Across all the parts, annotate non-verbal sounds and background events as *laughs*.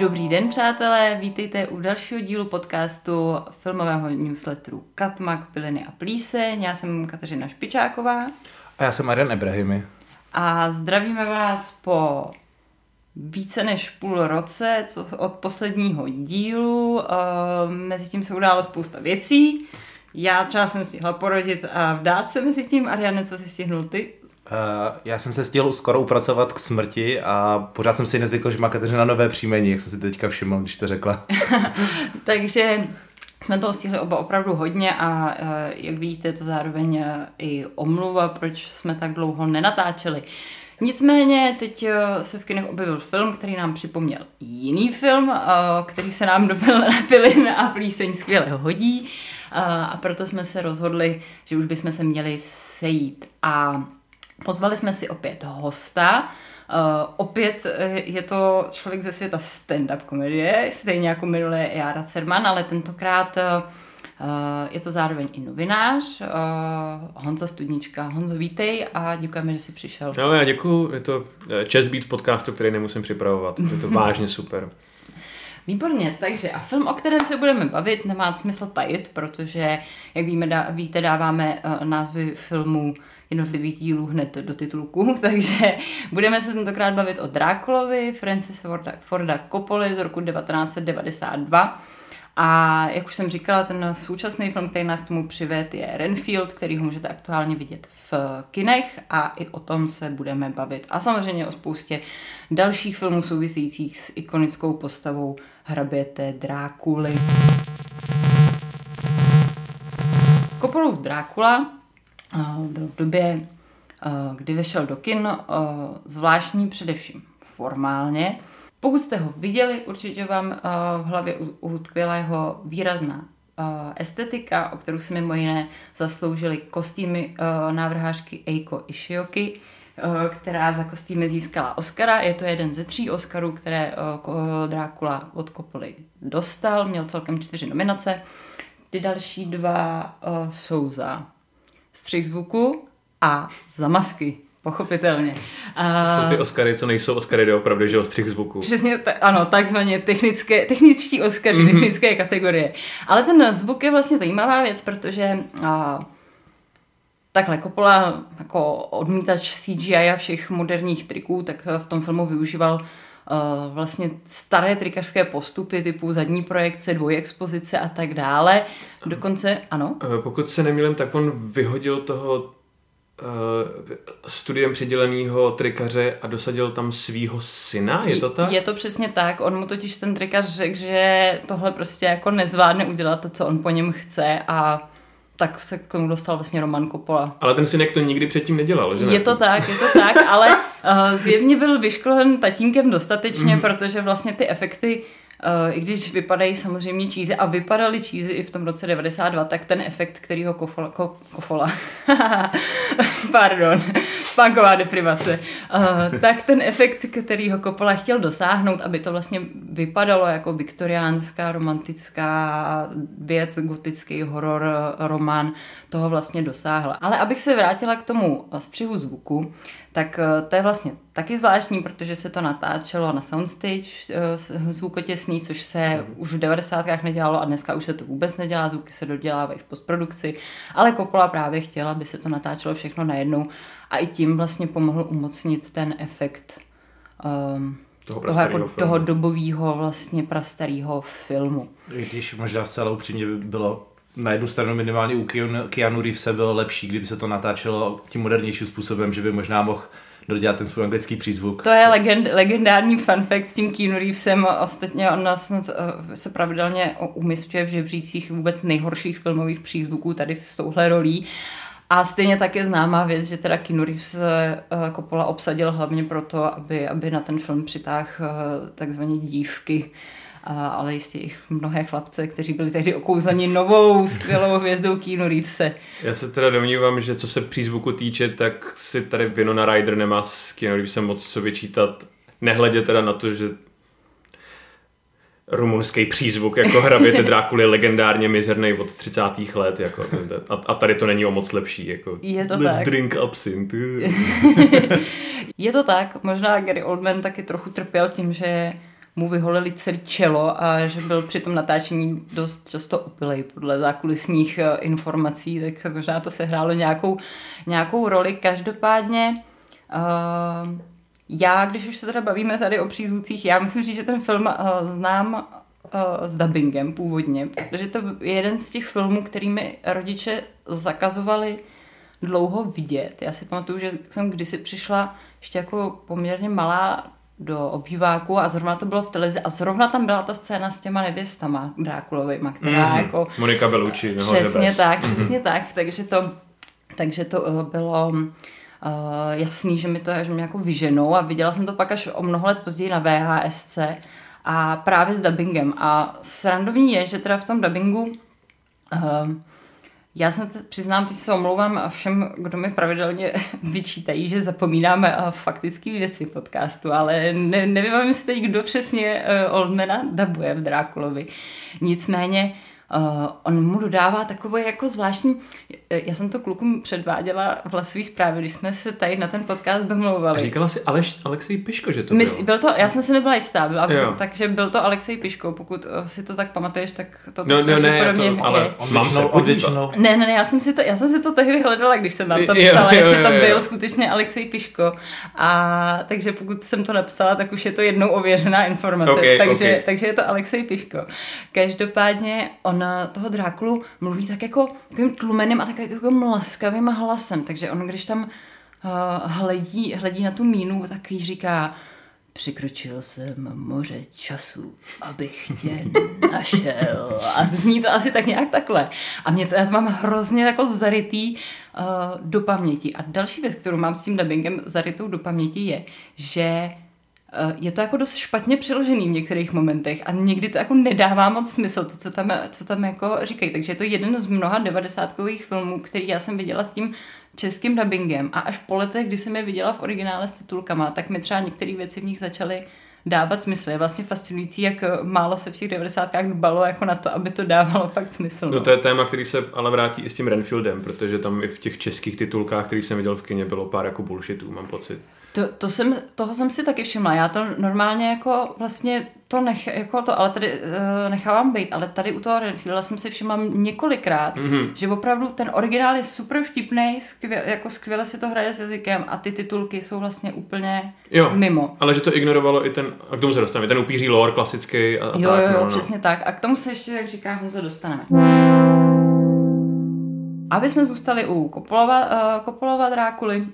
Dobrý den, přátelé, vítejte u dalšího dílu podcastu filmového newsletteru Katmak, Piliny a Plíseň. Já jsem Kateřina Špičáková. A já jsem Marian Ebrahimi. A zdravíme vás po více než půl roce co od posledního dílu. Mezi tím se událo spousta věcí. Já třeba jsem stihla porodit a vdát se mezi tím. Ariane, co jsi stihnul ty? Uh, já jsem se stihl skoro upracovat k smrti a pořád jsem si nezvykl, že má Kateřina nové příjmení, jak jsem si teďka všiml, když to řekla. *laughs* Takže jsme toho stihli oba opravdu hodně a uh, jak vidíte, je to zároveň uh, i omluva, proč jsme tak dlouho nenatáčeli. Nicméně teď se v kinech objevil film, který nám připomněl jiný film, který se nám do pilin a plíseň skvěle hodí a proto jsme se rozhodli, že už bychom se měli sejít. A Pozvali jsme si opět hosta, Uh, opět eh, je to člověk ze světa stand-up komedie, stejně jako minulé Jara Cerman, ale tentokrát uh, je to zároveň i novinář, uh, Honza Studnička. Honzo, vítej a děkujeme, že jsi přišel. No, já děkuji, je to čest být v podcastu, který nemusím připravovat. Je to vážně super. *laughs* Výborně, takže a film, o kterém se budeme bavit, nemá smysl tajit, protože, jak víme, dá, víte, dáváme uh, názvy filmů jednotlivých dílů hned do titulku, *laughs* takže budeme se tentokrát bavit o Drákulovi Francis Forda, Forda Coppola z roku 1992. A jak už jsem říkala, ten současný film, který nás tomu přived, je Renfield, který ho můžete aktuálně vidět v kinech a i o tom se budeme bavit. A samozřejmě o spoustě dalších filmů souvisejících s ikonickou postavou hraběte Drákuly. Kopolův Drákula byl v době, kdy vešel do kin, zvláštní především formálně. Pokud jste ho viděli, určitě vám v hlavě utkvěla jeho výrazná estetika, o kterou se mimo jiné zasloužily kostýmy návrhářky Eiko Ishioki, která za kostýmy získala Oscara. Je to jeden ze tří Oscarů, které Drákula od Coppoly dostal. Měl celkem čtyři nominace. Ty další dva jsou za střih zvuku a za masky. Pochopitelně. To jsou ty Oscary, co nejsou Oscary doopravdy, že střih zvuku. Přesně, t- ano, takzvaně technické, techničtí Oscary, mm-hmm. technické kategorie. Ale ten zvuk je vlastně zajímavá věc, protože a, takhle Coppola jako odmítač CGI a všech moderních triků, tak v tom filmu využíval vlastně staré trikařské postupy typu zadní projekce, dvojexpozice a tak dále. Dokonce, ano? Uh, pokud se nemýlím, tak on vyhodil toho uh, studiem přiděleného trikaře a dosadil tam svýho syna, je to tak? Je to přesně tak, on mu totiž ten trikař řekl, že tohle prostě jako nezvládne udělat to, co on po něm chce a tak se k tomu dostal vlastně Roman Coppola. Ale ten synek to nikdy předtím nedělal, že ne? Je to tak, je to tak, ale uh, zjevně byl vyškolen tatínkem dostatečně, mm. protože vlastně ty efekty I když vypadají samozřejmě čízy a vypadaly čízy i v tom roce 92, tak ten efekt, který ho kofola, ko, kofola *laughs* pardon, spánková deprivace, uh, tak ten efekt, který ho Coppola chtěl dosáhnout, aby to vlastně vypadalo jako viktoriánská, romantická věc, gotický horor, román, toho vlastně dosáhla. Ale abych se vrátila k tomu střihu zvuku, tak eh, to je vlastně taky zvláštní, protože se to natáčelo na soundstage eh, zvukotěsný, což se mm. už v 90. nedělalo a dneska už se to vůbec nedělá, zvuky se dodělávají v postprodukci, ale Coppola právě chtěla, aby se to natáčelo všechno najednou a i tím vlastně pomohl umocnit ten efekt um, toho, toho, jako, toho dobového vlastně prastarého filmu. I když možná celou upřímně by bylo na jednu stranu minimálně u Keanu Reevese bylo lepší, kdyby se to natáčelo tím modernějším způsobem, že by možná mohl dodělat ten svůj anglický přízvuk. To je legend, legendární fun fact s tím Keanu Reevesem. Ostatně on nás eh, se pravidelně umistuje v žebřících vůbec nejhorších filmových přízvuků tady s touhle rolí. A stejně tak je známá věc, že teda Keanu Reeves eh, Coppola obsadil hlavně proto, aby, aby na ten film přitáhl eh, takzvané dívky ale jistě i mnohé chlapce, kteří byli tehdy okouzani novou skvělou hvězdou Keanu Reevese. Já se teda domnívám, že co se přízvuku týče, tak si tady Winona Ryder nemá s Keanu Reevesem moc co vyčítat. Nehledě teda na to, že rumunský přízvuk jako hraběte Drákuli legendárně mizerný od 30. let. Jako, a, a, tady to není o moc lepší. Jako, je to let's tak. drink absinthe. *laughs* je to tak. Možná Gary Oldman taky trochu trpěl tím, že mu vyholili celé čelo a že byl při tom natáčení dost často opilej podle zákulisních eh, informací, tak možná to sehrálo nějakou, nějakou roli. Každopádně uh, já, když už se teda bavíme tady o přízvucích, já musím říct, že ten film uh, znám s dubbingem původně, protože to je jeden z těch filmů, kterými rodiče zakazovali dlouho vidět. Já si pamatuju, že jsem kdysi přišla ještě jako poměrně malá do obýváku a zrovna to bylo v televizi a zrovna tam byla ta scéna s těma nevěstama Drákulovými, která mm-hmm. jako... Monika Belucci, Přesně bez. tak, mm-hmm. přesně tak, takže to, takže to uh, bylo uh, jasný, že mi to že mě jako vyženou a viděla jsem to pak až o mnoho let později na VHSC a právě s dubbingem a srandovní je, že teda v tom dubbingu uh, já se přiznám, teď se omlouvám všem, kdo mi pravidelně *laughs* vyčítají, že zapomínáme faktické věci podcastu, ale ne, nevím, si teď, kdo přesně uh, Oldmana dabuje v Drákulovi. Nicméně Uh, on mu dodává takové jako zvláštní, já jsem to klukům předváděla v hlasové zprávě, když jsme se tady na ten podcast domlouvali. A říkala si Aleš, Alexej Piško, že to Mys, bylo? byl to, já jsem si nebyla jistá, byla, takže byl to Alexej Piško, pokud uh, si to tak pamatuješ, tak to no, no, ne, to, ale je. mám se podívat. Ne, ne, ne, já jsem, si to, já jsem si to tehdy hledala, když jsem vám to psala, jestli tam byl skutečně Alexej Piško. A takže pokud jsem to napsala, tak už je to jednou ověřená informace, okay, takže, okay. takže je to Alexej Piško. Každopádně on na toho Drákulu mluví tak jako takovým tlumeným a tak jako mlaskavým hlasem, takže on když tam uh, hledí, hledí na tu mínu, tak jí říká Přikročil jsem moře času, abych tě *laughs* našel. A zní to asi tak nějak takhle. A mě to, já to mám hrozně jako zarytý uh, do paměti. A další věc, kterou mám s tím dubbingem zarytou do paměti je, že je to jako dost špatně přiložený v některých momentech a někdy to jako nedává moc smysl, to, co tam, co tam jako říkají. Takže je to jeden z mnoha devadesátkových filmů, který já jsem viděla s tím českým dubbingem a až po letech, kdy jsem je viděla v originále s titulkama, tak mi třeba některé věci v nich začaly dávat smysl. Je vlastně fascinující, jak málo se v těch 90. dbalo jako na to, aby to dávalo fakt smysl. No. no to je téma, který se ale vrátí i s tím Renfieldem, protože tam i v těch českých titulkách, který jsem viděl v kině, bylo pár jako bullshitů, mám pocit. To, to jsem, toho jsem si taky všimla. Já to normálně jako vlastně to nech, jako to, ale tady uh, nechávám být, ale tady u toho Renfielda jsem si všimla několikrát, mm-hmm. že opravdu ten originál je super vtipný, skvěle, jako skvěle si to hraje s jazykem a ty titulky jsou vlastně úplně jo, mimo. ale že to ignorovalo i ten, a k tomu se dostaneme, ten upíří lore klasický a, a jo, tak. Jo, jo, no, přesně no. tak. A k tomu se ještě, jak říká, se dostaneme. Aby jsme zůstali u Kopolova, uh, Kopolova Drákuly,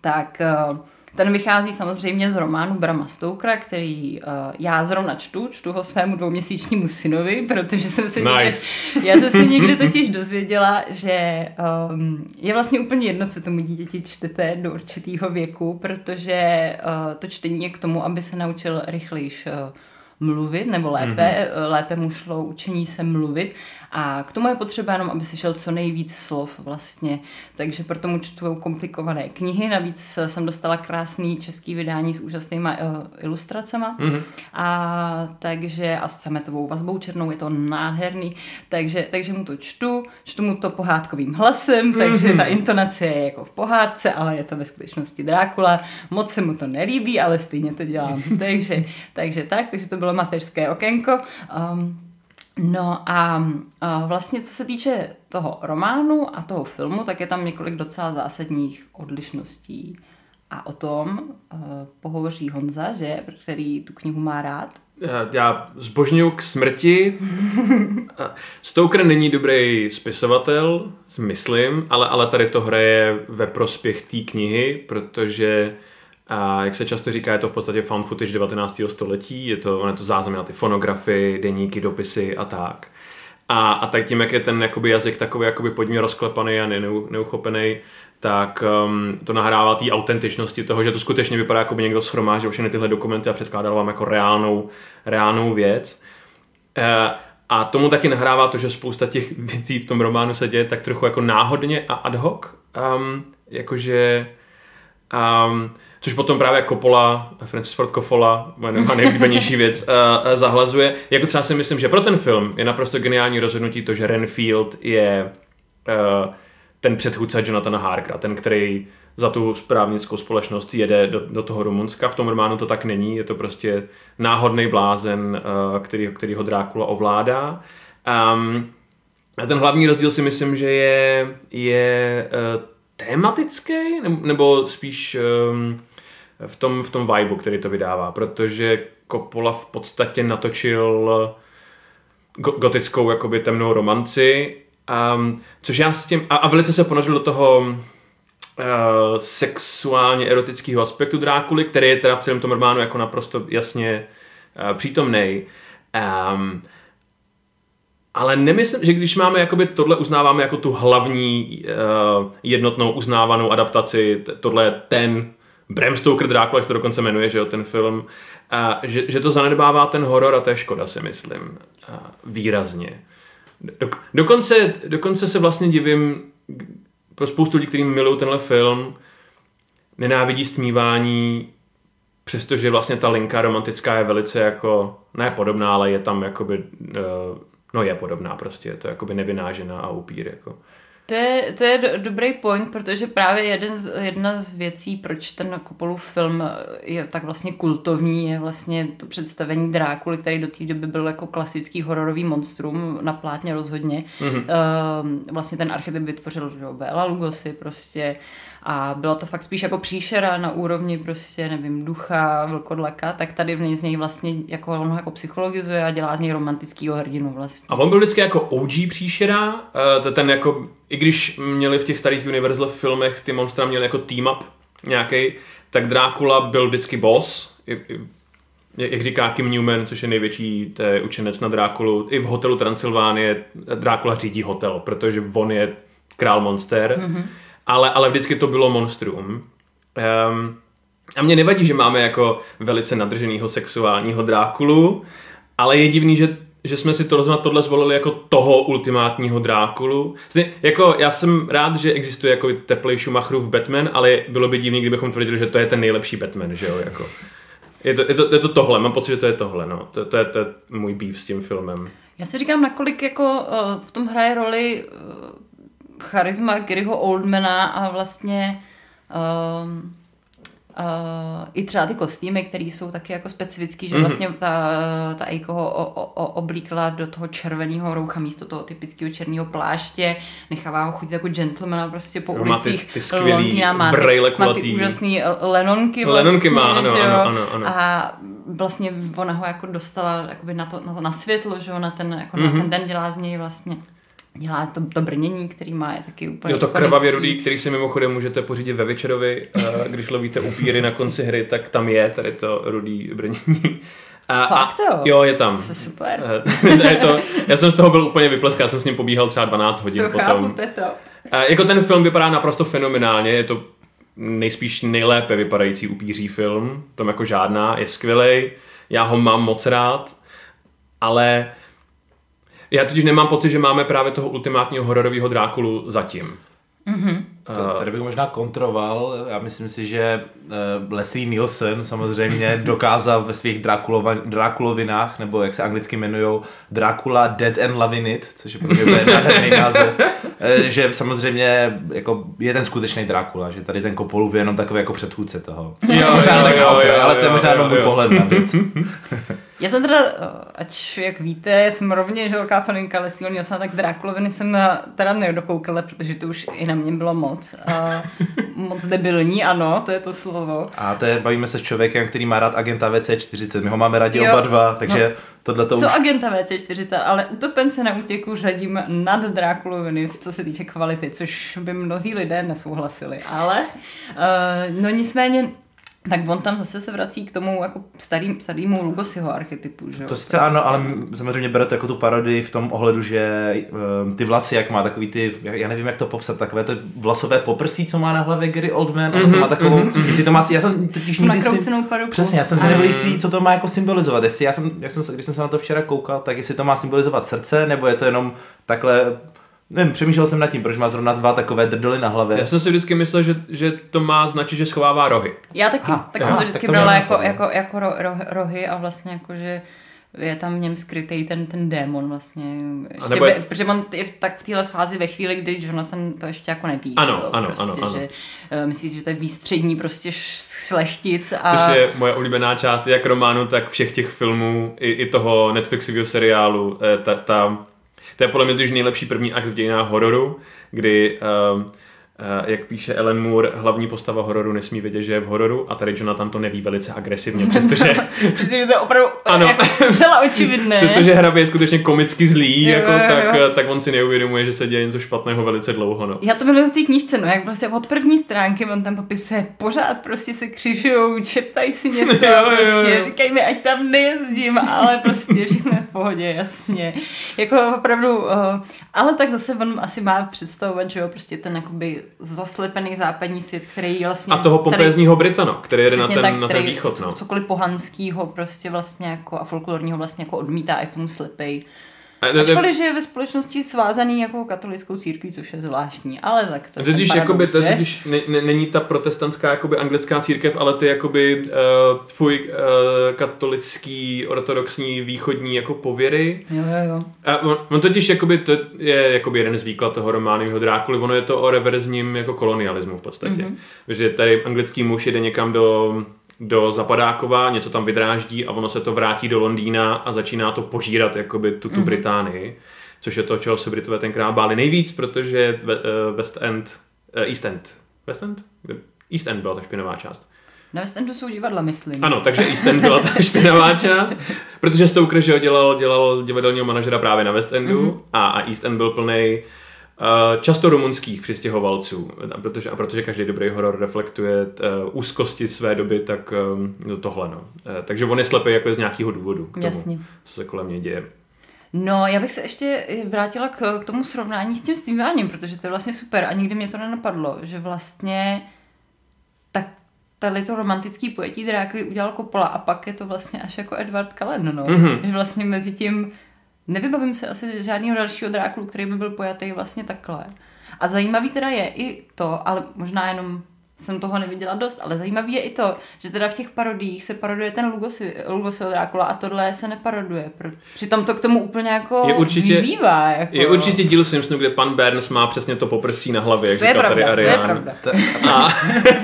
tak uh, ten vychází samozřejmě z románu Brama Stokera, který uh, já zrovna čtu, čtu ho svému dvouměsíčnímu synovi, protože jsem se nice. někde, já jsem se někdy totiž dozvěděla, že um, je vlastně úplně jedno, co tomu dítěti čtete do určitého věku, protože uh, to čtení je k tomu, aby se naučil rychlejš uh, mluvit, nebo lépe, mm-hmm. lépe mu šlo učení se mluvit. A k tomu je potřeba jenom, aby slyšel co nejvíc slov vlastně. Takže proto mu čtu komplikované knihy. Navíc jsem dostala krásný český vydání s úžasnýma uh, ilustracemi. Mm-hmm. A takže a s sametovou vazbou černou je to nádherný. Takže, takže mu to čtu, čtu mu to pohádkovým hlasem, takže mm-hmm. ta intonace je jako v pohádce, ale je to ve skutečnosti Drákula. Moc se mu to nelíbí, ale stejně to dělám. *laughs* takže, takže tak, takže to bylo mateřské okénko. Um, No a, a vlastně co se týče toho románu a toho filmu, tak je tam několik docela zásadních odlišností. A o tom uh, pohovoří Honza, že, který tu knihu má rád. Já zbožňuji k smrti. *laughs* Stoker není dobrý spisovatel, myslím, ale, ale tady to hraje ve prospěch té knihy, protože a jak se často říká, je to v podstatě found footage 19. století, je to, je to záznam na ty fonografy, deníky, dopisy a tak. A, a tak tím, jak je ten jakoby, jazyk takový jakoby pojďme rozklepaný a ne, neuchopený, tak um, to nahrává té autentičnosti toho, že to skutečně vypadá, jako by někdo schromáždil všechny tyhle dokumenty a předkládal vám jako reálnou, reálnou věc. E, a tomu taky nahrává to, že spousta těch věcí v tom románu se děje tak trochu jako náhodně a ad hoc. Um, jakože um, což potom právě Coppola, Francis Ford Coppola, moje nejoblíbenější věc, uh, zahlazuje. Jako třeba si myslím, že pro ten film je naprosto geniální rozhodnutí to, že Renfield je uh, ten předchůdce Jonathana Harkera, ten, který za tu správnickou společnost jede do, do toho Rumunska. V tom románu to tak není, je to prostě náhodný blázen, uh, který, který ho Drákula ovládá. Um, a ten hlavní rozdíl si myslím, že je, je uh, tematický, nebo, nebo spíš um, v tom, v tom vibu, který to vydává, protože Coppola v podstatě natočil gotickou jakoby temnou romanci, um, což já s tím, a, a velice se ponořil do toho uh, sexuálně erotického aspektu Drákuly, který je teda v celém tom románu jako naprosto jasně uh, přítomný. Um, ale nemyslím, že když máme jakoby tohle uznáváme jako tu hlavní uh, jednotnou uznávanou adaptaci, tohle je ten Bram Stoker Drákula, jak se to dokonce jmenuje, že jo, ten film, a že, že to zanedbává ten horor a to je škoda, si myslím, a výrazně. Do, dokonce, dokonce se vlastně divím pro spoustu lidí, kteří milují tenhle film, nenávidí stmívání, přestože vlastně ta linka romantická je velice jako, ne podobná, ale je tam jakoby, uh, no je podobná prostě, je to jakoby nevynážená a upír, jako. To je, to je dobrý point, protože právě jeden z, jedna z věcí, proč ten Kopolův film je tak vlastně kultovní, je vlastně to představení Drákuly, který do té doby byl jako klasický hororový monstrum, na plátně rozhodně. Mm-hmm. Uh, vlastně ten archetyp vytvořil Bela Lugosi prostě a bylo to fakt spíš jako příšera na úrovni prostě, nevím, ducha, vlkodlaka, tak tady v něj z něj vlastně jako on ho jako psychologizuje a dělá z něj romantického hrdinu vlastně. A on byl vždycky jako OG příšera, uh, to ten jako, i když měli v těch starých Universal filmech ty monstra měli jako team up nějaký, tak Drákula byl vždycky boss, jak říká Kim Newman, což je největší té učenec na Drákulu, i v hotelu Transylvánie Drákula řídí hotel, protože on je král monster. Mm-hmm ale, ale vždycky to bylo monstrum. Um, a mě nevadí, že máme jako velice nadrženýho sexuálního Drákulu, ale je divný, že že jsme si to tohle zvolili jako toho ultimátního Drákulu. Jako, já jsem rád, že existuje jako teplej Schumacherův Batman, ale bylo by divný, kdybychom tvrdili, že to je ten nejlepší Batman, že jo, jako. Je to, je, to, je to tohle, mám pocit, že to je tohle, no. To, to, je, to je můj býv s tím filmem. Já si říkám, nakolik jako uh, v tom hraje roli uh, charisma Garyho Oldmana a vlastně um, Uh, i třeba ty kostýmy, které jsou taky jako specifický, že mm-hmm. vlastně ta, ta Eiko ho o, o, oblíkla do toho červeného roucha místo toho typického černého pláště, nechává ho chodit jako gentlemana prostě po ulicích. Má ty, ty skvělý Londýna, má, ty, má ty úžasný lenonky vlastně, Lenonky má, ano, ano, ano, ano. A vlastně ona ho jako dostala jakoby na, to, na, to, na světlo, že jo, na ten, jako mm-hmm. na mhm. ten den dělá z něj vlastně dělá to, to brnění, který má je taky úplně Jo, to krvavě rudý, který si mimochodem můžete pořídit ve večerovi, když lovíte upíry na konci hry, tak tam je tady to rudý brnění. A, Fakt jo? Jo, je tam. To je super. *laughs* je to, já jsem z toho byl úplně vypleskal, já jsem s ním pobíhal třeba 12 hodin to potom. Chápu, to. A jako ten film vypadá naprosto fenomenálně, je to nejspíš nejlépe vypadající upíří film, tam jako žádná, je skvělej, já ho mám moc rád, ale já totiž nemám pocit, že máme právě toho ultimátního hororového Drákulu zatím. Mm-hmm. Uh, tady bych možná kontroval, já myslím si, že uh, Leslie Nielsen samozřejmě *laughs* dokázal ve svých Drákulovinách, nebo jak se anglicky jmenují, Dracula Dead and Loving It, což je pro mě nádherný *laughs* název, uh, že samozřejmě jako je ten skutečný Drákula, že tady ten Kopolův je jenom takový jako předchůdce toho. Jo, možná jo, jo, jo, ale to je možná jenom můj pohled na věc. *laughs* Já jsem teda, ať jak víte, jsem rovněž velká faninka Leslie Nielsen, tak Drákuloviny jsem teda nedokoukala, protože to už i na mě bylo moc. A *laughs* moc debilní, ano, to je to slovo. A to je, bavíme se s člověkem, který má rád agenta VC40, my ho máme rádi jo. oba dva, takže no. tohle to Co už... agenta VC40, ale utopence na útěku řadím nad Drákuloviny, co se týče kvality, což by mnozí lidé nesouhlasili, ale uh, no nicméně tak on tam zase se vrací k tomu jako starým, starýmu Lugosiho archetypu. Že to sice ano, ale samozřejmě bere to jako tu parodii v tom ohledu, že um, ty vlasy, jak má takový ty, já nevím, jak to popsat, takové to vlasové poprsí, co má na hlavě Gary Oldman, mm-hmm, to má takovou, mm-hmm. jestli to má, já jsem totiž nikdy si, přesně, já jsem si nebyl jistý, co to má jako symbolizovat, jestli já jsem, jak jsem, když jsem se na to včera koukal, tak jestli to má symbolizovat srdce, nebo je to jenom takhle Nevím, přemýšlel jsem nad tím, proč má zrovna dva takové drdoly na hlavě. Já jsem si vždycky myslel, že, že to má značit, že schovává rohy. Já taky, Aha, tak aha, jsem to vždycky brala jako, jako, jako ro, ro, rohy a vlastně jako, že je tam v něm skrytý ten, ten démon vlastně. Ještě nebo je- protože on je v- tak v téhle fázi ve chvíli, kdy Jonathan to ještě jako neví. Ano, jo, ano, prostě, ano, ano. Že, uh, myslíš, že to je výstřední prostě šlechtic a... Což je moje oblíbená část jak románu, tak všech těch filmů, i, i toho Netflixového seriálu. Eh, Ta, ta, to je podle mě už nejlepší první akt v dějinách hororu, kdy, uh, jak píše Ellen Moore, hlavní postava hororu nesmí vědět, že je v hororu a tady Jonathan to neví velice agresivně, *laughs* přestože, Myslím, že to je opravdu Ano. jako zcela očividné. přestože hrabě je skutečně komicky zlý, Jo, jako, jo, tak, jo. tak on si neuvědomuje, že se děje něco špatného velice dlouho. No. Já to miluji v té knížce, no, jak prostě od první stránky on tam popisuje, pořád prostě se křižujou, čeptají si *laughs* něco, Jo, jo, prostě jo. říkají mi, ať tam nejezdím, ale prostě všechno je v pohodě, jasně. Jako opravdu, uh, ale tak zase on asi má představovat, že jo, prostě ten jakoby zaslepený západní svět, který vlastně... A toho tady- pompézního Britana, který jede na ten, tak, na ten východ. co- No. Cokoliv pohanského prostě vlastně jako a folklorního vlastně jako odmítá, jak tomu slepej. Ačkoliv, že je ve společnosti svázaný jako katolickou církví, což je zvláštní, ale tak to totiž, jakoby, to ne, ne, není ta protestantská jakoby anglická církev, ale ty jakoby uh, tvůj uh, katolický, ortodoxní, východní jako pověry. Jo, jo, jo. A on, on totiž jakoby, to je jakoby jeden z výklad toho románového Drákuly, ono je to o reverzním jako kolonialismu v podstatě. Mm-hmm. Že tady anglický muž jede někam do do Zapadákova, něco tam vydráždí a ono se to vrátí do Londýna a začíná to požírat jakoby tu, tu mm-hmm. Británii, což je to, čeho se Britové tenkrát báli nejvíc, protože eh, West End, eh, East End, West End? East End byla ta špinavá část. Na West Endu jsou divadla, myslím. Ano, takže East End byla ta *laughs* špinavá část, protože Stoker že jo, dělal, dělal divadelního manažera právě na West Endu mm-hmm. a, a East End byl plný Uh, často rumunských přistěhovalců, a protože, a protože každý dobrý horor reflektuje uh, úzkosti své doby, tak um, tohle. No. Uh, takže on je slepý jako z nějakého důvodu k tomu, Jasně. co se kolem něj děje. No, já bych se ještě vrátila k, k tomu srovnání s tím zpíváním, protože to je vlastně super a nikdy mě to nenapadlo, že vlastně tak tady to romantický pojetí Drákry udělal Coppola a pak je to vlastně až jako Edward Cullen, no. Mm-hmm. Že vlastně mezi tím nevybavím se asi žádného dalšího Drákulu, který by byl pojatý vlastně takhle. A zajímavý teda je i to, ale možná jenom jsem toho neviděla dost, ale zajímavý je i to, že teda v těch parodiích se paroduje ten Lugosi, Lugosiho Drákula a tohle se neparoduje. Přitom to k tomu úplně jako Je určitě- vyzývá. Jako. Je určitě díl Simpsonu, kde pan Burns má přesně to poprsí na hlavě, jak To je říkal tady pravda, to je Arián. pravda. A, *laughs*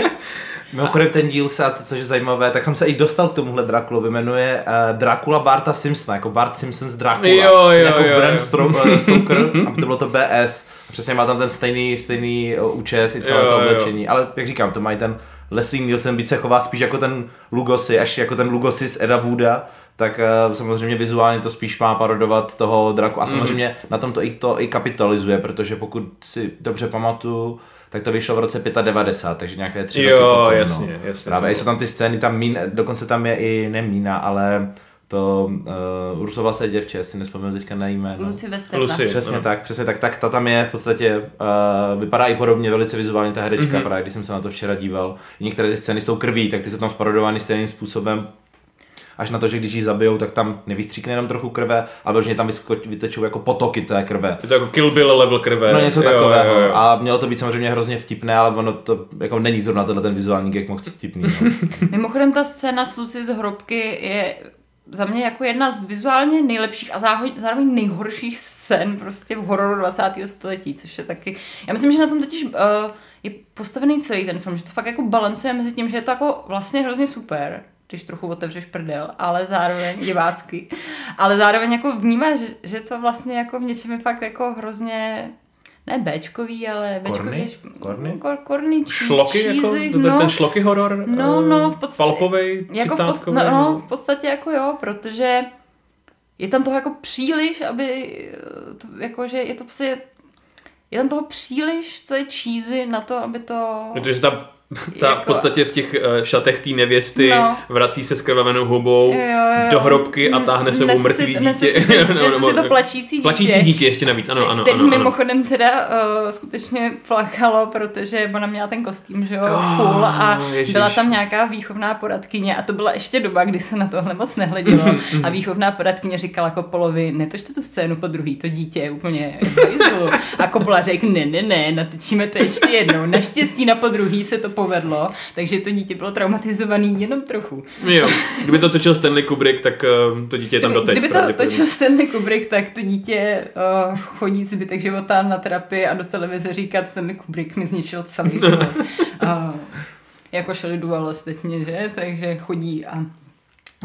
*laughs* mimochodem ten díl se, a to, což je zajímavé, tak jsem se i dostal k tomuhle Drakulovi, jmenuje uh, Dracula Barta Simpsona, jako Bart Simpson z Dracula. Jo, jo, jako jo, Bram jo. Eh, Stoker, *laughs* aby to bylo to BS. A přesně má tam ten stejný, stejný eh, účes i celé Jo, to jo. oblečení. Ale jak říkám, to mají ten Leslie Nielsen, víc se chová spíš jako ten Lugosi, až jako ten Lugosi z Eda Wooda, tak uh, samozřejmě vizuálně to spíš má parodovat toho draku. A samozřejmě mm. na tom to i, to i kapitalizuje, protože pokud si dobře pamatuju, tak to vyšlo v roce 95, takže nějaké tři Jo, roky potom. jasně, no. jasně, Právě jsou tam ty scény, tam mín, dokonce tam je i ne mína, ale to uh, Ursula se děvče, si nespomínám teďka na jméno. Lucy Westerna. Lucy. Přesně ano. tak, přesně tak, tak ta tam je v podstatě, uh, vypadá i podobně, velice vizuálně ta herečka, mm-hmm. právě když jsem se na to včera díval. Některé ty scény s tou krví, tak ty jsou tam sparodovány stejným způsobem, až na to, že když ji zabijou, tak tam nevystříkne jenom trochu krve, ale vyloženě tam vyskoč, vytečou jako potoky té krve. je to jako Kill Bill level krve. No něco Jo, takového. jo, jo. A mělo to být samozřejmě hrozně vtipné, ale ono to jako není zrovna tenhle ten vizuální gag moc vtipný. No. *laughs* Mimochodem ta scéna s Lucy z hrobky je za mě jako jedna z vizuálně nejlepších a zároveň, zároveň nejhorších scén prostě v hororu 20. století, což je taky... Já myslím, že na tom totiž uh, je postavený celý ten film, že to fakt jako balancuje mezi tím, že je to jako vlastně hrozně super, když trochu otevřeš prdel, ale zároveň divácky, ale zároveň jako vnímáš, že, to vlastně jako v něčem je fakt jako hrozně ne Bčkový, ale Korny? Bčkový, Korny? Kor, korny, Šloky, jako, cheesy, ten, šloky horor? No, eh, no, v podstatě- Falpovej, jako v, pod, třicátkovej, no, no, v podstatě jako jo, protože je tam toho jako příliš, aby, eh, to, jako, že je to prostě, je tam toho příliš, co je cheesy na to, aby to... Protože ta, ta Jako- v podstatě v těch eh, šatech té nevěsty No. vrací se s krvavenou hubou Jo, jo, do hrobky a táhne sebou Nese mrtvý si, dítě. Si, *laughs* No, nese nebo- si to plačící dítě. Plačící dítě ještě navíc, ano, ano, který ano, ano. mimochodem teda uh, skutečně plakalo, protože ona měla ten kostým, že jo, Oh, full a ježiš. byla tam nějaká výchovná poradkyně a to byla ještě doba, kdy se na tohle moc nehledělo a výchovná poradkyně říkala Kopolovi, netočte tu scénu po druhý, to dítě je úplně. A Kopola řekl, ne, ne, ne, natočíme to ještě jednou. Naštěstí na podruhý se to nepovedlo, takže to dítě bylo traumatizovaný jenom trochu. Jo, kdyby to točil Stanley Kubrick, tak uh, to dítě je tam Kdyby, doteď. kdyby to točil Stanley Kubrick, tak to dítě uh, chodí zbytek života na terapii a do televize říkat Stanley Kubrick mi zničil celý *laughs* život. uh, jako šeli dual ostatně, že? Takže chodí a,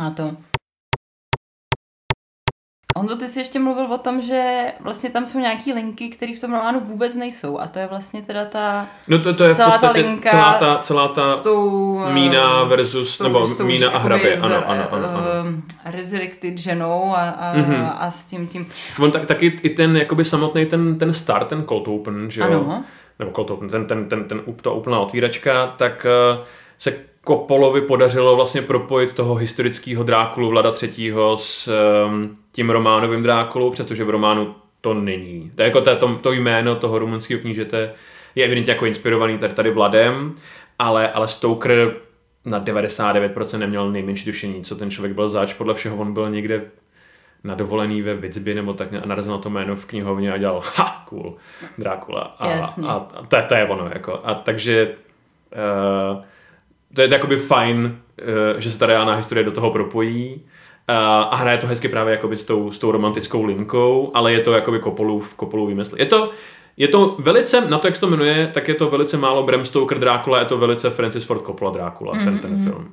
a to. Honzo, ty jsi ještě mluvil o tom, že vlastně tam jsou nějaký linky, které v tom románu vůbec nejsou. A to je vlastně teda ta No to, to je v celá ta podstatě linka celá ta, celá ta s tou... eh, Mína versus- s tou- nebo s tou, Mína a hrabě, z- ano, ano, ano, ano. eh, Resurrected ženou a, a, Mhm. a s tím tím... On tak, taky i ten jakoby samotný ten, ten start, ten cold open, že jo? Ano. Nebo cold open, ten, ten, ten, ten, ta úplná otvíračka, tak uh, se Kopolovi podařilo vlastně propojit toho historického Drákulu Vlada III. s um, tím románovým Drákulou, přestože v románu to není. To, je jako to, to, jméno toho rumunského knížete je evidentně jako inspirovaný tady, tady Vladem, ale, ale Stoker na 99% neměl nejmenší tušení, co ten člověk byl zač. Podle všeho on byl někde na dovolený ve Vitsby nebo tak a narazil na to jméno v knihovně a dělal ha, cool, Drákula. A, Jasně. a, a to, to, je ono. Jako. A takže uh, to je jakoby fajn, uh, že se ta reálná historie do toho propojí uh, a hraje to hezky právě jakoby s tou, s tou romantickou linkou, ale je to jakoby Kopolův, Kopolův vymysl. Je to, je to velice, na to, jak se to jmenuje, tak je to velice málo Bram Stoker Drákula, je to velice Francis Ford Coppola Drákula, mm-hmm. ten, ten film.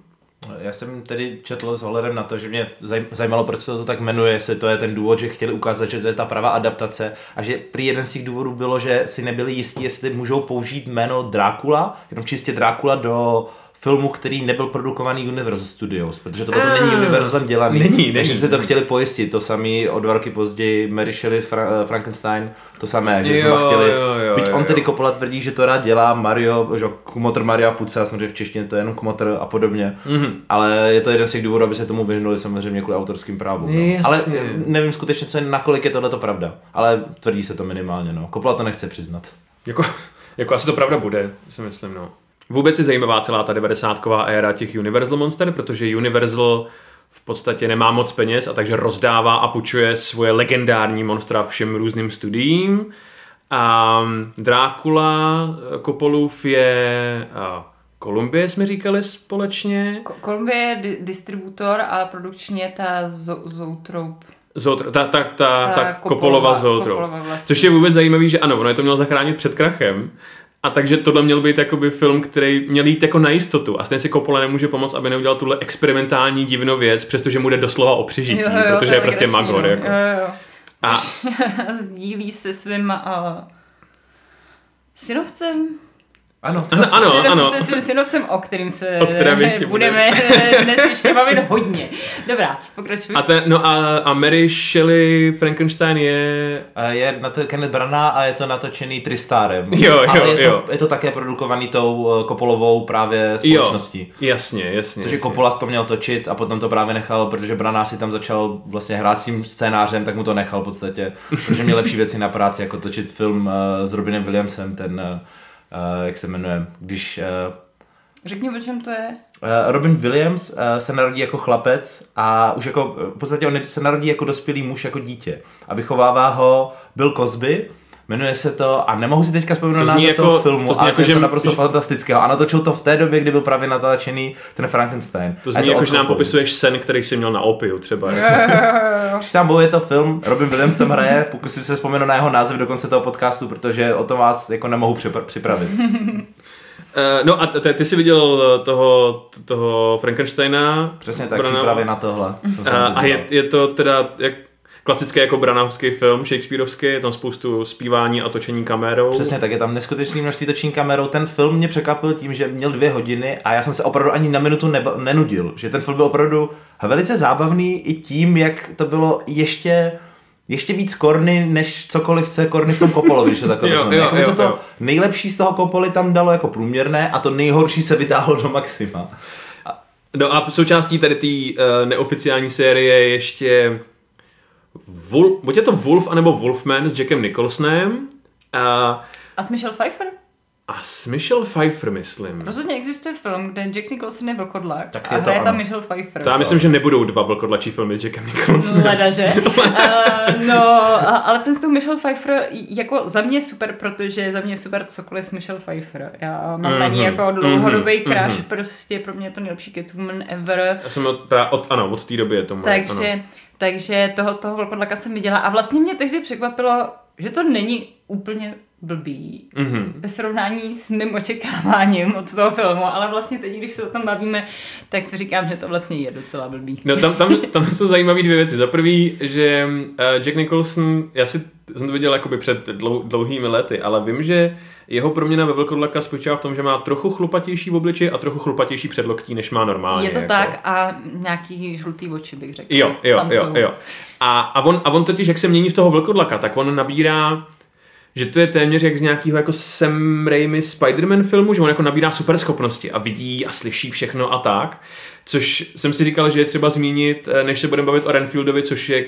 Já jsem tedy četl s ohledem na to, že mě zaj- zajímalo, proč se to tak jmenuje, jestli to je ten důvod, že chtěli ukázat, že to je ta pravá adaptace a že prý jeden z těch důvodů bylo, že si nebyli jistí, jestli můžou použít jméno Drákula, jenom čistě Drákula do filmu, který nebyl produkovaný Universal Studios, protože to potom není Ah. Universalem dělaný. Není, takže není. si to chtěli pojistit. To samý o dva roky později Mary Shelley Fra- Frankenstein, to samé, že Jo, chtěli. jo, jo, byť on tedy Coppola tvrdí, že to rád dělá Mario, že Kumotr Mario a Puce, samozřejmě v češtině to je jenom Kumotr a podobně. Mm-hmm. Ale je to jeden z těch důvodů, aby se tomu vyhnuli samozřejmě kvůli autorským právům. No. Jasně. Ale nevím skutečně, co je, nakolik je tohle pravda. Ale tvrdí se to minimálně. No. Coppola to nechce přiznat. Jako, jako asi to pravda bude, si myslím, no. Vůbec je zajímavá celá ta 90 éra těch Universal Monster, protože Universal v podstatě nemá moc peněz a takže rozdává a půjčuje svoje legendární monstra všem různým studiím. A Drákula Kopolův je Kolumbie, jsme říkali společně. Ko- Columbia je di- distributor a produkční je ta zo- Zootrope. Zoutr, ta, ta, ta, ta, Ta Kopolova Kopolova- Zoutro. Kopolova vlastně. Což je vůbec zajímavý, že ano, ono je to mělo zachránit před krachem. A takže tohle měl být jakoby film, který měl jít jako na jistotu. A stejně si Coppola nemůže pomoct, aby neudělal tuhle experimentální divnou věc, přestože mu jde doslova o přežití, Jo, jo, protože to je prostě magor. no. Jako. Jo, jo. A Což *laughs* sdílí se svým uh, synovcem. Ano, ano, ano, ano. Se svým synovcem, o kterým se O kterém ještě budeme *laughs* dnes ještě bavit hodně. Dobrá, pokračuj. A, ten, no a, a Mary Shelley Frankenstein je... A Je na to Kenneth Branagh a je to natočený Tristarem. Jo, jo, Ale je to, jo. je to také produkovaný tou eh, Coppolovou právě společností. Jo, jasně, jasně. Což je jasně. Coppola to měl točit a potom to právě nechal, protože Branagh si tam začal vlastně hrát s tím scénářem, tak mu to nechal v podstatě, protože měl lepší věci na práci, jako točit film uh, s Robinem Williamsem, ten, uh, jak se jmenuje, když uh, Řekni, o čem to je. Uh, Robin Williams se narodí jako chlapec a už jako, v podstatě on se narodí jako dospělý muž, jako dítě. A vychovává ho Bill Cosby, jmenuje se to, a nemohu si teďka vzpomenout To na název jako- toho filmu, to zní ale jako, to je že- naprosto že- fantastického. A natočil to v té době, kdy byl právě natáčený ten Frankenstein. To zní jako, že nám popisuješ sen, který jsi měl na opiu třeba. *laughs* Bohu je to film, Robin Williams tam hraje, pokusím se vzpomenout na jeho název do konce toho podcastu, protože o tom vás jako nemohu připra- připravit. Uh, *laughs* no a ty jsi viděl toho, toho Frankensteina. Přesně tak, Branagh- přípravě na tohle. se A, a je, je to teda jak, klasický jako Branahovský film, Shakespeareovský, je tam spoustu zpívání a točení kamerou. Přesně tak, je tam neskutečný množství točení kamerou. Ten film mě překvapil tím, že měl dvě hodiny a já jsem se opravdu ani na minutu neba- nenudil. Že ten film byl opravdu velice zábavný i tím, jak to bylo ještě ještě víc korny, než cokoliv, co je korny v tom Kopolovi, když *laughs* to takhle Jo, jo, jako jo, se to jo. nejlepší z toho Kopoly tam dalo jako průměrné a to nejhorší se vytáhlo do maxima. No a součástí tady té uh, neoficiální série je ještě Vul, buď je to Wolf anebo Wolfman s Jackem Nicholsonem. A A s Michelle Pfeiffer? A s Michelle Pfeiffer, myslím. Rozhodně existuje film, kde Jack Nicholson je vlkodlak Tak a je to hraje tam ano. Michelle Pfeiffer. To já myslím, že nebudou dva vlkodlačí filmy s Jackem Nicholsonem. Leda, že? uh, no, a- ale ten s tou Michelle Pfeiffer jako za mě je super, protože za mě je super cokoliv s Michelle Pfeiffer. Já mám na ní Mhm, jako dlouhodobý mhm, crush, mhm. prostě pro mě je to nejlepší Catwoman ever. Já jsem od, právě od, ano, od té doby je to moje, ano. Takže, takže toho, toho vlkodlaka jsem viděla a vlastně mě tehdy překvapilo, že to není úplně blbý Mhm. ve srovnání s mým očekáváním od toho filmu, ale vlastně teď, když se o tom bavíme, tak si říkám, že to vlastně je docela blbý. No tam, tam, tam jsou zajímavé dvě věci. Za prvý, že uh, Jack Nicholson, já si jsem to viděl jakoby před dlou, dlouhými lety, ale vím, že jeho proměna ve vlkodlaka spočívá v tom, že má trochu chlupatější v obliči a trochu chlupatější předloktí, než má normálně. Je to jako. tak a nějaký žlutý oči bych řekla. Jo, jo, Tam jo, jsou. jo. A, a, on, a on totiž, jak se mění v toho vlkodlaka, tak on nabírá že to je téměř jak z nějakého jako Sam Raimi Spider-Man filmu, že on jako nabírá super schopnosti a vidí a slyší všechno a tak. Což jsem si říkal, že je třeba zmínit, eh, než se budeme bavit o Renfieldovi, což je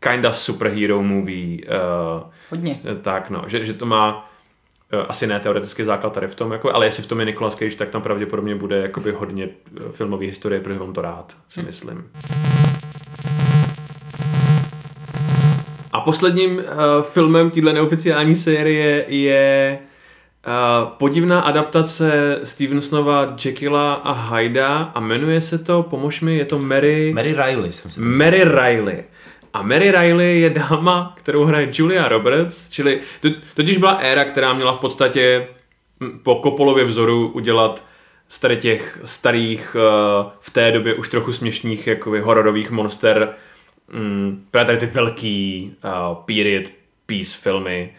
kinda superhero movie. Uh, Hodně. tak no, že, že to má eh, asi ne teoretický základ tady v tom, jako, ale jestli v tom je Nicolas Cage, tak tam pravděpodobně bude jakoby hodně eh, filmové historie, protože on to rád, si myslím. A posledním uh, filmem téhle neoficiální série je uh, podivná adaptace Stevensonova Jekylla a Hyda a jmenuje se to, pomož mi, je to Mary... Mary Riley jsem si Mary Riley. A Mary Riley je dáma, kterou hraje Julia Roberts, čili to, totiž byla éra, která měla v podstatě hm, po Kopolově vzoru udělat z těch starých, uh, v té době už trochu směšných jakoby hororových monster, um, právě tady ty velký uh, period piece filmy.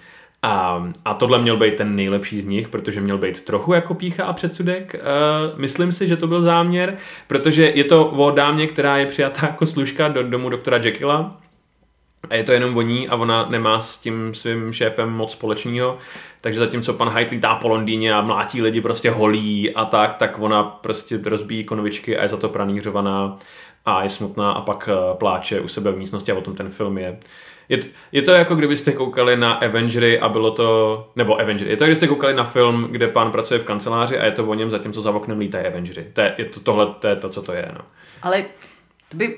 A, a tohle měl být ten nejlepší z nich, protože měl být trochu jako pícha a předsudek. Uh, myslím si, že to byl záměr, protože je to o dámě, která je přijatá jako služka do domu doktora Jekylla. A je to jenom o ní a ona nemá s tím svým šéfem moc společného. Takže zatímco pan Hyde lítá po Londýně a mlátí lidi prostě holí a tak, tak ona prostě rozbíjí konovičky a je za to pranířovaná a je smutná a pak eh, pláče u sebe v místnosti a o tom ten film je. Je to, je to jako kdybyste koukali na Avengery a bylo to, nebo Avengery, je to kdybyste koukali na film, kde pán pracuje v kanceláři a je to o něm, zatímco za oknem lítají Avengery. To je, je to, tohle to je to, co to je. No. Ale to by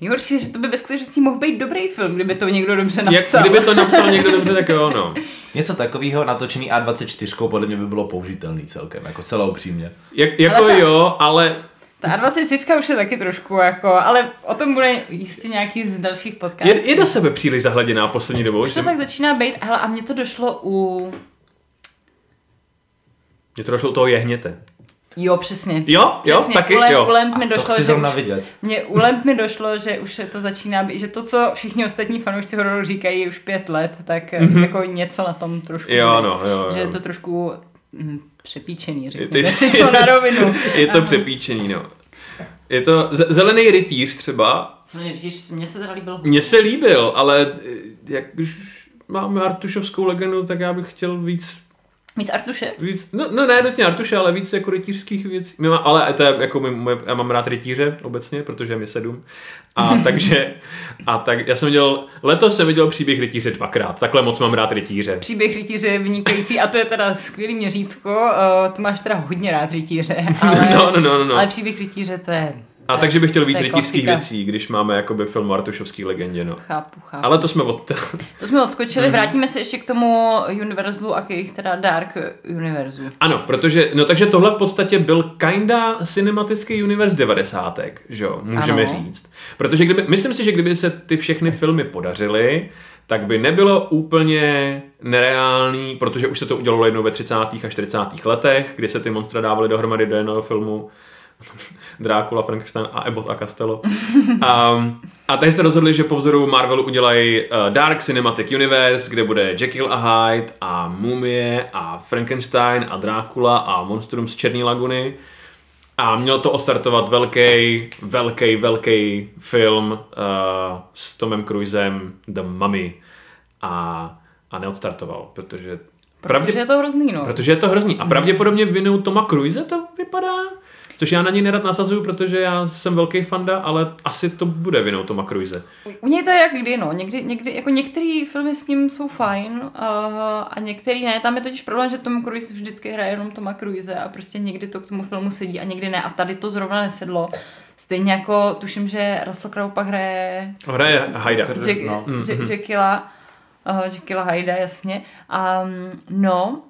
Nejhorší že to by ve skutečnosti mohl být dobrý film, kdyby to někdo dobře Jak, napsal. kdyby to napsal někdo dobře, tak jo, no. *laughs* Něco takového natočený A24 podle mě by bylo použitelný celkem, jako celou upřímně. Jak, jako Ale ta- jo, ale Ta A24 už je taky trošku jako, ale o tom bude jistě nějaký z dalších podcastů. je, je do sebe příliš zahleděná poslední dobou. Už to tak začíná být, hele, a mně to došlo u... mě to došlo u toho jehněte. Jo, přesně. Jo, jo, přesně. taky, u Lamp, jo. U Lamp mi A to došlo, chci že už, vidět. mě, u Lamp mi došlo, že už to začíná být, že to, co všichni ostatní fanoušci hororu říkají už pět let, tak mm-hmm. jako něco na tom trošku Jo, no, jo, jo. Že je to trošku přepíčený, Je řekněme to- si to to- na rovinu. Je to přepíčený, no. Je to zelený rytíř třeba. Zelený řidič, mně se teda líbil. Mně se líbil, ale eh, jak už máme Artušovskou legendu, tak já bych chtěl víc Víc Artuše. Víc, no, no ne nutně Artuše, ale víc jako rytířských věcí. Má, ale to je jako my, my, já mám rád rytíře obecně, protože je mě sedm. A *laughs* takže, a tak já jsem viděl, letos jsem viděl příběh rytíře dvakrát. Takhle moc mám rád rytíře. Příběh rytíře je vynikající a to je teda skvělý měřítko. Uh, to máš teda hodně rád rytíře, *laughs* ale, No, no, no, no, no. ale příběh rytíře to je... A takže bych chtěl víc rytířských věcí, když máme jakoby film o Artušovský legendě, no. Chápu, chápu. Ale to jsme od... *laughs* To jsme odskočili, Mhm. vrátíme se ještě k tomu Universalu a k jejich teda Dark Univerzu. Ano, protože, no takže tohle v podstatě byl kinda cinematický univerz 90. že jo, můžeme Ano. říct. Protože kdyby, myslím si, že kdyby se ty všechny filmy podařily, tak by nebylo úplně nereálný, protože už se to udělalo jednou ve 30. a 40. letech, kdy se ty monstra dávaly dohromady do jednoho filmu. Drácula, Frankenstein a Abbott a Costello. Um, a tady se rozhodli, že po vzoru Marvelu udělají uh, Dark Cinematic Universe, kde bude Jekyll a Hyde a Mumie a Frankenstein a Drácula a Monstrum z Černé laguny. A měl to ostartovat velký, velký, velký film uh, s Tomem Cruisem The Mummy. A, a neodstartoval, protože Protože je to hrozný, no. Protože je to hrozný. A pravděpodobně vinou Toma Cruise to vypadá? Což já na něj nerad nasazuju, protože já jsem velký fanda, ale asi to bude vinou Toma Cruise. U něj to je jak kdy, no. Někdy, někdy, jako některé filmy s ním jsou fajn uh, a některý ne. Tam je totiž problém, že Tom Cruise vždycky hraje jenom Toma Cruise a prostě někdy to k tomu filmu sedí a někdy ne. A tady to zrovna nesedlo. Stejně jako tuším, že Russell Crowe pak hraje... Hraje Haida. Jack, no. mm-hmm. Jekylla, uh, Haida, jasně. Um, no,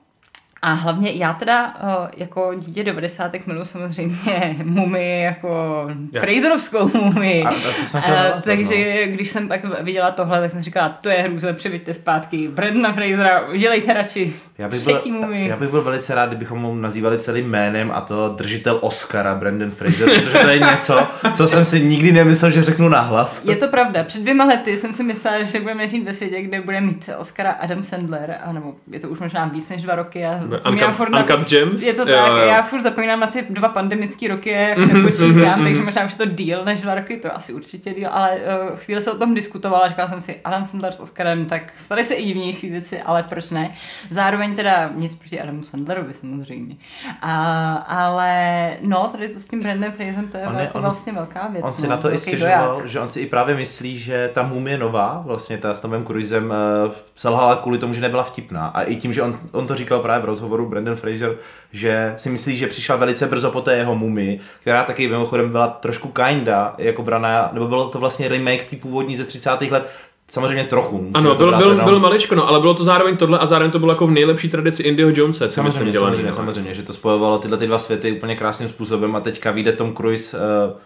a hlavně já teda jako dítě 90. milu samozřejmě *laughs* mumy jako yeah. Fraserovskou mumy. A, a takže no. když jsem pak viděla tohle, tak jsem říkala, to je hrůze, přivíďte zpátky Brandona Frasera, udělejte radši já bych byl, mumy. Já bych byl velice rád, kdybychom mu nazývali celým jménem a to držitel Oscara Brandon Fraser, protože to je něco, co jsem si nikdy nemyslel, že řeknu nahlas. Je to pravda. Před dvěma lety jsem si myslela, že budeme žít ve světě, kde bude mít Oscara Adam Sandler, nebo je to už možná víc než dva roky a Uncut, furt Uncut Gems? Je to tak, jo, jo. já furt zapomínám na ty dva pandemické roky, jak nepočítám, takže možná už je to díl než dva roky, to asi určitě díl, ale uh, chvíli se o tom diskutovala, říkala jsem si, Adam Sandler s Oscarem, tak staly se i divnější věci, ale proč ne? Zároveň teda nic proti Adamu Sandlerovi samozřejmě. A, ale no, tady to s tím Brandem Fraserem, to je, on je jako on, vlastně velká věc. On si no, na to i stěžoval, že on si i právě myslí, že ta mumie nová, vlastně ta s Tomem Cruisem, uh, selhala kvůli tomu, že nebyla vtipná. A i tím, že on, on to říkal právě v rozhovoru Brandon Fraser, že si myslí, že přišla velice brzo po té jeho mumii, která taky mimochodem byla trošku kinda, jako braná, nebo bylo to vlastně remake ty původní ze 30. let, Samozřejmě trochu. Ano, byl, byl, byl maličko, no, ale bylo to zároveň tohle a zároveň to bylo jako v nejlepší tradici Indyho Jonese, si samozřejmě, myslím, dělaný. Samozřejmě, no. samozřejmě, že to spojovalo tyhle ty dva světy úplně krásným způsobem a teďka vyjde Tom Cruise uh,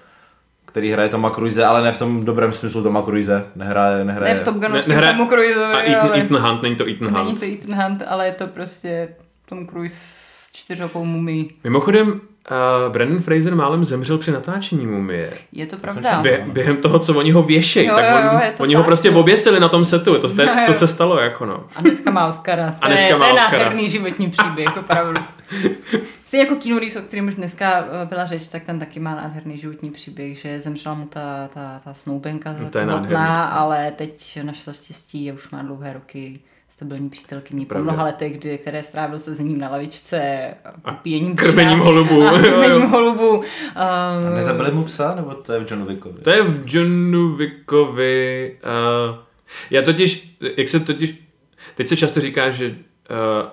který hraje Toma Cruise, ale ne v tom dobrém smyslu Toma Cruise. Nehraje, nehraje. Ne v tom ne, nehraje, Tomu Cruise. A Ethan, ale... Ethan Hunt, není to Ethan Hunt. Není to Ethan Hunt, ale je to prostě Tom Cruise s čtyřokou mumí. Mimochodem, uh, Brandon Fraser málem zemřel při natáčení mumie. Je to pravda. Bě, během toho, co oni ho věšejí, tak jo, on, oni tak, ho prostě jo. oběsili na tom setu. To, to, jo, jo. to se stalo jako no. A dneska má Oscara. A dneska má Oscara. To je nádherný životní příběh, opravdu. *laughs* Stejně jako Keanu Reeves, o kterém už dneska eh, byla řeč, tak ten taky má nádherný životní příběh, že zemřela mu ta, ta, ta snoubenka, no, to je ale teď našel štěstí a už má dlouhé roky stabilní přítelkyní po mnoha letech, kdy, které strávil se ním na lavičce a píjením krmením holubů. A krmením holubů. Um, a nezabili mu psa, nebo to je v Johnu Wickovi? To je v Johnu Wickovi. Uh, já totiž, jak se totiž, teď se často říká, že uh,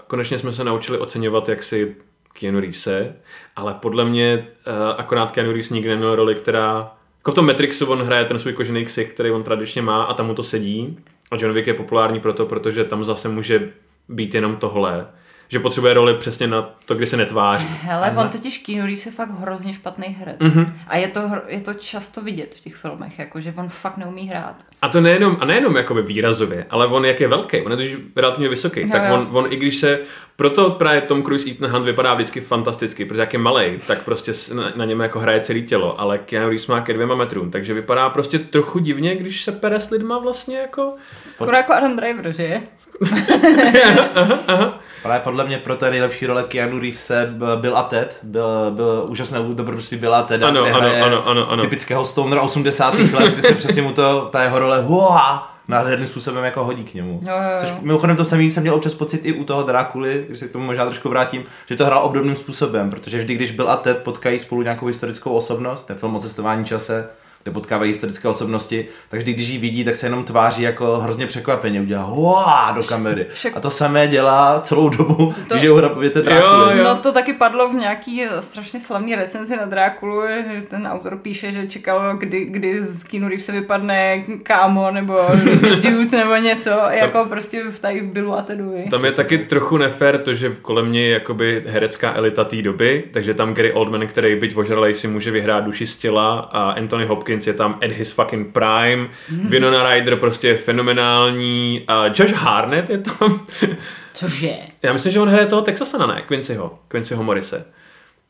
konečně jsme se naučili oceňovat, jak si Keanu Reevese, ale podle mě uh, akorát Keanu Reeves nikdy neměl roli, která jako v tom Matrixu on hraje ten svůj kožený ksich, který on tradičně má a tam mu to sedí. A John Wick je populární proto, protože tam zase může být jenom tohle že potřebuje roli přesně na to, kdy se netváří. Hele, on totiž Keanu Reeves je fakt hrozně špatný herec. Mm-hmm. A je to, je to často vidět v těch filmech, jako, že on fakt neumí hrát. A to nejenom, a nejenom jakoby výrazově, ale on jak je velký, on je totiž relativně vysoký, jo, tak jo. On, on i když se, proto právě Tom Cruise Ethan Hunt vypadá vždycky fantasticky, protože jak je malý, tak prostě na, na něm jako hraje celé tělo, ale Keanu Reeves má ke dvěma metrům, takže vypadá prostě trochu divně, když se pere s lidma vlastně jako... Skoro jako Adam Driver, že? *laughs* aha, aha. Ale podle mě pro té nejlepší role Keanu Reeves byl a Ted, byl, byl úžasné dobrodružství byl a Ted, ano, ano, ano, ano, ano. typického Stonera 80. let, kdy se přesně mu to, ta jeho role hoa, nádherným způsobem jako hodí k němu. Jo, jo, jo. Což mimochodem to samý jsem měl občas pocit i u toho Drákuly, když se k tomu možná trošku vrátím, že to hrál obdobným způsobem, protože vždy, když byl a Ted potkají spolu nějakou historickou osobnost, ten film o cestování čase, kde potkávají historické osobnosti, takže když ji vidí, tak se jenom tváří jako hrozně překvapeně, udělá hoa do kamery. Však... A to samé dělá celou dobu, to... když je uhrabověte Drákulu. No to taky padlo v nějaký strašně slavný recenzi na Drákulu, ten autor píše, že čekal, kdy, kdy z Keanu se vypadne kámo, nebo *laughs* dude, nebo něco, tam... jako prostě v tady bylu a tedu. Tam je taky trochu nefér to, že kolem mě je jakoby herecká elita té doby, takže tam Gary Oldman, který byť ožralej si může vyhrát duši z těla a Anthony Hopkins Hopkins je tam at his fucking prime, mm. Winona Ryder prostě je fenomenální, a Josh Harnett je tam. *laughs* Cože? Já myslím, že on hraje toho Texasana, ne? Quincyho, Quincyho Morise.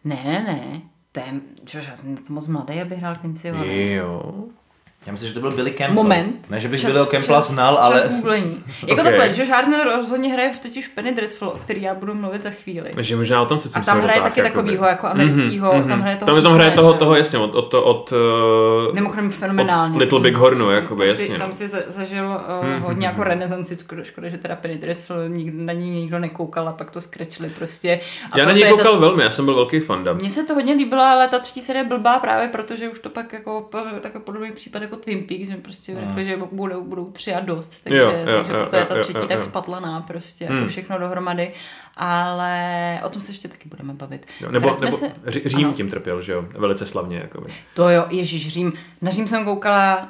Ne, ne, ne. To je, Josh Harnett moc mladý, aby hrál Quincyho. Jo. Já myslím, že to byl Billy Campbell. Moment. Ne, že bych Billyho Campbella znal, ale... Čas googlení. *laughs* Jako Ok. takhle, že Harner rozhodně hraje v totiž Penny Dreadful, o který já budu mluvit za chvíli. Takže možná o tom, co A jsem tam se hraje dotáhl, taky jakoby. takovýho, jako americkýho, Mhm, tam hraje toho Tam, tam hraje toho, toho jasně, od, od, od, uh, Mimochodem fenomenálně. od Little Big Hornu, jakoby, tam si, jasně. tam no. si za- zažil uh, Mhm, hodně jako mhm. renesanci, škoda, škoda, že teda Penny Dreadful nikdo, na ní nikdo nekoukal a pak to skrečli prostě. A Já na to- koukal velmi, já jsem byl velký fanda. Mně se to hodně líbilo, ale ta třetí série je blbá právě protože už to pak jako takový podobný případ jako Twin Peaks, že prostě Mm. řekli, že budou, budou tři a dost, takže, Jo, jo, takže jo, proto je jo, ta jo, třetí jo, tak jo. spatlaná prostě, Hmm. jako všechno dohromady, ale o tom se ještě taky budeme bavit. Jo, nebo nebo se- Ří- Řím ano. tím trpěl, že jo? Velice slavně, jakoby. To jo, Ježíš Řím. Na Řím jsem koukala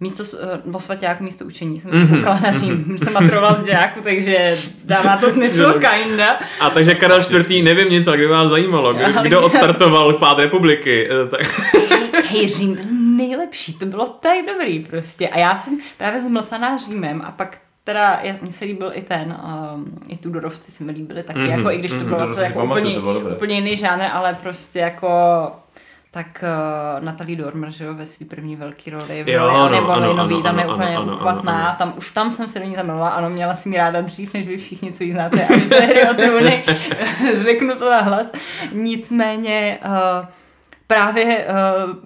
místo, s- eh, svaťáku místo učení jsem Mhm, koukala na Řím. Jsem maturovala z dějáku, takže dává to smysl, kinda. A takže Karel IV. nevím nic, ale kdyby vás zajímalo, *laughs* kdo, odstartoval pád republiky, eh, tak... Hej, Řím nejlepší, to bylo tak dobrý prostě. A já jsem právě zmlsaná Římem a pak teda, já- mně se líbil i ten, um, i Tudorovci se mi líbili taky, Mhm, jako i když to mhm, bylo to zase jako pamatuju, úplně, to bylo dobré. úplně jiný žánr, ale prostě jako tak uh, Natalie Dormer, že jo, ve své první velký roli v Jo, roli ano, Anny ano, Boleynový, ano, tam je ano, úplně ano, ano, uchvatná, ano. tam už tam jsem se do ní zamilovala, ano, měla jsem ji ráda dřív, než vy všichni, co ji znáte, a že se hry o řeknu to nahlas. Nicméně uh, právě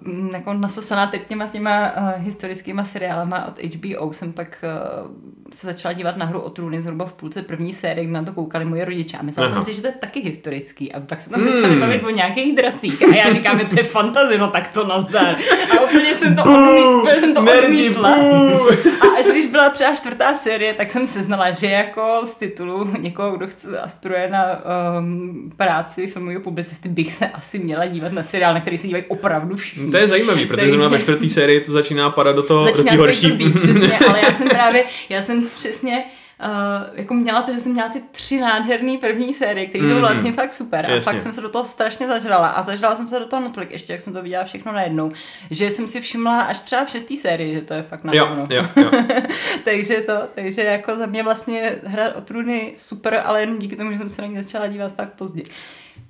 uh, jako nasosaná teď těma těma uh, historickýma seriálama od HBO jsem pak uh, se začala dívat na hru o trůny zhruba v půlce první série, kdy na to koukali moje rodiče a myslela jsem si, že to je taky historický a pak se tam Hmm. začali bavit o nějakých dracích a já říkám, že to je fantazy, no tak to nazdar. A úplně jsem to, odmít, úplně jsem to odmítla. A až když byla třeba čtvrtá série, tak jsem se znala, že jako z titulu někoho, kdo chce aspiruje na um, práci filmového publicisty, bych se asi měla dívat na seriál, na který se dívají opravdu všichni. To je zajímavý, protože zrovna ve čtvrtý sérii to začíná padat do toho, do Začíná být horší. blbý, přesně, *laughs* ale já jsem právě, já jsem přesně Uh, jako měla to, že jsem měla ty tři nádherné první série, které jsou Mhm. vlastně fakt super. A Jasně. pak jsem se do toho strašně zažrala. A zažrala jsem se do toho natolik, ještě jak jsem to viděla všechno najednou, že jsem si všimla až třeba v šestý sérii, že to je fakt na Jo, jo, jo. *laughs* takže to, takže jako za mě vlastně hra o trůny super, ale jenom díky tomu, že jsem se na ní začala dívat fakt pozdě.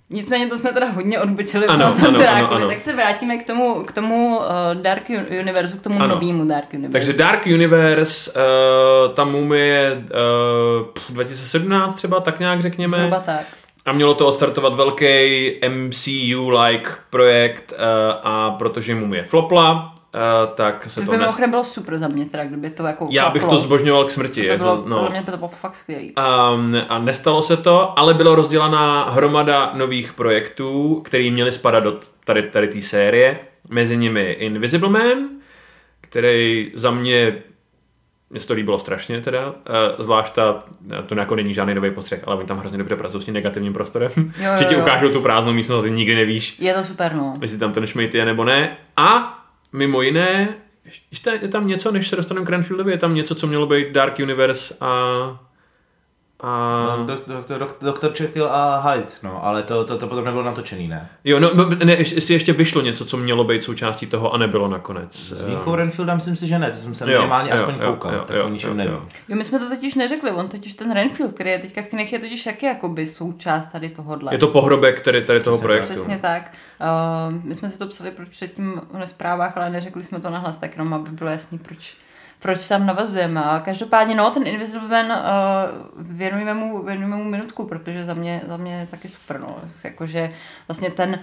Nicméně to jsme teda hodně odbočili od Ano, ano, ano, ano. tak se vrátíme k tomu, k tomu uh, Dark Un- Univerzu, k tomu Ano. novému Dark Univerzu. Takže Dark Universe, uh, ta mumie je uh, 2017 třeba, tak nějak řekněme. Zhruba tak. A mělo to odstartovat velký MCU-like projekt uh, a protože mumie flopla, uh, tak se Což to by nes... mimochodem bylo super za mě, teda, kdyby to jako Já bych to zbožňoval k smrti. To by bylo, to- no. No. mě by to bylo fakt skvělý. Um, a nestalo se to, ale byla rozdělaná hromada nových projektů, který měly spadat do tady, tady té série. Mezi nimi Invisible Man, který za mě mně se to líbilo strašně teda, uh, zvlášť ta, to jako není žádný nový postřeh, ale oni tam hrozně dobře pracují s tím negativním prostorem, Jo, *laughs* že ti jo, jo. ukážou tu prázdnou místnost a ty nikdy nevíš, Je to super, no. jestli tam ten šmejt je nebo ne. A mimo jiné, je tam něco, než se dostaneme k Renfieldovi, je tam něco, co mělo být Dark Universe a... a... No, dok- dok- dok- Doktor Jekyll a Hyde, no, ale to, to, to potom nebylo natočený, ne? Jo, no, b- ne, ještě, jestli ještě vyšlo něco, co mělo být součástí toho a nebylo nakonec. S výjimkou Renfielda myslím si, že ne, to jsem se Jo, minimálně jo, aspoň jo, koukal, jo, tak jo, o ničem jo, nevím. jo. Jo, my jsme to totiž neřekli, on totiž ten Renfield, který je teďka v kinech, je totiž taky jakoby součást tady tohohle. Je to pohrobek tady, tady toho Přesně projektu. Přesně tak. Uh, my jsme si to psali pro- předtím na zprávách, ale neřekli jsme to nahlas, tak jenom aby bylo jasný, proč, proč tam navazujeme. A každopádně, no, ten Invisible Man, uh, věnujeme, mu, věnujeme mu minutku, protože za mě, za mě je taky super, no. Jakože vlastně ten,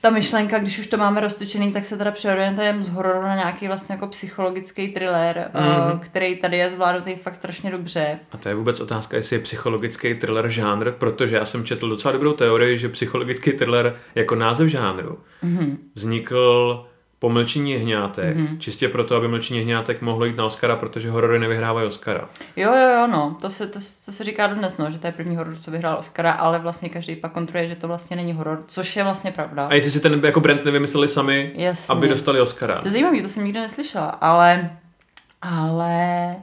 ta myšlenka, když už to máme roztočený, tak se teda přeorientujeme z hororu na nějaký vlastně jako psychologický thriller, Mhm. mm-hmm. který tady je zvládnutý fakt strašně dobře. A to je vůbec otázka, jestli je psychologický thriller žánr, protože já jsem četl docela dobrou teorii, že psychologický thriller jako název žánru Mm-hmm. vznikl po Mlčení jehňátek, Mhm. mm-hmm. čistě proto, aby Mlčení jehňátek mohlo jít na Oscara, protože horory nevyhrávají Oscara. Jo, jo, jo, no, to se, to, to se říká dodnes, no, že to je první horor, co vyhrál Oscara, ale vlastně každý pak kontroluje, že to vlastně není horor, což je vlastně pravda. A jestli si ten jako brand nevymysleli sami, Jasně. aby dostali Oscara. To je zajímavý, to jsem nikdy neslyšela, ale, ale,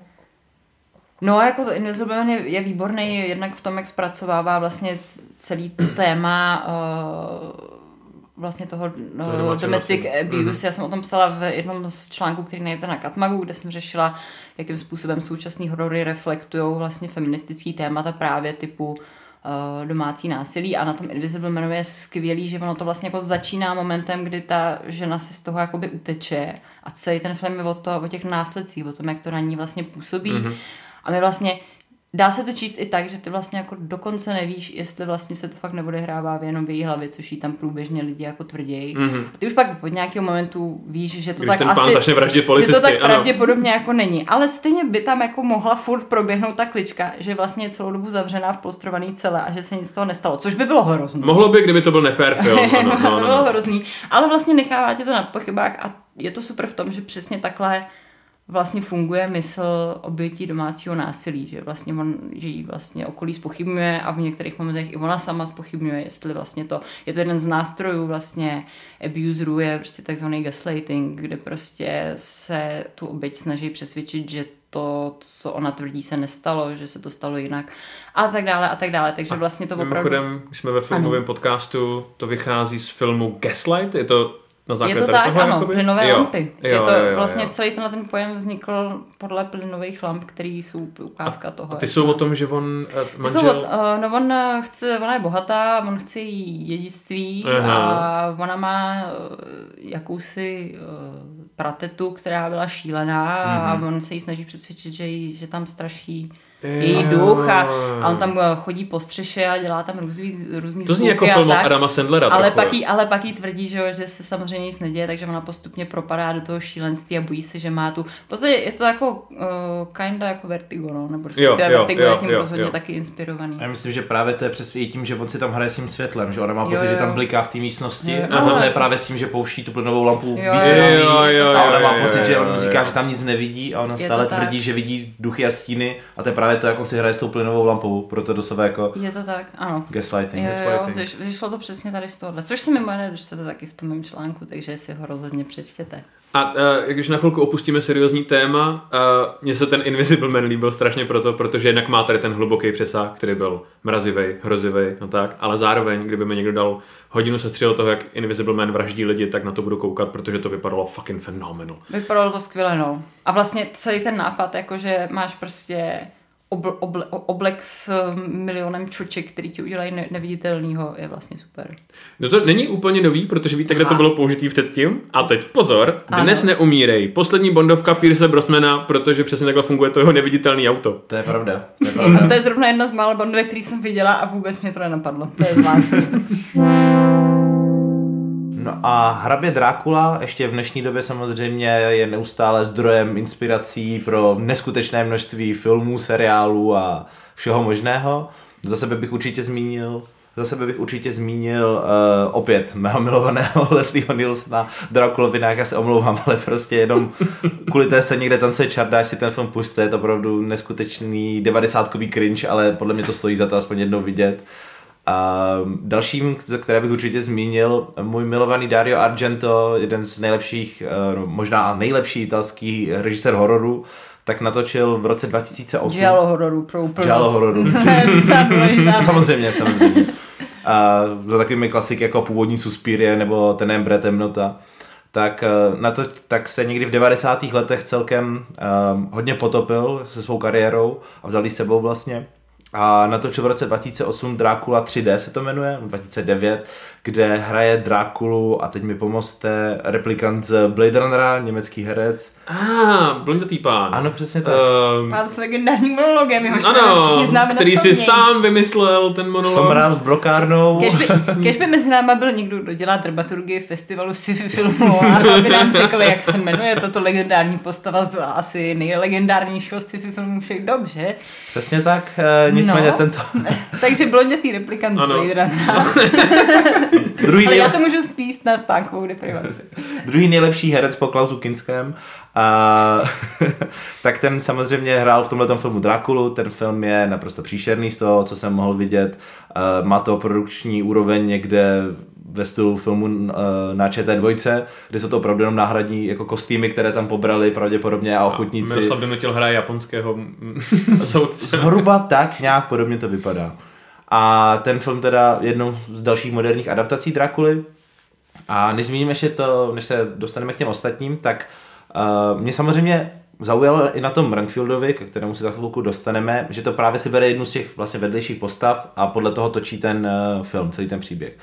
no jako to Invisible Man je, je výborný jednak v tom, jak zpracovává vlastně celý téma uh, vlastně toho Toho uh, domestic abuse. Mhm. Mm-hmm. Já jsem o tom psala v jednom z článků, který najdete na Katmagu, kde jsem řešila, jakým způsobem současný horory reflektují vlastně feministický témata právě typu uh, domácí násilí a na tom Invisible Manu je skvělý, že ono to vlastně jako začíná momentem, kdy ta žena si z toho jakoby uteče a celý ten film je o, to, o těch následcích, o tom, jak to na ní vlastně působí. Mm-hmm. A my vlastně Dá se to číst i tak, že ty vlastně jako dokonce nevíš, jestli vlastně se to fakt neodehrává jenom v její hlavě, což jí tam průběžně lidi jako tvrdějí. Mm-hmm. A ty už pak od nějakého momentu víš, že to Když tak ten asi, pán začne vraždit policisty, že to tak ano. pravděpodobně jako není. Ale stejně by tam jako mohla furt proběhnout ta klička, že vlastně je celou dobu zavřená v polstrovaný celé a že se nic z toho nestalo, což by bylo hrozný. Mohlo by, kdyby to byl nefér film. *laughs* Ano, no, no, bylo no. hrozný. Ale vlastně nechává tě to na pochybách a je to super v tom, že přesně takhle vlastně funguje mysl obětí domácího násilí, že vlastně on, že jí vlastně okolí spochybňuje a v některých momentech i ona sama spochybňuje, jestli vlastně to, je to jeden z nástrojů vlastně abuserů je prostě takzvaný gaslighting, kde prostě se tu oběť snaží přesvědčit, že to, co ona tvrdí, se nestalo, že se to stalo jinak a tak dále a tak dále, takže vlastně to opravdu... Mimochodem, když jsme ve filmovém podcastu, to vychází z filmu Gaslight, je to na Je základě to tady tak, toho, ano, jakoby? plynové Jo, lampy. Jo, je to jo, jo, vlastně jo. celý tenhle ten pojem vznikl podle plynových lamp, který jsou ukázka toho. A ty jsou to- o tom, že on eh, Ty manžel... jsou od, uh, no on eh, chce, ona je bohatá, on chce jí dědictví Aha. a ona má uh, jakousi uh, pratetu, která byla šílená a Mhm. on se jí snaží přesvědčit, že, jí, že tam straší její duch a, a on tam eh, chodí po střeše a dělá tam různý, různý To zní zvuky jako film od tak. Adama Sandlera Ale trochu. pak, jí, ale pak jí tvrdí, že, jo, že se samozřejmě nic neděje, takže ona postupně propadá do toho šílenství a bojí se, že má tu... V podstatě je to jako uh, kinda jako Vertigo, no? nebo Jo, jo, Vertigo jo, je tím jo, rozhodně jo. taky inspirovaný. Já myslím, že právě to je přesně i tím, že on si tam hraje s tím světlem, že ona má pocit, že tam bliká v té místnosti Jo, a jo. ono to je Jasně. právě s tím, že pouští tu plynovou lampu Jo, více jo, jo, jo, a ona má pocit, že on říká, že tam nic nevidí a ona stále tvrdí, že vidí duchy a stíny a to je právě to, jak on si hraje s tou plynovou lampou, proto do sebe jako Je to tak, ano. gaslighting. Jo, jo, gaslighting. vyš- vyšlo to přesně tady z tohohle, což si mimo jiné dočtete taky v tom mém článku, takže si ho rozhodně přečtěte. A uh, když na chvilku opustíme seriózní téma, uh, mně se ten Invisible Man líbil strašně proto, protože jednak má tady ten hluboký přesah, který byl mrazivý, hrozivý, no tak, ale zároveň, kdyby mi někdo dal hodinu sestřel toho, jak Invisible Man vraždí lidi, tak na to budu koukat, protože to vypadalo fucking phenomenal. Vypadalo to skvěle, no. A vlastně celý ten nápad, jakože máš prostě obl, obl, oblek s milionem čoček, který ti udělají ne, neviditelnýho, je vlastně super. No to není úplně nový, protože víte, kde to bylo použitý předtím. A teď pozor, dnes Ano. neumírej. Poslední bondovka Pierce Brosmana, protože přesně takhle funguje to jeho neviditelný auto. To je pravda. To je pravda. A to je zrovna jedna z mála bandovek, který jsem viděla a vůbec mě to nenapadlo. To je zvláštní. *laughs* No a hrabě Drákula ještě v dnešní době samozřejmě je neustále zdrojem inspirací pro neskutečné množství filmů, seriálů a všeho možného. Za sebe bych určitě zmínil za sebe bych určitě zmínil uh, opět mého milovaného *laughs* Leslieho Nilsona Drakulovi, já se omlouvám, *laughs* ale prostě jenom kvůli té scéně, kde tancuje Čardáš si ten film puste, je to opravdu neskutečný 90 cringe, ale podle mě to stojí za to aspoň jednou vidět. A dalším, které bych určitě zmínil, můj milovaný Dario Argento, jeden z nejlepších, eh, no, možná nejlepší italský režisér hororu, tak natočil v roce 2008. Giallo hororu pro úplnost. Giallo hororu. *laughs* Samozřejmě, samozřejmě. A za takovými klasiky jako původní Suspirie nebo Tenebre temnota. Tak, eh, na to, tak se někdy v 90. letech celkem um, hodně potopil se svou kariérou a vzali s sebou vlastně. A natočil v roce 2008 Drákula 3D se to jmenuje, 2009, kde hraje Drákulu a teď mi pomozte replikant z Blade Runnera, německý herec. A, ah, blondětý pán. Ano, přesně tak. Um, Pán s legendárním monologem, jehož ano, všichni známe který si sám vymyslel ten monolog. Somrál s brokárnou. Kež by, *laughs* kež by mezi náma byl někdo, kdo dělá dramaturgii festivalu sci-fi filmu a aby nám řekl, jak se jmenuje tato legendární postava z asi nejlegendárnějšího sci-fi filmu všech dob, že? Přesně tak, eh, nicméně No. tento *laughs* Takže blondětý replikant z Ano. Blade Runnera. *laughs* *laughs* druhý, Ale já to můžu spíst na spánkovou deprivaci. *laughs* druhý nejlepší herec po Klausu Kinském. A, *laughs* tak ten samozřejmě hrál v tomhle filmu Drakulu. Ten film je naprosto příšerný z toho, co jsem mohl vidět. A, má to produkční úroveň někde ve stylu filmu eh, na ČT2, kde jsou to opravdu jenom náhradní jako kostýmy, které tam pobrali pravděpodobně a ochotníci. Miroslav Donutil hraje japonského soudce. Zhruba tak nějak podobně to vypadá. A ten film teda jednou z dalších moderních adaptací Drakuly. A než zmíním ještě to, než se dostaneme k těm ostatním, tak uh, mě samozřejmě zaujalo i na tom Renfieldovi, ke kterému se za chvilku dostaneme, že to právě si bere jednu z těch vlastně vedlejších postav a podle toho točí ten uh, film, celý ten příběh.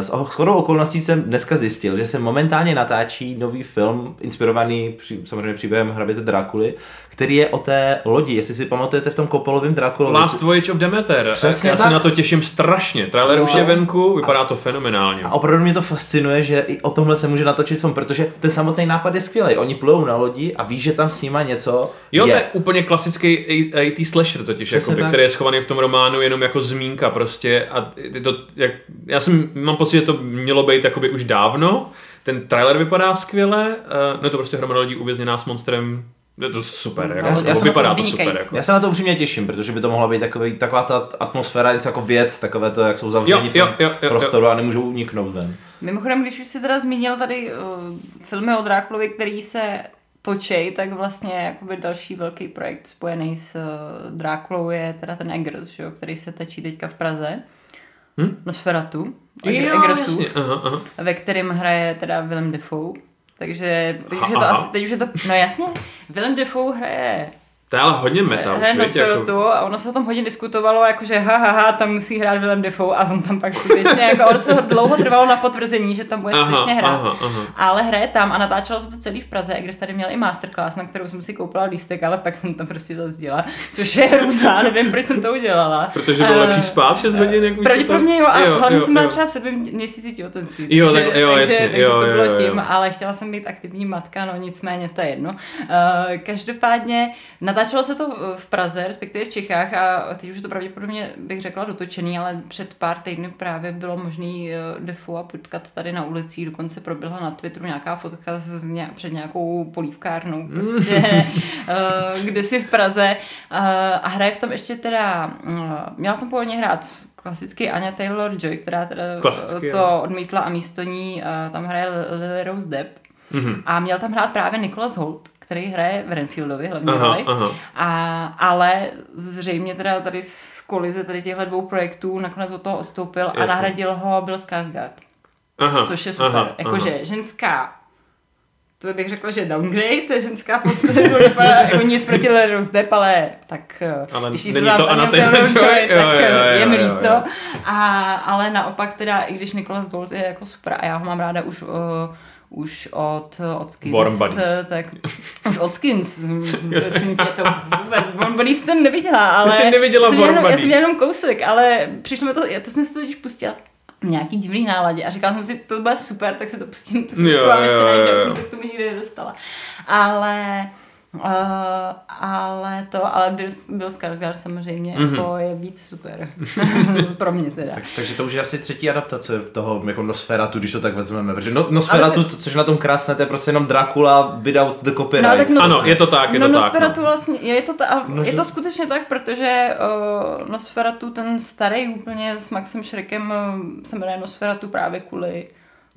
S shodou okolností jsem dneska zjistil, že se momentálně natáčí nový film, inspirovaný při, samozřejmě příběhem hraběte Drákuly, který je o té lodi, jestli si pamatujete v tom Kopolovém Drákulovi. Last Voyage of Demeter. Přesně Já tak. se na to těším strašně. Trailer no. už je venku, vypadá a, to fenomenálně. A opravdu mě to fascinuje, že i o tomhle se může natočit film, protože ten samotný nápad je skvělý. Oni plujou na lodi a ví, že tam s nima něco Jo, je. to je úplně klasický AT slasher totiž, jakoby, který je schovaný v tom románu jenom jako zmínka prostě. A to, jak, já jsem, mám pocit, že to mělo být jakoby už dávno. Ten trailer vypadá skvěle, uh, no to prostě hromada lidí uvězněná s monstrem je to super, no, jako, já, já vypadá to super. Jako. Já se na to upřímně těším, protože by to mohla být takový, taková ta atmosféra, něco jako věc, takové to, jak jsou zavření v tom jo, jo, prostoru jo. a nemůžou uniknout ven. Mimochodem, když už si teda zmínil tady uh, filmy o Drákulovi, který se točej, tak vlastně jakoby další velký projekt spojený s uh, Drákulou je teda ten Eggers, že jo, který se tečí teďka v Praze. Hm? Nosferatu. Jo, jasně. Aha, aha. Ve kterém hraje teda Willem Dafoe takže teď už je to asi, teď už je to, no jasně, Willem Dafoe hraje to je ale hodně meta už, víš, jako... a ono se o tom hodně diskutovalo, jakože ha, ha, ha, tam musí hrát Willem Dafoe a on tam pak skutečně, jako ono se dlouho trvalo na potvrzení, že tam bude aha, skutečně hrát. Aha, aha. Ale hraje tam a natáčelo se to celý v Praze, kde tady měl i masterclass, na kterou jsem si koupila lístek, ale pak jsem tam prostě zazdila, což je hrůza, nevím, proč jsem to udělala. Protože bylo uh, lepší spát 6 hodin, jak už Pravděpodobně jo, a jo, hlavně jo, jsem byla třeba v sedmi měsíci těhotenství. Jo, tak, jo, takže, jasně, takže jo, to bylo jo, tím, jo. ale chtěla jsem být aktivní matka, no nicméně to je jedno. Uh, každopádně natáčelo se to v Praze, respektive v Čechách a teď už je to pravděpodobně bych řekla dotočený, ale před pár týdny právě bylo možné eh, defu a potkat tady na ulici, dokonce proběhla na Twitteru nějaká fotka z ně, před nějakou polívkárnou, prostě, *laughs* eh, kde si v Praze eh, a hraje v tom ještě teda, měla v tom původně hrát klasicky Anya Taylor-Joy, která teda Klasicky, to odmítla a místo ní tam hraje Lily Rose Depp. Mm-hmm. A měl tam hrát právě Nicholas Holt, který hraje v Renfieldovi hlavně aha, roli. Aha. A, ale zřejmě teda tady z kolize tady těchto dvou projektů nakonec od toho odstoupil Jasně. a nahradil ho Bill Skarsgård. Aha, což je super. Jakože ženská to bych řekla, že downgrade, ženská postava, *laughs* to vypadá jako nic proti Depp, ale tak eh, ale když není to Anna Taylor-Joy, tak jo, jo, jo, je mi líto. A, ale naopak teda, i když Nicholas Gold je jako super a já ho mám ráda už uh, už od, od Skins. Warm Buddies. Tak, už od Skins. Prosím tě, to vůbec. Warm Buddies jsem neviděla, ale... Jsi neviděla jsem Warm jenom, Já jsem jenom kousek, ale přišlo mi to, já to jsem si to teď pustila nějaký divný náladě a říkala jsem si, to bude super, tak se to pustím, to jsem jo, jo, jsem se k tomu nikdy nedostala. Ale Uh, ale to, ale Bill, Bill Skarsgård samozřejmě mm-hmm. jako je víc super. *laughs* Pro mě teda. Tak, takže to už je asi třetí adaptace toho jako Nosferatu, když to tak vezmeme. Protože no, Nosferatu, ale... to, což na tom krásné, to je prostě jenom Dracula without the copyright. No, tak nos... Ano, je to tak, je no, to Nosferatu tak. No. vlastně, je to, ta, no, je to skutečně tak, protože uh, Nosferatu, ten starý úplně s Maxem Šrekem uh, se jmenuje Nosferatu právě kvůli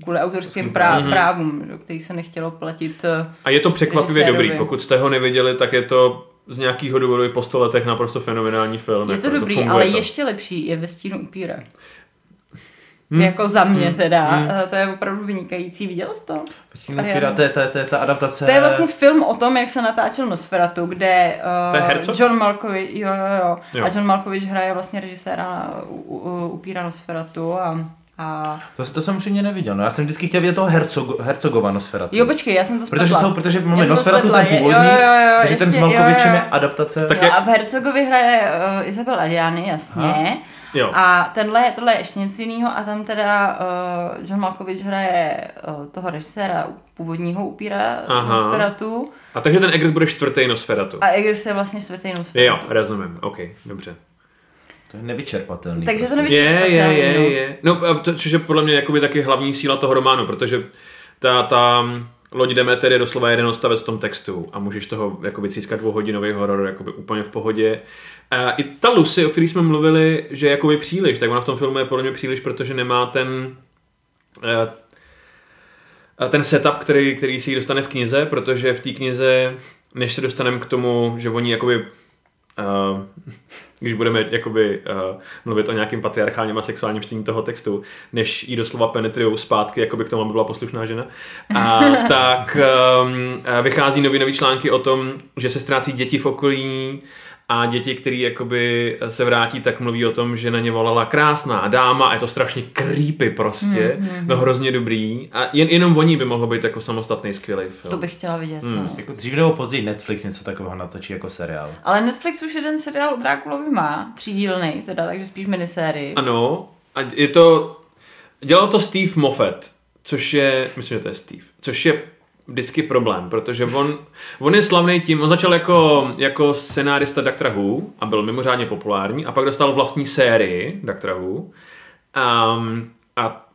kvůli autorským prá- mm-hmm. právům, který se nechtělo platit eh, A je to překvapivě dobrý, pokud jste ho neviděli, tak je to z nějakého důvodu po 100 letech naprosto fenomenální film. Je to jako, dobrý, to ale to. ještě lepší je ve stínu upíra. Hmm. Jako za mě hmm. teda, hmm. to je opravdu vynikající. Viděl jsi to? Upíra, to je, to, je, to je ta adaptace... To je vlastně film o tom, jak se natáčel Nosferatu, kde uh, John Malkovich, jo, jo, jo, jo. A John Malkovich hraje vlastně režiséra Upíra Nosferatu a a... To, to jsem upřímně neviděl. No, já jsem vždycky chtěl vidět toho Hercog, Hercogova Nosferatu. Jo, počkej, já jsem to spletla. Protože, jsou, protože máme Nosferatu ten původní, jo, jo, jo, takže ještě, ten s Malkovičem je adaptace. Tak jo, a v Hercogovi hraje uh, Isabel Adiany, jasně. Aha. Jo. A tenhle, tohle je ještě něco jiného a tam teda uh, John Malkovich hraje uh, toho režiséra původního upíra Aha. Nosferatu. A takže ten Eggers bude čtvrtý Nosferatu. A Eggers je vlastně čtvrtý Nosferatu. Jo, rozumím, ok, dobře. To je nevyčerpatelný. Takže prostě. to nevyčerpatelný. Je, je, je, je. No, to, což je podle mě jakoby taky hlavní síla toho románu, protože ta, ta loď Demeter je doslova jeden odstavec v tom textu a můžeš toho jako vytřískat dvouhodinový horor jakoby úplně v pohodě. A I ta Lucy, o který jsme mluvili, že je jakoby příliš, tak ona v tom filmu je podle mě příliš, protože nemá ten eh, ten setup, který, který si dostane v knize, protože v té knize, než se dostaneme k tomu, že oni jakoby uh, když budeme jakoby uh, mluvit o nějakým patriarchálním a sexuálním čtení toho textu, než jí doslova penetrují zpátky, jakoby k tomu aby byla poslušná žena. A *laughs* tak um, vychází nový nový články o tom, že se ztrácí děti v okolí, a děti, které jakoby se vrátí, tak mluví o tom, že na ně volala krásná dáma a je to strašně creepy prostě, mm, mm, no hrozně dobrý a jen, jenom oni by mohlo být jako samostatný skvělý film. To bych chtěla vidět. Mm. No. Jako dřív nebo později Netflix něco takového natočí jako seriál. Ale Netflix už jeden seriál o Drákulovi má, třídílný teda, takže spíš minisérii. Ano, a je to, dělal to Steve Moffat, což je, myslím, že to je Steve, což je vždycky problém, protože on, on je slavný tím, on začal jako, jako scenárista Doctor Who a byl mimořádně populární a pak dostal vlastní sérii Doctor Who um, a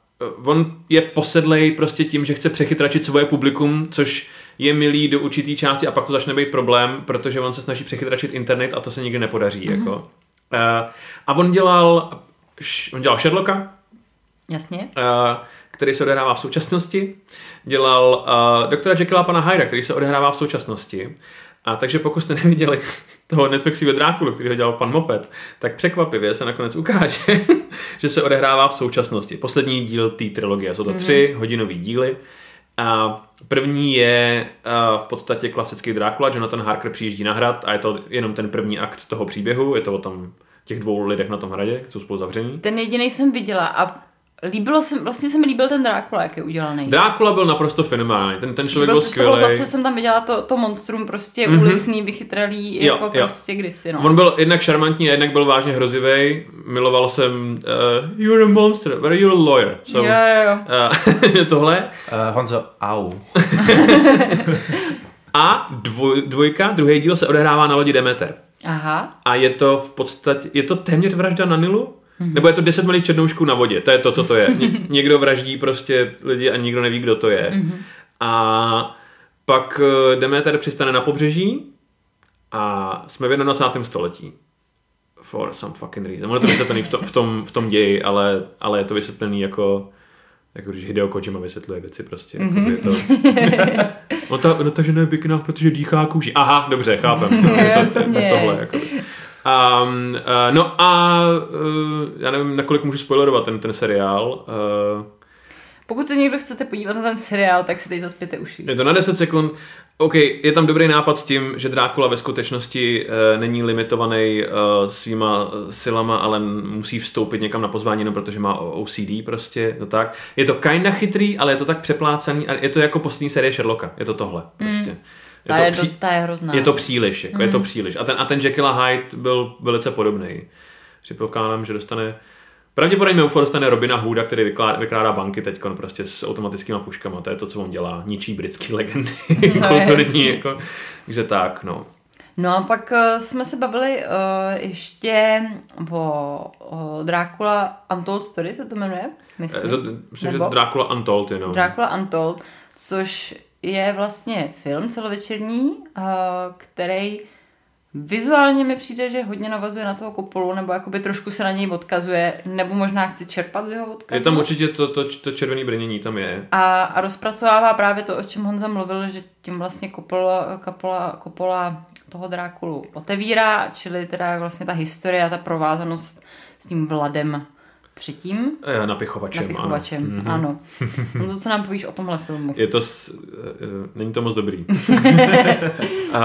on je posedlej prostě tím, že chce přechytračit svoje publikum, což je milý do určitý části a pak to začne být problém, protože on se snaží přechytračit internet a to se nikdy nepodaří. Mm-hmm. Jako. Uh, a on dělal, on dělal Sherlocka. Jasně. Uh, který se odehrává v současnosti. Dělal uh, doktora Jekylla pana Hyda, který se odehrává v současnosti. A takže pokud jste neviděli *laughs* toho Netflixového Drákulu, který ho dělal pan Moffat, tak překvapivě se nakonec ukáže, *laughs* že se odehrává v současnosti. Poslední díl té trilogie. Jsou to mm-hmm. tři hodinový díly. A první je uh, v podstatě klasický Drákula. Jonathan Harker přijíždí na hrad a je to jenom ten první akt toho příběhu. Je to o tom těch dvou lidech na tom hradě, jsou spolu zavření. Ten jediný jsem viděla a Líbilo se, vlastně se mi líbil ten Drákula, jak je udělaný. Drákula byl naprosto fenomenální, ten, ten člověk byl, byl skvělý. Bylo, zase jsem tam viděla to, to monstrum prostě mm-hmm. ulisný, vychytralý, jo, jako jo. prostě kdysi, no. On byl jednak šarmantní a jednak byl vážně hrozivý. Miloval jsem uh, You're a monster, but you're a lawyer. So, jo, jo, Uh, *laughs* tohle. Uh, Honzo, au. *laughs* a dvoj, dvojka, druhý díl se odehrává na lodi Demeter. Aha. A je to v podstatě, je to téměř vražda na Nilu? Mm-hmm. Nebo je to 10 malých černoušků na vodě, to je to, co to je. Ně- někdo vraždí prostě lidi a nikdo neví, kdo to je. Mm-hmm. A pak eh, Demeter přistane na pobřeží a jsme v 21. století. For some fucking reason. Ono to vysvětlený v, to, v, tom, v tom ději, ale, ale je to vysvětlený jako jako když Hideo Kojima vysvětluje věci prostě. Mm-hmm. Jako je to... *laughs* no, ta, no ta žena je v bikinách, protože dýchá kůži. Aha, dobře, chápem. je to, tohle. Jako. Um, uh, no a uh, já nevím, nakolik můžu spoilerovat ten, ten seriál. Uh, pokud se někdo chcete podívat na ten seriál, tak si teď zaspěte uši. Je to na 10 sekund. OK, je tam dobrý nápad s tím, že Drákula ve skutečnosti uh, není limitovaný uh, svýma silama, ale musí vstoupit někam na pozvání, no protože má OCD prostě, to tak. Je to kinda chytrý, ale je to tak přeplácaný a je to jako poslední série Sherlocka. Je to tohle prostě. Mm. Je ta, to je, pří... ta je hrozná. Je to příliš, jako mm. je to mhm. příliš. A ten, a ten Jekyll a Hyde byl velice podobný. Předpokládám, že dostane Pravděpodobně Eufo dostane Robina Hooda, který vykládá, vykládá banky teď prostě s automatickými puškama. To je to, co on dělá. Ničí britský legendy. *laughs* No, *laughs* kulturní, jako, takže tak, no. No a pak uh, jsme se bavili uh, ještě o, o Drácula Untold Story, se to jmenuje? Myslím, to, myslím že to Drácula Untold jenom. Drácula Untold, což je vlastně film celovečerní, který vizuálně mi přijde, že hodně navazuje na toho Kopolu, nebo jakoby trošku se na něj odkazuje, nebo možná chci čerpat z jeho odkazu. Je tam určitě to, to, to červené brnění, tam je. A, a rozpracovává právě to, o čem Honza mluvil, že tím vlastně Kopola, Kopola, Kopola toho Drákulu otevírá, čili teda vlastně ta historie a ta provázanost s tím Vladem třetím. E, napichovačem, napichovačem ano. ano. Honzo, co nám povíš o tomhle filmu? Je to, s, uh, není to moc dobrý. *laughs* uh, uh,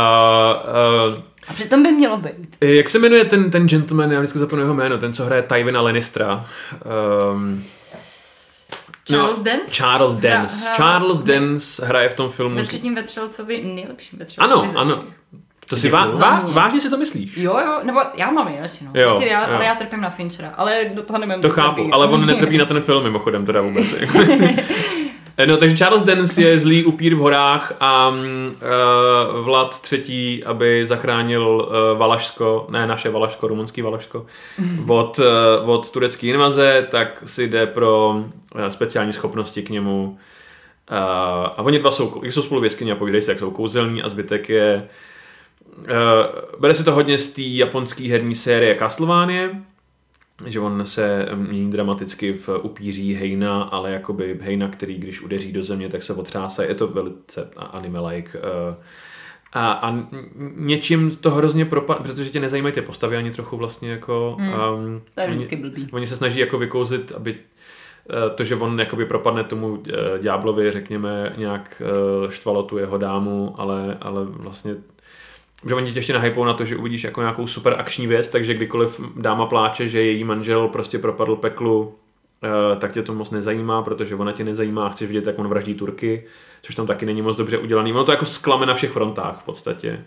a přitom by mělo být. Jak se jmenuje ten, ten gentleman, já vždycky zapomenu jeho jméno, ten, co hraje Tywina Lannistera. Um, Charles no, Dance? Charles Dance. Hra, hra, Charles Dance hraje v tom filmu. Ve třetím vetřelcovi, nejlepším vetřelcovi. Ano, ano. To si vá, vá, vážně si to myslíš? Jo, jo, nebo já mám radši, no. Jo, prostě já, jo. ale já trpím na Finchera, ale do toho nemám To chápu, trpí, ale on *laughs* netrpí na ten film mimochodem teda vůbec. *laughs* no, takže Charles Dance je zlý upír v horách a uh, Vlad třetí, aby zachránil uh, Valašsko, ne naše Valašsko, rumunský Valašsko, *laughs* od, uh, od turecké invaze, tak si jde pro uh, speciální schopnosti k němu. Uh, a oni dva jsou, jsou spolu v jeskyni a povídají se, jak jsou kouzelní a zbytek je Uh, bere se to hodně z té japonské herní série Castlevania, že on se mění dramaticky v upíří Heina, ale jakoby Heina, který když udeří do země, tak se otřásá. Je to velice anime-like. Uh, a, a něčím to hrozně propadne, protože tě nezajímají ty postavy ani trochu vlastně jako... Hmm. Um, To je oni, vždycky blbý. oni se snaží jako vykouzit, aby eh, to, že on jakoby propadne tomu eh, ďáblovi, řekněme, nějak eh, štvalo tu jeho dámu, ale, ale vlastně že oni tě ještě nahypou na to, že uvidíš jako nějakou super akční věc, takže kdykoliv dáma pláče, že její manžel prostě propadl peklu, eh, tak tě to moc nezajímá, protože ona tě nezajímá, chceš vidět, jak on vraždí Turky, což tam taky není moc dobře udělaný. Ono to jako sklame na všech frontách v podstatě.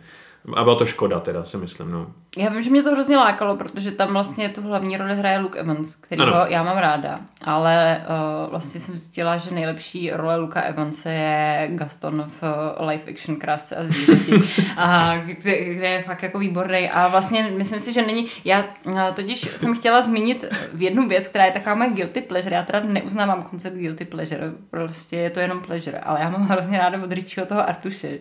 A byla to škoda teda, si myslím, no. Já vím, že mě to hrozně lákalo, protože tam vlastně tu hlavní roli hraje Luke Evans, kterýho Ano. já mám ráda, ale uh, vlastně jsem zjistila, že nejlepší role Luka Evanse je Gaston v uh, live action Krásce a zvířeti, *laughs* a kde, kde, je fakt jako výborný. A vlastně myslím si, že není, já uh, totiž jsem chtěla zmínit v jednu věc, která je taková moje guilty pleasure, já teda neuznávám koncept guilty pleasure, prostě je to jenom pleasure, ale já mám hrozně ráda od Richieho toho Artuše,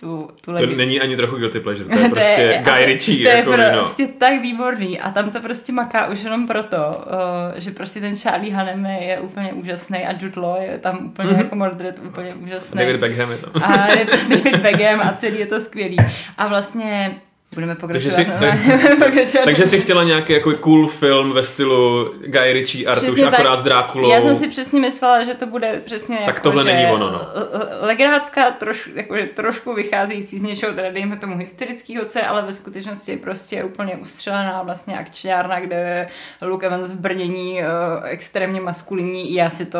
tu, tu To není ani trochu guilty pleasure, to je *laughs* prostě Guy Ritchie, to je jako no. prostě tak výborný a tam to prostě maká už jenom proto, uh, že prostě ten Charlie Hunnam je, je úplně úžasný a Jude Law je tam úplně mm-hmm. jako Mordred úplně úžasný. David Beckham je tam. A je to David Beckham a celý je to skvělý. A vlastně *laughs* budeme pokračovat. si- tak- pokračovat. Takže jsi chtěla nějaký jako cool film ve stylu Guy Ritchie, Artuš, Přesně tak. akorát s Drákulou. Já jsem si přesně myslela, že to bude přesně Tak jako, tohle že není ono, no. l- l- Legradská, troš, jako, trošku vycházející z něčeho, teda dejme tomu hysterického, co je ale ve skutečnosti prostě úplně ustřelená vlastně akčňárna, kde Luke Evans v brnění uh, extrémně maskulinní. Já si to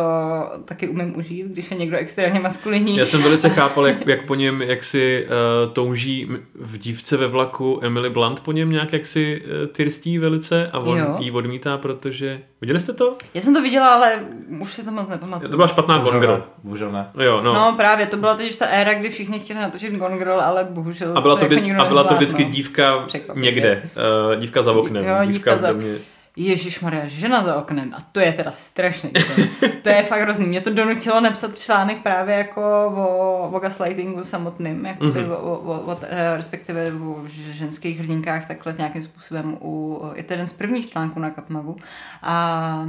taky umím užít, když je někdo extrémně maskulinní. Já jsem velice chápal, jak, *laughs* jak po něm, jak si uh, touží v dívce ve vlaku Emily Blunt po něm nějak jak si uh, tyrstí velice a on Jo. jí odmítá, protože... Viděli jste to? Já jsem to viděla, ale už si to moc nepamatuju. To byla špatná Gone Girl. Bohužel ne. Jo, no. No. právě, to byla totiž ta éra, kdy všichni chtěli natočit Gone Girl, ale bohužel a byla to, jako vždy, nikdo a byla to vždycky no. dívka Překvapivě. někde. Uh, dívka za oknem. Jo, dívka, dívka v za- domě. Ježíš Maria, žena za oknem. A to je teda strašný. To, to je fakt hrozný. Mě to donutilo napsat článek právě jako o, o gaslightingu samotným, jako Mhm. mm-hmm. o, o, o, eh, respektive o ženských hrdinkách takhle s nějakým způsobem. U, je to jeden z prvních článků na Kapmagu. A,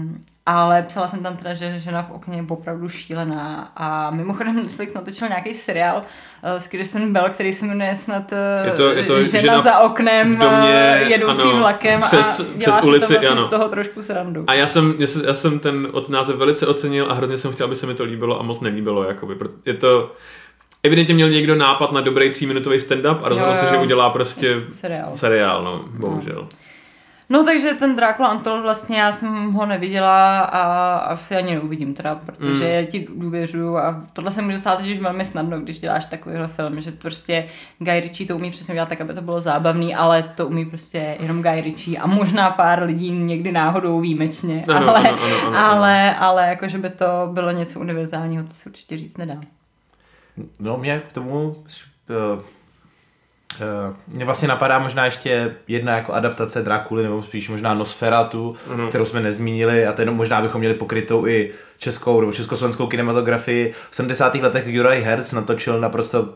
ale psala jsem tam teda, že žena v okně je opravdu šílená. A mimochodem Netflix natočil nějaký seriál eh, s Kristen Bell, který se jmenuje snad eh, Je to- je to žena, žena v- za oknem v domě, eh, jedoucím ano, vlakem přes- a přes dělá si ulici, to ano. z toho trošku srandu. A já jsem, já jsem, já jsem ten od název velice ocenil a hrozně jsem chtěl, aby se mi to líbilo a moc nelíbilo. Jakoby. Je to... Evidentně měl někdo nápad na dobrý tříminutový stand-up a rozhodl Jo, se, že udělá prostě Seriál. seriál, no, bohužel. No takže ten Drácula Untold vlastně já jsem ho neviděla a asi ani neuvidím teda, protože mm. ti důvěřuju a tohle se může stát totiž velmi snadno, když děláš takovýhle film, že prostě Guy Ritchie to umí přesně dělat tak, aby to bylo zábavný, ale to umí prostě jenom Guy Ritchie a možná pár lidí někdy náhodou výjimečně, Ano, ale, ano, ano, ano, ale, ale jako, že by to bylo něco univerzálního, to se určitě říct nedá. No mě k tomu uh, mě vlastně napadá možná ještě jedna jako adaptace Drákuly, nebo spíš možná Nosferatu, Mhm. kterou jsme nezmínili a to jenom možná bychom měli pokrytou i českou nebo československou kinematografii. V 70. letech Juraj Herz natočil naprosto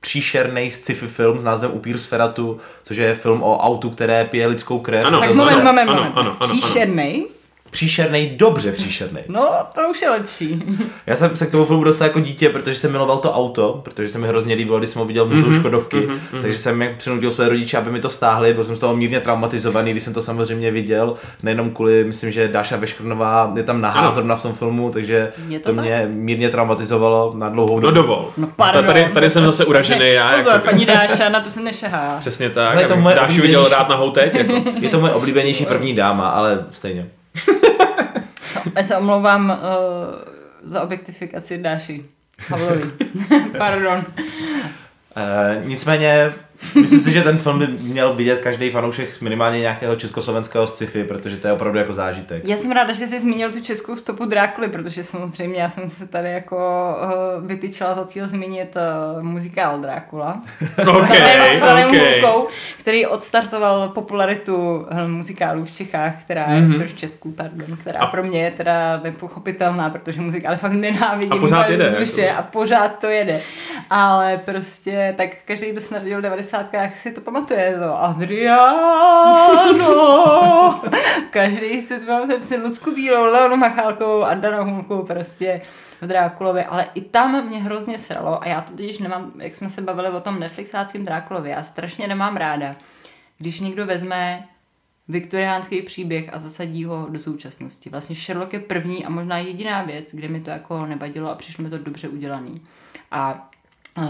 příšerný sci-fi film s názvem Upír Sferatu, což je film o autu, které pije lidskou krev. Ano, Tak moment, zase- moment, moment. ano, ano, ano. Příšernej? Příšerný, dobře příšerný. No, to už je lepší. *laughs* Já jsem se k tomu filmu dostal jako dítě, protože jsem miloval to auto, protože se mi hrozně líbilo, když jsem ho viděl v muzeu Mhm, Škodovky, mm-hmm, takže jsem jak přinutil své rodiče, aby mi to stáhli, byl jsem z toho mírně traumatizovaný, když jsem to samozřejmě viděl, nejenom kvůli, myslím, že Dáša Veškrnová je tam nahá zrovna v tom filmu, takže Je to to, tak? mě mírně traumatizovalo na dlouhou No dobu. dovol. No, pardon. Tady, tady jsem zase uražený já. Pozor, Jako, paní Dáša, na to se nešahá. přesně tak. Ale je to abych moje Dášu viděl rád na teď. Jako. Je to moje oblíbenější první dáma, ale stejně. *laughs* Já se omlouvám uh, za objektifikaci Dáši. *laughs* Pardon. Uh, nicméně, Myslím si, že ten film by měl vidět každý fanoušek minimálně nějakého československého sci-fi, protože to je opravdu jako zážitek. Já jsem ráda, že jsi zmínil tu českou stopu Drákuly, protože samozřejmě já jsem se tady jako uh, vytyčila za cíl zmínit eh, muzikál Drákula. *laughs* okay, okay. Který odstartoval popularitu eh, muzikálů v Čechách, která mm-hmm. je mhm. v Česku, pardon, která a... pro mě je teda nepochopitelná, protože muzikály fakt nenávidím. A pořád jede. Duše, jako. A pořád to jede. Ale prostě tak každý, kdo se narodil 90 devadesátkách si to pamatuje, no, Adriano, každý si to pamatuje, si Lucku Bílou, Leonu Machálkovou a Danou Hulku prostě v Drákulovi, ale i tam mě hrozně sralo a já to totiž nemám, jak jsme se bavili o tom Netflixáckém Drákulovi, já strašně nemám ráda, když někdo vezme viktoriánský příběh a zasadí ho do současnosti. Vlastně Sherlock je první a možná jediná věc, kde mi to jako nevadilo a přišlo mi to dobře udělaný. A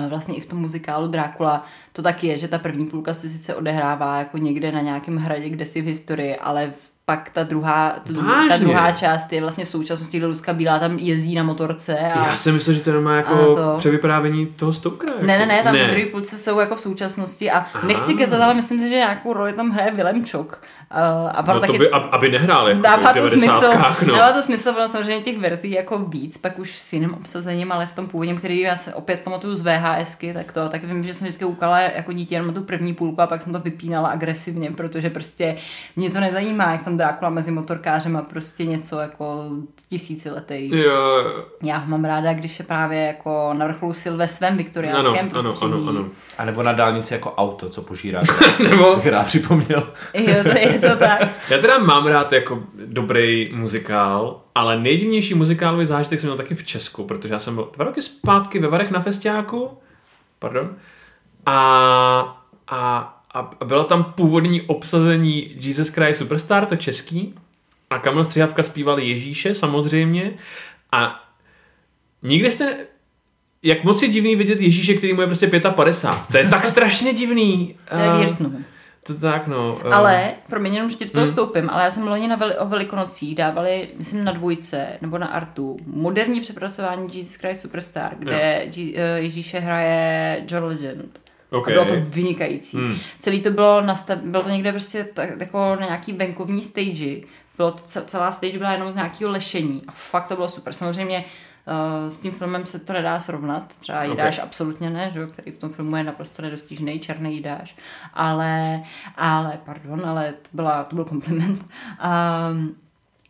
vlastně i v tom muzikálu Drákula to tak je, že ta první půlka se sice odehrává jako někde na nějakém hradě, kde si v historii, ale pak ta druhá, ta, ta druhá část je vlastně v současnosti, kde Luzka Bílá tam jezdí na motorce. A, Já si myslím, že to má jako to... převyprávění toho Stokera. Jako. Ne, ne, ne, tam ne. v druhé půlce jsou jako v současnosti a Aha. nechci kecat, ale myslím si, že nějakou roli tam hraje Willem Čok. Uh, a no taky, to by, aby nehrál jako dává to smysl, no. Dává to smysl, bylo samozřejmě těch verzí jako víc, pak už s jiným obsazením, ale v tom původním, který já se opět pamatuju z VHSky, tak to, tak vím, že jsem vždycky ukala jako dítě jenom tu první půlku a pak jsem to vypínala agresivně, protože prostě mě to nezajímá, jak tam Drákula mezi motorkářem a prostě něco jako tisíciletý. Jo. Já mám ráda, když je právě jako na vrcholu sil ve svém viktoriánském ano, prostředí. Ano, ano, ano. A nebo na dálnici jako auto, co požírá. *laughs* nebo... Bych rád připomněl. jo, to je to tak. Já teda mám rád jako dobrý muzikál, ale nejdivnější muzikálový zážitek jsem měl taky v Česku, protože já jsem byl dva roky zpátky ve Varech na festiáku, pardon, a, a, a bylo tam původní obsazení Jesus Christ Superstar, to český, a Kamil Střihavka zpíval Ježíše samozřejmě a nikdy jste jak moc je divný vidět Ježíše, který mu je prostě 55. To je tak strašně divný. To je no. To tak, no. Um... Ale, pro mě jenom, že to hmm. vstoupím, ale já jsem loni na veli, o Velikonocích dávali, myslím na dvojce, nebo na Artu, moderní přepracování Jesus Christ Superstar, kde G, uh, Ježíše hraje John Legend. Okay. A bylo to vynikající. Hmm. Celý to bylo, nastav, bylo to někde prostě tak, jako na nějaký venkovní stage. Bylo to, celá stage byla jenom z nějakého lešení. A fakt to bylo super. Samozřejmě Uh, s tím filmem se to nedá srovnat, třeba Jídáš okay. absolutně ne, že? který v tom filmu je naprosto nedostižný, černý Jídáš, ale, ale, pardon, ale to, byla, to byl kompliment. Uh,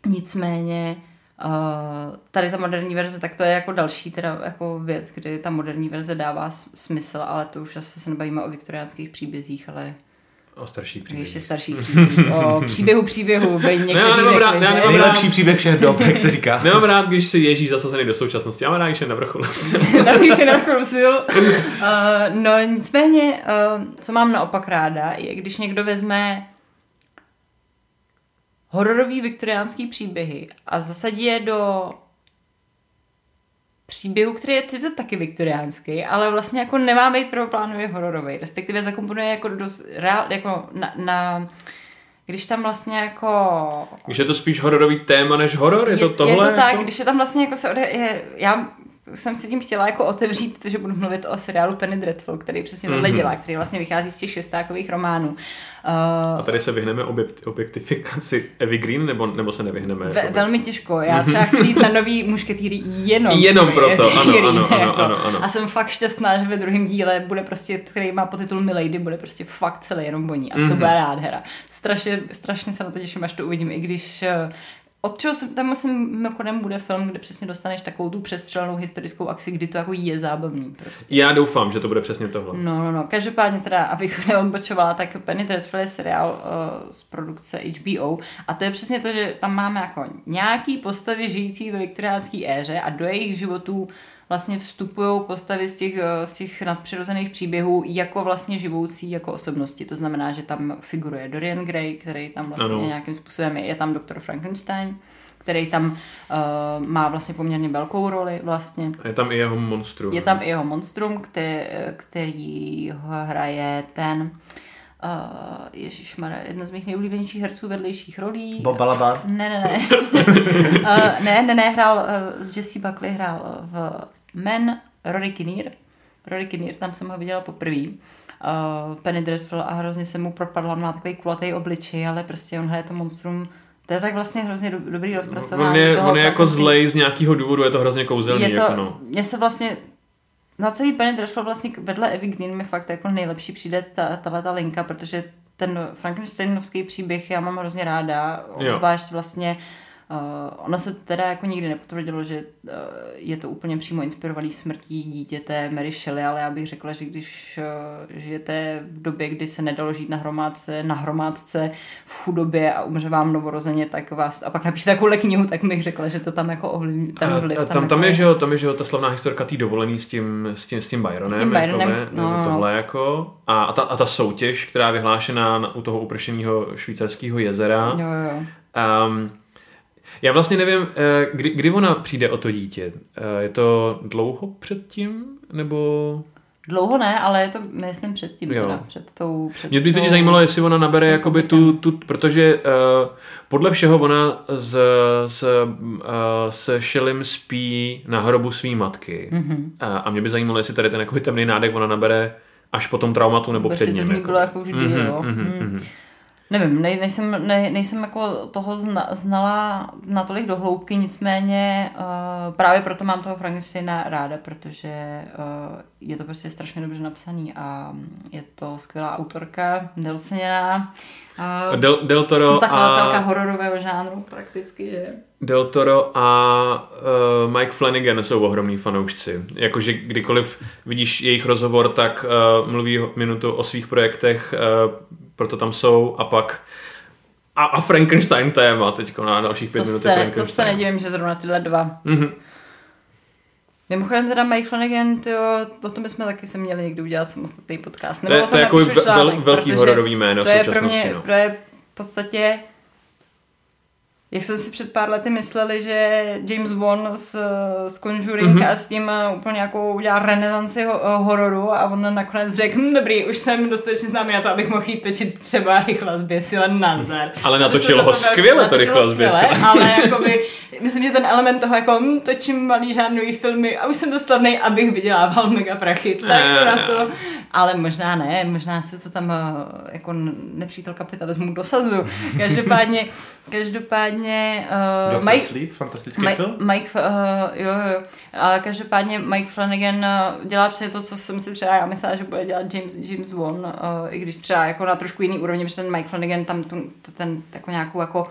nicméně Uh, tady ta moderní verze, tak to je jako další teda jako věc, kdy ta moderní verze dává smysl, ale to už asi se nebavíme o viktoriánských příbězích, ale O starší příběh. Ještě starší *laughs* příběh. O příběhu příběhu. Ne, nemám rád, ne, nemám Nejlepší rád. příběh všech dob, jak se říká. *laughs* nemám rád, když si ježí zasazený do současnosti. Já mám rád, když je na vrcholu sil. když *laughs* je na vrcholu sil. Uh, no nicméně, uh, co mám naopak ráda, je když někdo vezme hororový viktoriánský příběhy a zasadí je do příběhu, který je sice taky viktoriánský, ale vlastně jako nemá být prvoplánově hororový, respektive zakomponuje jako, dost, reál, jako na, na když tam vlastně jako... Když je to spíš hororový téma než horor, je, je to tohle? Je to tak, jako? když je tam vlastně jako se ode, je, já jsem si tím chtěla jako otevřít, že budu mluvit o seriálu Penny Dreadful, který přesně tohle mm-hmm. dělá, který vlastně vychází z těch šestákových románů. Uh, a tady se vyhneme objektifikaci Evy Green, nebo, nebo se nevyhneme? Ve, jako velmi těžko. Já třeba chci jít na nový *laughs* mušketýry jenom. Jenom proto, ano, Green, ano, ano, jako. ano, ano. A jsem fakt šťastná, že ve druhém díle bude prostě, který má podtitul Milady, bude prostě fakt celý jenom boní. A to mm-hmm. bude nádhera. Strašně, strašně se na to těším, až to uvidím, i když eh, od čeho jsem, tam myslím, mimochodem bude film, kde přesně dostaneš takovou tu přestřelenou historickou akci, kdy to jako je zábavný. Prostě. Já doufám, že to bude přesně tohle. No, no, no. Každopádně teda, abych neodbočovala, tak Penny Dreadful je seriál uh, z produkce HBO a to je přesně to, že tam máme jako nějaký postavy žijící ve viktoriánské éře a do jejich životů vlastně vstupují postavy z těch, eh, z těch nadpřirozených příběhů jako vlastně živoucí jako osobnosti. To znamená, že tam figuruje Dorian Gray, který tam vlastně ano. nějakým způsobem je, je tam doktor Frankenstein, který tam uh, má vlastně poměrně velkou roli vlastně. A je tam i jeho monstrum. Je tam i jeho monstrum, který, který ho hraje ten uh, Ježišmarja, jedna z mých nejoblíbenějších herců vedlejších rolí. Bob Balaban? Ne, ne, ne. uh, *laughs* ne, ne, ne, hrál, uh, s Jesse Buckley hrál v Men Rory Kinnear. Rory Kinnear, tam jsem ho viděla poprvé. Uh, Penny Dreadful a hrozně se mu propadla, má takový kulatý obličej, ale prostě on hraje to monstrum to je tak vlastně hrozně do, dobrý rozpracování. On je, toho on je jako zlej z nějakého důvodu, je to hrozně kouzelný. Je to, jako no. Mně se vlastně na celý Penny Dreadful vlastně vedle Evy Green mi fakt jako nejlepší přijde ta, tahle ta linka, protože ten Frankensteinovský příběh já mám hrozně ráda, jo. zvlášť vlastně Uh, ona se teda jako nikdy nepotvrdilo, že uh, je to úplně přímo inspirovaný smrtí dítěte Mary Shelley, ale já bych řekla, že když uh, žijete v době, kdy se nedalo žít na hromádce, na hromádce v chudobě a umře vám novorozeně, tak vás, a pak napíšete takovou knihu, tak bych řekla, že to tam jako ovlivní. Tam, a, a tam, tam, je, že jo, tam je, že jo, ta slavná historka tý dovolený s tím, s tím, s tím Byronem, s tím Byronem jako, no, no, tohle jako, a, a, ta, a ta soutěž, která je vyhlášená na, u toho upršeného švýcarského jezera, jo, jo. Um, já vlastně nevím, eh, kdy, kdy ona přijde o to dítě. Eh, je to dlouho předtím, nebo... Dlouho ne, ale je to, myslím, předtím, teda, před tou... Před Mě by teď zajímalo, jestli ona nabere jakoby tu, tu protože uh, podle všeho ona s, s, uh, se Šelim spí na hrobu své matky. Mm-hmm. Uh, a mě by zajímalo, jestli tady ten jakoby temný nádech ona nabere až po tom traumatu nebo před ním. To jako. bylo jako vždy, mm-hmm, jo. Mm-hmm, mm. Nevím, nej, nejsem, nej, nejsem jako toho zna, znala natolik do hloubky, nicméně uh, právě proto mám toho Frankensteina ráda, protože uh, je to prostě strašně dobře napsaný a je to skvělá autorka, nedoceněná. Uh, Del, Del Toro zakladatelka a... hororového žánru prakticky, že? Del Toro a uh, Mike Flanagan jsou ohromní fanoušci. Jakože kdykoliv vidíš jejich rozhovor, tak uh, mluví minutu o svých projektech, uh, proto tam jsou a pak a, a Frankenstein téma teď na dalších pět minut se, To se nedivím, že zrovna tyhle dva. Mm-hmm. Mimochodem teda Mike Flanagan, tyjo, o tom bychom taky se měli někdy udělat samostatný podcast. Nebo to je, to je jako vel, velký hororový jméno to je pro mě, no. to je v podstatě jak jsem si před pár lety mysleli, že James Wan z, z Conjuring mm-hmm. a s tím úplně jako udělá renesanci ho, uh, hororu a on nakonec řekl, hm, dobrý, už jsem dostatečně známý na to, abych mohl jít točit třeba rychle zběsile nazdar. Ale natočil ho skvěle to rychle zběsile. *laughs* Ale jakoby, *laughs* myslím, že ten element toho jako hm, točím malý žánrový filmy a už jsem dostatný, abych vydělával mega prachy. Tak ne, na to. Ale možná ne, možná se to tam uh, jako nepřítel kapitalismu dosazuju. *laughs* Každopádně, každopádně uh, Mike, Sleep, fantastický Mike, film. Mike, uh, jo, jo, ale každopádně Mike Flanagan uh, dělá přesně to, co jsem si třeba já myslela, že bude dělat James, James Wan, uh, i když třeba jako na trošku jiný úrovni, protože ten Mike Flanagan tam tu, ten jako nějakou jako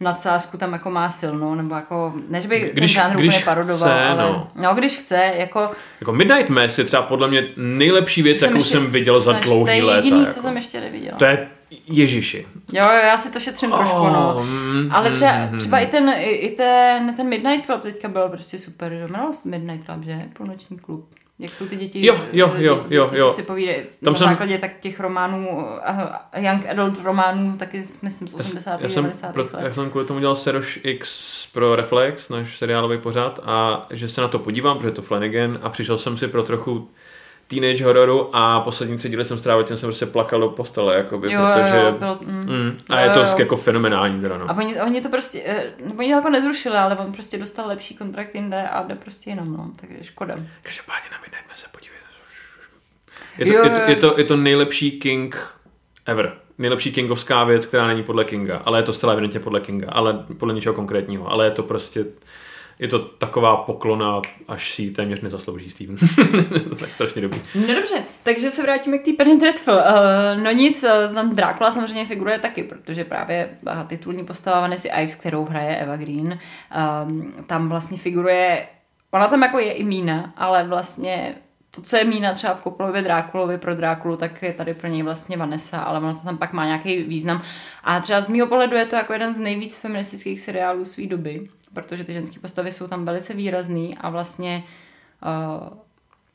nadsázku tam jako má silnou, nebo jako, než by když, ten žánr když úplně parodoval, chce, ale no. no. když chce, jako... Jako Midnight Mass je třeba podle mě nejlepší věc, jakou jsem, jsem viděl za dlouhý let. To je jediný, jako. co jsem ještě neviděla. To je Ježiši. Jo, jo, já si to šetřím oh, trošku, no. Mm, ale třeba, mm, třeba mm. i, ten, i, i ten, ten Midnight Club teďka byl prostě super. Jmenoval se Midnight Club, že? Půlnoční klub. Jak jsou ty děti, jo, jo, jo, děti, jo, jo. si povídají Tam na jsem... základě tak těch románů, uh, young adult románů, taky myslím z 80. Já jsem, 90. Pro, let. Já jsem kvůli tomu dělal Seroš X pro Reflex, náš seriálový pořád, a že se na to podívám, protože je to Flanagan, a přišel jsem si pro trochu teenage hororu a poslední tři díly jsem strávil, tím jsem prostě plakal do postele, jakoby, jo, protože... Jo, byl, mm, mm, a jo, je to jo. jako fenomenální teda, no. A oni, oni to prostě, eh, oni to jako nezrušili, ale on prostě dostal lepší kontrakt jinde a jde prostě jinam, no, takže škoda. Každopádně na Midnight se podívejte. Je to, jo, je, to, je, to, je to nejlepší King ever. Nejlepší Kingovská věc, která není podle Kinga, ale je to zcela evidentně podle Kinga, ale podle něčeho konkrétního, ale je to prostě je to taková poklona, až si ji téměř nezaslouží Steven. *laughs* tak strašně dobrý. No dobře, takže se vrátíme k té Penny Dreadful. Uh, no nic, uh, tam Drákula samozřejmě figuruje taky, protože právě uh, titulní postava Vanessa Ives, kterou hraje Eva Green, uh, tam vlastně figuruje, ona tam jako je i Mína, ale vlastně to, co je Mína třeba v Koplově Drákulovi pro Drákulu, tak je tady pro něj vlastně Vanessa, ale ono to tam pak má nějaký význam. A třeba z mého pohledu je to jako jeden z nejvíc feministických seriálů své doby protože ty ženské postavy jsou tam velice výrazný a vlastně uh,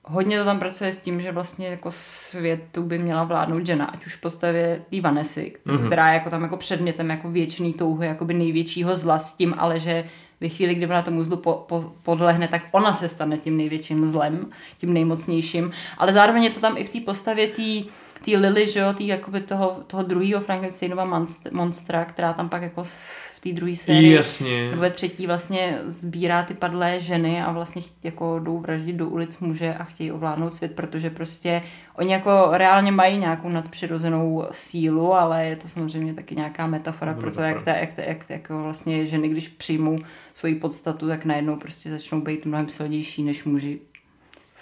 hodně to tam pracuje s tím, že vlastně jako světu by měla vládnout žena, ať už v postavě té Vanessy, mm-hmm. která je jako tam jako předmětem jako věčný touhy, jako by největšího zla s tím, ale že ve chvíli, kdy ona tomu zlu po, po, podlehne, tak ona se stane tím největším zlem, tím nejmocnějším, ale zároveň je to tam i v té postavě té tý Lily, že jo, tý jakoby toho, toho druhého Frankensteinova monstra, která tam pak jako v té druhé sérii Jasně. nebo ve třetí vlastně sbírá ty padlé ženy a vlastně jako jdou vraždit do ulic muže a chtějí ovládnout svět, protože prostě oni jako reálně mají nějakou nadpřirozenou sílu, ale je to samozřejmě taky nějaká metafora pro to, jak, ta, jak, ta, jak, ta, jako vlastně ženy, když přijmou svoji podstatu, tak najednou prostě začnou být mnohem silnější než muži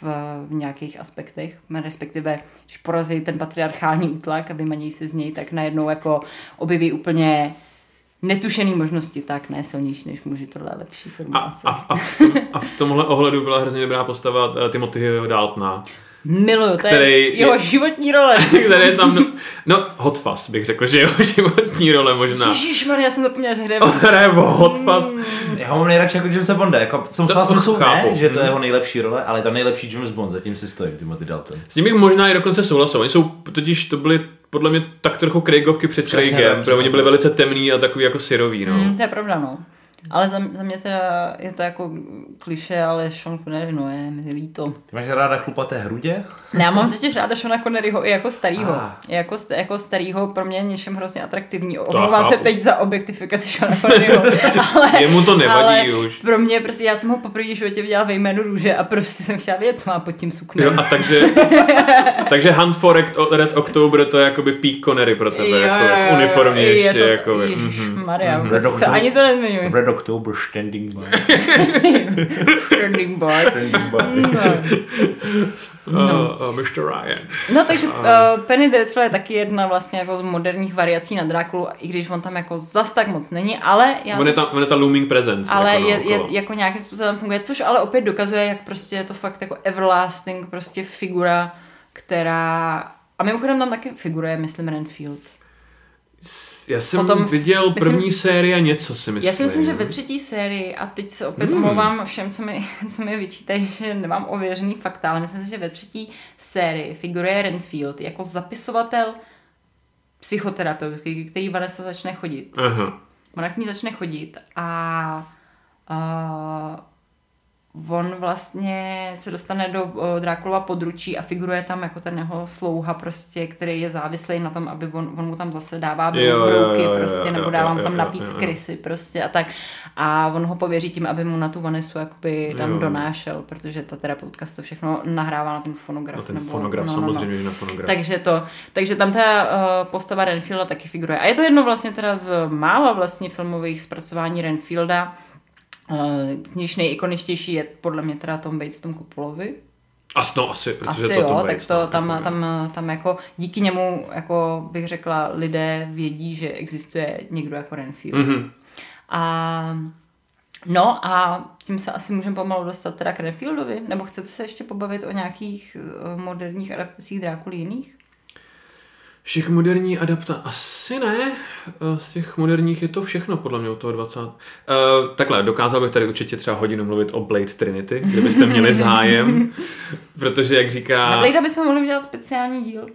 v, v nějakých aspektech, respektive když porazí ten patriarchální útlak a vymaní se z něj, tak najednou jako objeví úplně netušený možnosti, tak ne silnější než muži, tohle je lepší A, formulace. a, a, v, tom, a v tomhle ohledu byla hrozně dobrá postava eh, Timothyho Daltona, Miluju, to který je jeho je- životní role. *laughs* který je tam, no, no Hot Fuzz bych řekl, že jeho životní role možná. Ježišmarja, já jsem zapomněla, že hraje On hraje v Hot Fuzz. Já ho mám nejradši jako Jamesa Bonda, jako v tom To- smyslu ne, že to je jeho nejlepší role, ale je to nejlepší James Bond, zatím si stojím, Timothy Dalton. S tím bych možná i dokonce souhlasil. Oni jsou totiž, to byly podle mě tak trochu Craigovky před Craigem, protože oni byli velice temný a takový jako syrový, no. Mm, to je pravda, no. Ale za, za mě teda je to jako kliše, ale Sean Connery, no je mi líto. Ty máš ráda chlupaté hrudě? Ne, já mám totiž ráda Seana Conneryho i jako starýho. Ah. I Jako, jako starýho pro mě je něčem hrozně atraktivní. Omlouvám se teď za objektifikaci Seana Conneryho. *laughs* ale, Jemu to nevadí ale už. Pro mě prostě, já jsem ho poprvé v životě viděla ve jménu růže a prostě jsem chtěla vědět, co má pod tím suknem. Jo, a takže, *laughs* takže Hunt for Red, Red October to je jakoby peak Connery pro tebe, jako v uniformě je ještě, to, jako mm Maria, Red October. ani to nezmiňuji. Red October *laughs* standing by. Standing by. standing by. uh, uh, Mr. Ryan. No takže uh, Penny Dreadful je taky jedna vlastně jako z moderních variací na Drákulu, i když on tam jako zas tak moc není, ale já On je, tam, on je ta looming presence. ale jako je, je, naokolo. jako nějakým způsobem funguje, což ale opět dokazuje, jak prostě je to fakt jako everlasting prostě figura, která... A mimochodem tam taky figuruje, myslím, Renfield. Já jsem potom- viděl myslím- první série a něco si myslím. Já si myslím, že ve třetí sérii, a teď se opět Hmm. omlouvám všem, co mi, *laughs* co mi vyčítají, že nemám ověřený fakta, ale myslím si, že ve třetí sérii figuruje Renfield jako zapisovatel psychoterapeutky, který Vanessa začne chodit. Aha. Ona k ní začne chodit a, a on vlastně se dostane do o, Drákulova područí a figuruje tam jako ten jeho slouha prostě, který je závislý na tom, aby on, on mu tam zase dává Jo, brouky jo, jo, prostě, jo, nebo dává mu tam napít z krysy prostě a tak. A on ho pověří tím, aby mu na tu Vanesu jakoby tam Jo. donášel, protože ta terapeutka si to všechno nahrává na ten fonograf. No ten nebo, fonograf, no, no, no. samozřejmě, že na fonograf. Takže to, takže tam ta uh, postava Renfielda taky figuruje. A je to jedno vlastně teda z mála vlastně filmových zpracování Renfielda. Uh, z níž nejikoničtější je podle mě teda Tom Bates v tom Kupulovi. As, no, asi, protože Asi to jo, Tom tak Waits, to no, tam, jako- tam, tam jako díky němu, jako bych řekla, lidé vědí, že existuje někdo jako Renfield. Mhm. A no a tím se asi můžeme pomalu dostat teda k Renfieldovi, nebo chcete se ještě pobavit o nějakých uh, moderních adaptacích Drákuly jiných? Všech moderní adapta asi ne. Eh, Z těch moderních je to všechno podle mě u toho 20. Uh, takhle, dokázal bych tady určitě třeba hodinu mluvit o Blade Trinity, kdybyste měli *laughs* zájem, protože jak Na říká... Blade bychom mohli udělat speciální díl.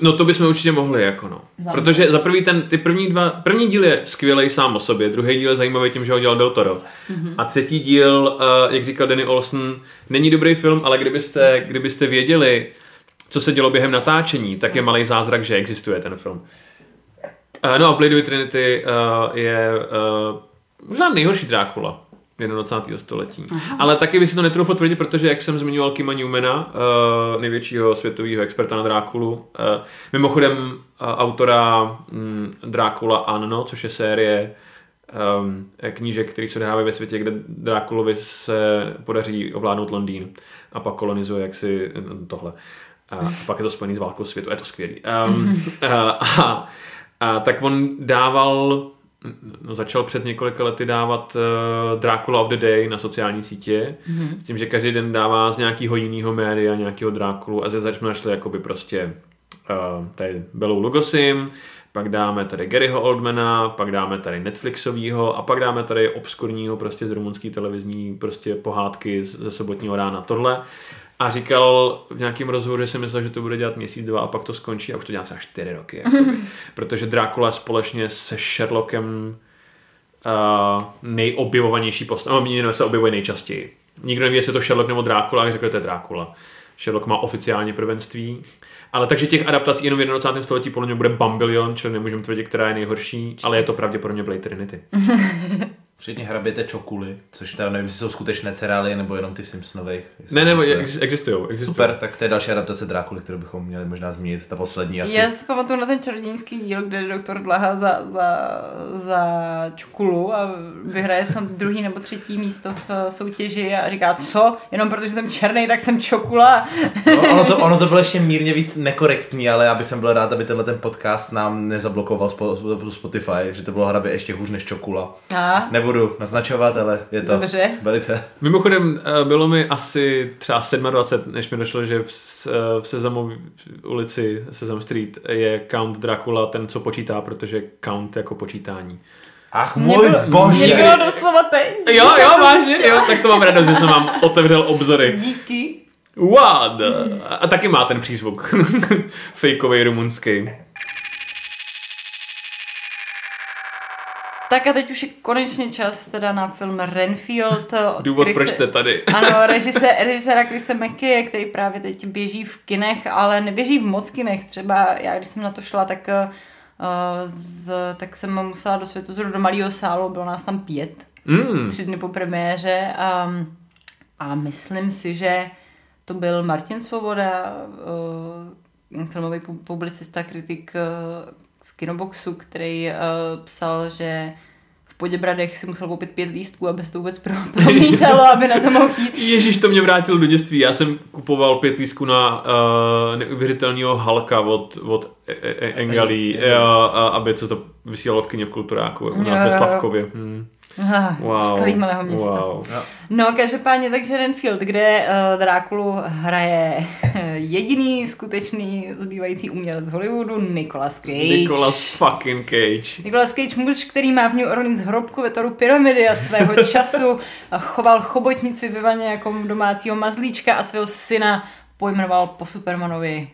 No to bychom určitě mohli, jako no. Za Protože za prvý ten, ty první dva, první díl je skvělý sám o sobě, druhý díl je zajímavý tím, že ho dělal Del Toro. Mm-hmm. A třetí díl, uh, jak říkal Danny Olsen, není dobrý film, ale kdybyste, kdybyste věděli, co se dělo během natáčení, tak je malý zázrak, že existuje ten film. Uh, no a Bladeovi Trinity uh, je uh, možná nejhorší Drákula 21. století. Aha. Ale taky bych si to netroufl tvrdit, protože jak jsem zmiňoval Kima Newmana, uh, největšího světového experta na Drákulu, uh, mimochodem uh, autora um, Drákula Anno, což je série um, knížek, který se odehrávají ve světě, kde Drákulovi se podaří ovládnout Londýn a pak kolonizuje jaksi tohle. A, a pak je to spojený s válkou světu, je to skvělý. Um, *laughs* a, a, a tak on dával, no začal před několika lety dávat uh, Dracula of the Day na sociální sítě, mm-hmm. s tím, že každý den dává z nějakého jiného média nějakého Drákulu a ze jsme našli jakoby prostě uh, tady Belou Lugosim, pak dáme tady Garyho Oldmana, pak dáme tady Netflixovýho a pak dáme tady obskurního prostě z rumunský televizní prostě pohádky z- ze sobotního rána tohle. A říkal v nějakém rozhovoru, že si myslel, že to bude dělat měsíc, dva a pak to skončí a už to dělá třeba čtyři roky. *laughs* Jakoby. Protože Drákula společně se Sherlockem uh, nejobjevovanější postava, no, se objevuje nejčastěji. Nikdo neví, jestli je to Sherlock nebo Drákula, jak řekl, že to je Drákula. Sherlock má oficiálně prvenství. Ale takže těch adaptací jenom v 21. století podle mě bude bambilion, čili nemůžeme tvrdit, která je nejhorší, ale je to pravděpodobně Blade Trinity. *laughs* Předně hraběte čokuly, což teda nevím, jestli jsou skutečné cereálie nebo jenom ty v Simpsonových. Ne, nebo existuje. existují, existují. Super, tak to je další adaptace Drákuly, kterou bychom měli možná zmínit, ta poslední asi. Já si pamatuju na ten čarodějnický díl, kde doktor Dlaha za, za, za čukulu a vyhraje snad druhý nebo třetí místo v eh, soutěži a říká, co? Jenom protože jsem černý, tak jsem čokula. No, ono, to, ono to bylo ještě mírně víc nekorektní, ale já bych jsem byl rád, aby tenhle ten podcast nám nezablokoval Spo- Spotify, že to bylo hrabě ještě hůř než čokula. A? Nebudu naznačovat, ale je to Dobře. velice. Mimochodem, eh, bylo mi asi třeba 27, než mi došlo, že v, eh, v Sezamu ulici Sesam Street je Count Dracula ten, co počítá, protože Count jako počítání. Ach Mě můj bylo- bože! Mě bylo doslova teď. Jo, jo, vážně, jo, tak to mám radost, že jsem vám otevřel obzory. Díky. What? A taky má ten přízvuk. *laughs* Fejkový rumunský. Tak a teď už je konečně čas teda na film Renfield. od *laughs* Důvod, Chrise- proč jste tady. *laughs* Ano, režise, režiséra Chrise McKay, který právě teď běží v kinech, ale neběží v moc kinech. Třeba já, když jsem na to šla, tak, uh, z, tak jsem musela do Světozru do malého sálu, bylo nás tam pět, Mm. tři dny po premiéře. Um, a myslím si, že to byl Martin Svoboda, uh, filmový pu- publicista, kritik uh, z Kinoboxu, který uh, psal, že v Poděbradech si musel koupit pět lístků, aby se to vůbec pro, *laughs* promítalo, aby na to mohl jít. Ježíš, to mě vrátilo do dětství. Já jsem kupoval pět lístků na uh, neuvěřitelného Halka od, od E- E- Engalí, jo, a aby se to vysílalo v kině v Kulturáku, ve jo. Slavkově. Hmm. Ah, Wow. Skvělý malého města. Wow. No, každopádně takže Renfield, kde uh, Drákulu hraje *laughs* jediný skutečný zbývající umělec z Hollywoodu, Nicolas Cage. Nicolas fucking Cage. Nicolas Cage, muž, který má v New Orleans hrobku ve tvaru pyramidy a svého *laughs* času choval chobotnici ve vaně jako domácího mazlíčka a svého syna pojmenoval po Supermanovi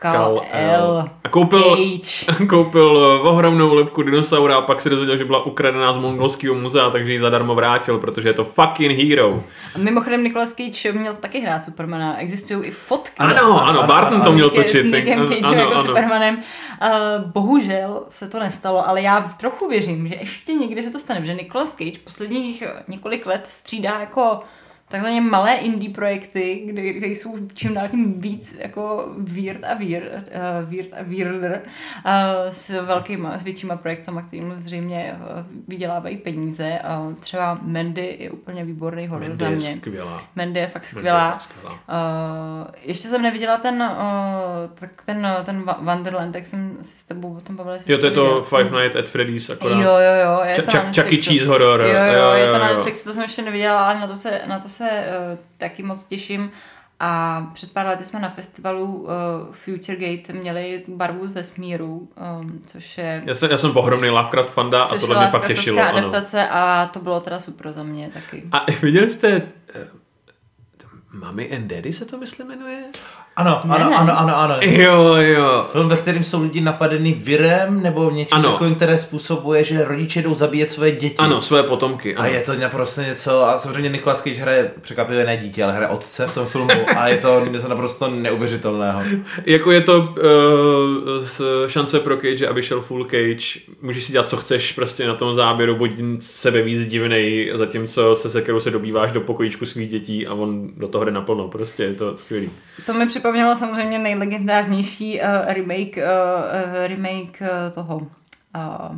Kal L. A koupil, Cage. *laughs* koupil eh, ohromnou lepku dinosaura a pak se dozvěděl, že byla ukradená z mongolského muzea, takže ji zadarmo vrátil, protože je to fucking hero. A mimochodem Nicolas Cage měl taky hrát Supermana. Existují i fotky. Ano, ano, ano, Barton to měl točit. S Nickem Ano, Cagem jako ano. Supermanem. Uh, bohužel se to nestalo, ale já trochu věřím, že ještě někdy se to stane, že Nicolas Cage posledních eh, několik let střídá jako takzvaně malé indie projekty, kde, které jsou čím dál tím víc jako weird a weird, uh, weird a weirder uh, s velkýma, s většíma projektama, kterým zřejmě uh, vydělávají peníze. Uh, třeba Mandy je úplně výborný horor Mandy za je mě. skvělá. Mandy je fakt Mandy je skvělá. fakt skvělá. Uh, ještě jsem neviděla ten, uh, tak ten, ten Wonderland, tak jsem si s tebou o tom bavila. Jo, to je to. Five Nights at Freddy's akorát. Jo, jo, jo. Je Ch- to Chucky Netflixu. Cheese horror. Jo, jo, Jo, je to jo, na jo. Netflixu, to jsem ještě neviděla, ale na to se, na to se uh, taky moc těším. A před pár lety jsme na festivalu uh, Future Gate měli barvu z vesmíru, um, což je Já jsem, já jsem ohromný Lovecraft fanda a tohle mě fakt těšilo. Lovecraftovská Ano. adaptace a to bylo teda super za mě taky. A *laughs* viděli jste... eh, Mami and Daddy se to myslím jmenuje? Ano, Ne, ano, ne. ano, ano, ano. Jo, jo. Film, ve kterém jsou lidi napadeni virem nebo něčím Ano. takovým, které způsobuje, že rodiče jdou zabíjet své děti. Ano, své potomky. A Ano. je to naprosto něco, a samozřejmě Nicolas Cage hraje překvapivě ne dítě, ale hraje otce v tom filmu *laughs* a je to něco naprosto neuvěřitelného. Jako je to uh, s- šance pro Cage, aby šel full Cage. Můžeš si dělat, co chceš prostě na tom záběru, buď sebe víc divnej, zatímco se sekerou se dobýváš do pokojíčku svých dětí a on do toho jde naplno. Prostě je to skvělý. To mi připomnělo samozřejmě nejlegendárnější uh, remake, uh, remake uh, toho uh,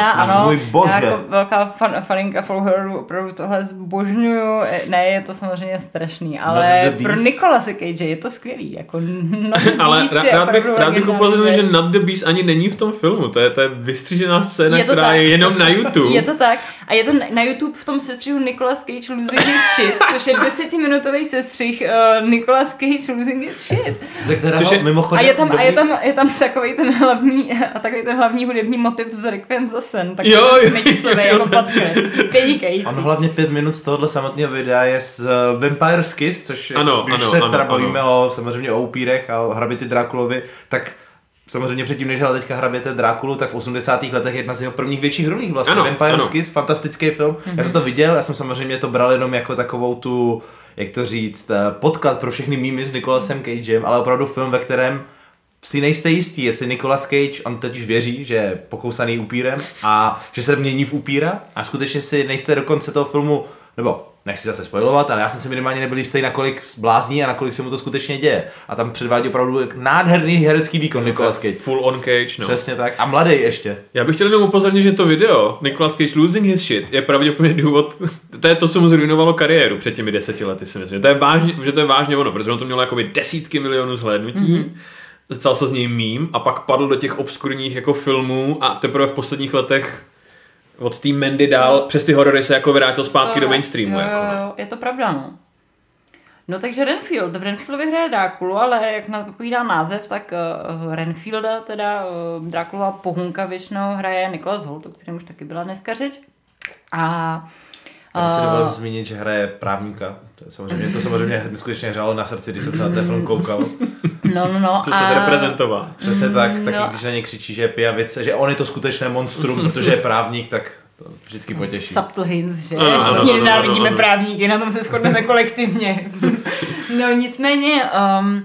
Ach, ano. můj bože. Já jako velká fan, faninka Full Hororu opravdu tohle zbožňuju. Ne, je to samozřejmě strašný, ale pro Beast. Nicolase Cage je to skvělý. Jako *laughs* Ale rád, rád bych, rád bych upozornil, že. Not the Beast ani není v tom filmu. To je, to je vystřížená scéna, Je to která tak. je jenom na *laughs* YouTube. Je to tak. A je to na- na YouTube v tom sestřihu Nicolas Cage Losing His Shit, což je desetiminutový sestřih uh, Nicolas Cage Losing His Shit. Ze kterého Což je- mimochodem... A je tam, a je tam, je tam takový ten hlavní, *laughs* a takový ten hlavní hudební motiv z Requiem za sen. Tak Jo, jo, smyčicový, jo, jako to- podcast. Vynikající. On hlavně pět minut z tohohle samotného videa je z uh, Vampire's Kiss, což Ano, když ano, se ano, teda ano. bavíme o, samozřejmě o upírech a o hraběti Drákulovi, tak samozřejmě předtím, než hrál teďka hraběte Drákulu, tak v 80. letech jedna z jeho prvních větších rolí vlastně. Ano, Vampire's ano. Kiss, fantastický film. Já jsem to viděl, já jsem samozřejmě to bral jenom jako takovou tu, jak to říct, eh, podklad pro všechny mýmy s Nicolasem Cagem, ale opravdu film, ve kterém si nejste jistý, jestli Nicolas Cage, on teď už věří, že je pokousaný upírem a že se mění v upíra a skutečně si nejste do konce toho filmu, nebo nechci zase spojovat, ale já jsem si minimálně nebyl jistý, nakolik blázní a nakolik se mu to skutečně děje. A tam předvádí opravdu nádherný herecký výkon Nicolas Cage. Full on Cage, no. Přesně tak. A mladý ještě. Já bych chtěl jenom upozornit, že to video Nicolas Cage Losing His Shit je pravděpodobně důvod, to je to, co mu zrujnovalo kariéru před těmi deseti lety, si myslím. To je vážně, že to je vážně ono, protože on to mělo jakoby desítky milionů zhlédnutí. Mm-hmm stal se z něj mím a pak padl do těch obskurních jako filmů a teprve v posledních letech od té Mandy dál přes ty horory se jako vrátil zpátky do mainstreamu. Jo, jako, no. je to pravda, no. No takže Renfield, v Renfieldovi hraje Drákulu, ale jak napovídá název, tak uh, Renfielda, teda uh, Drákulova pohunka většinou hraje Nicholas Holt, o kterém už taky byla dneska řeč. A Tady si dovolím zmínit, že hraje právníka. To, je samozřejmě, to samozřejmě skutečně hrálo na srdci, když jsem se na ten film koukal. No, no, no. Co se zreprezentoval. Přesně tak, tak no. když na ně křičí, že je pijavice, že on je to skutečné monstrum, protože je právník, tak to vždycky potěší. Subtle hints, že? Všichni závidíme právníky, na tom se shodneme kolektivně. *laughs* no nicméně, um,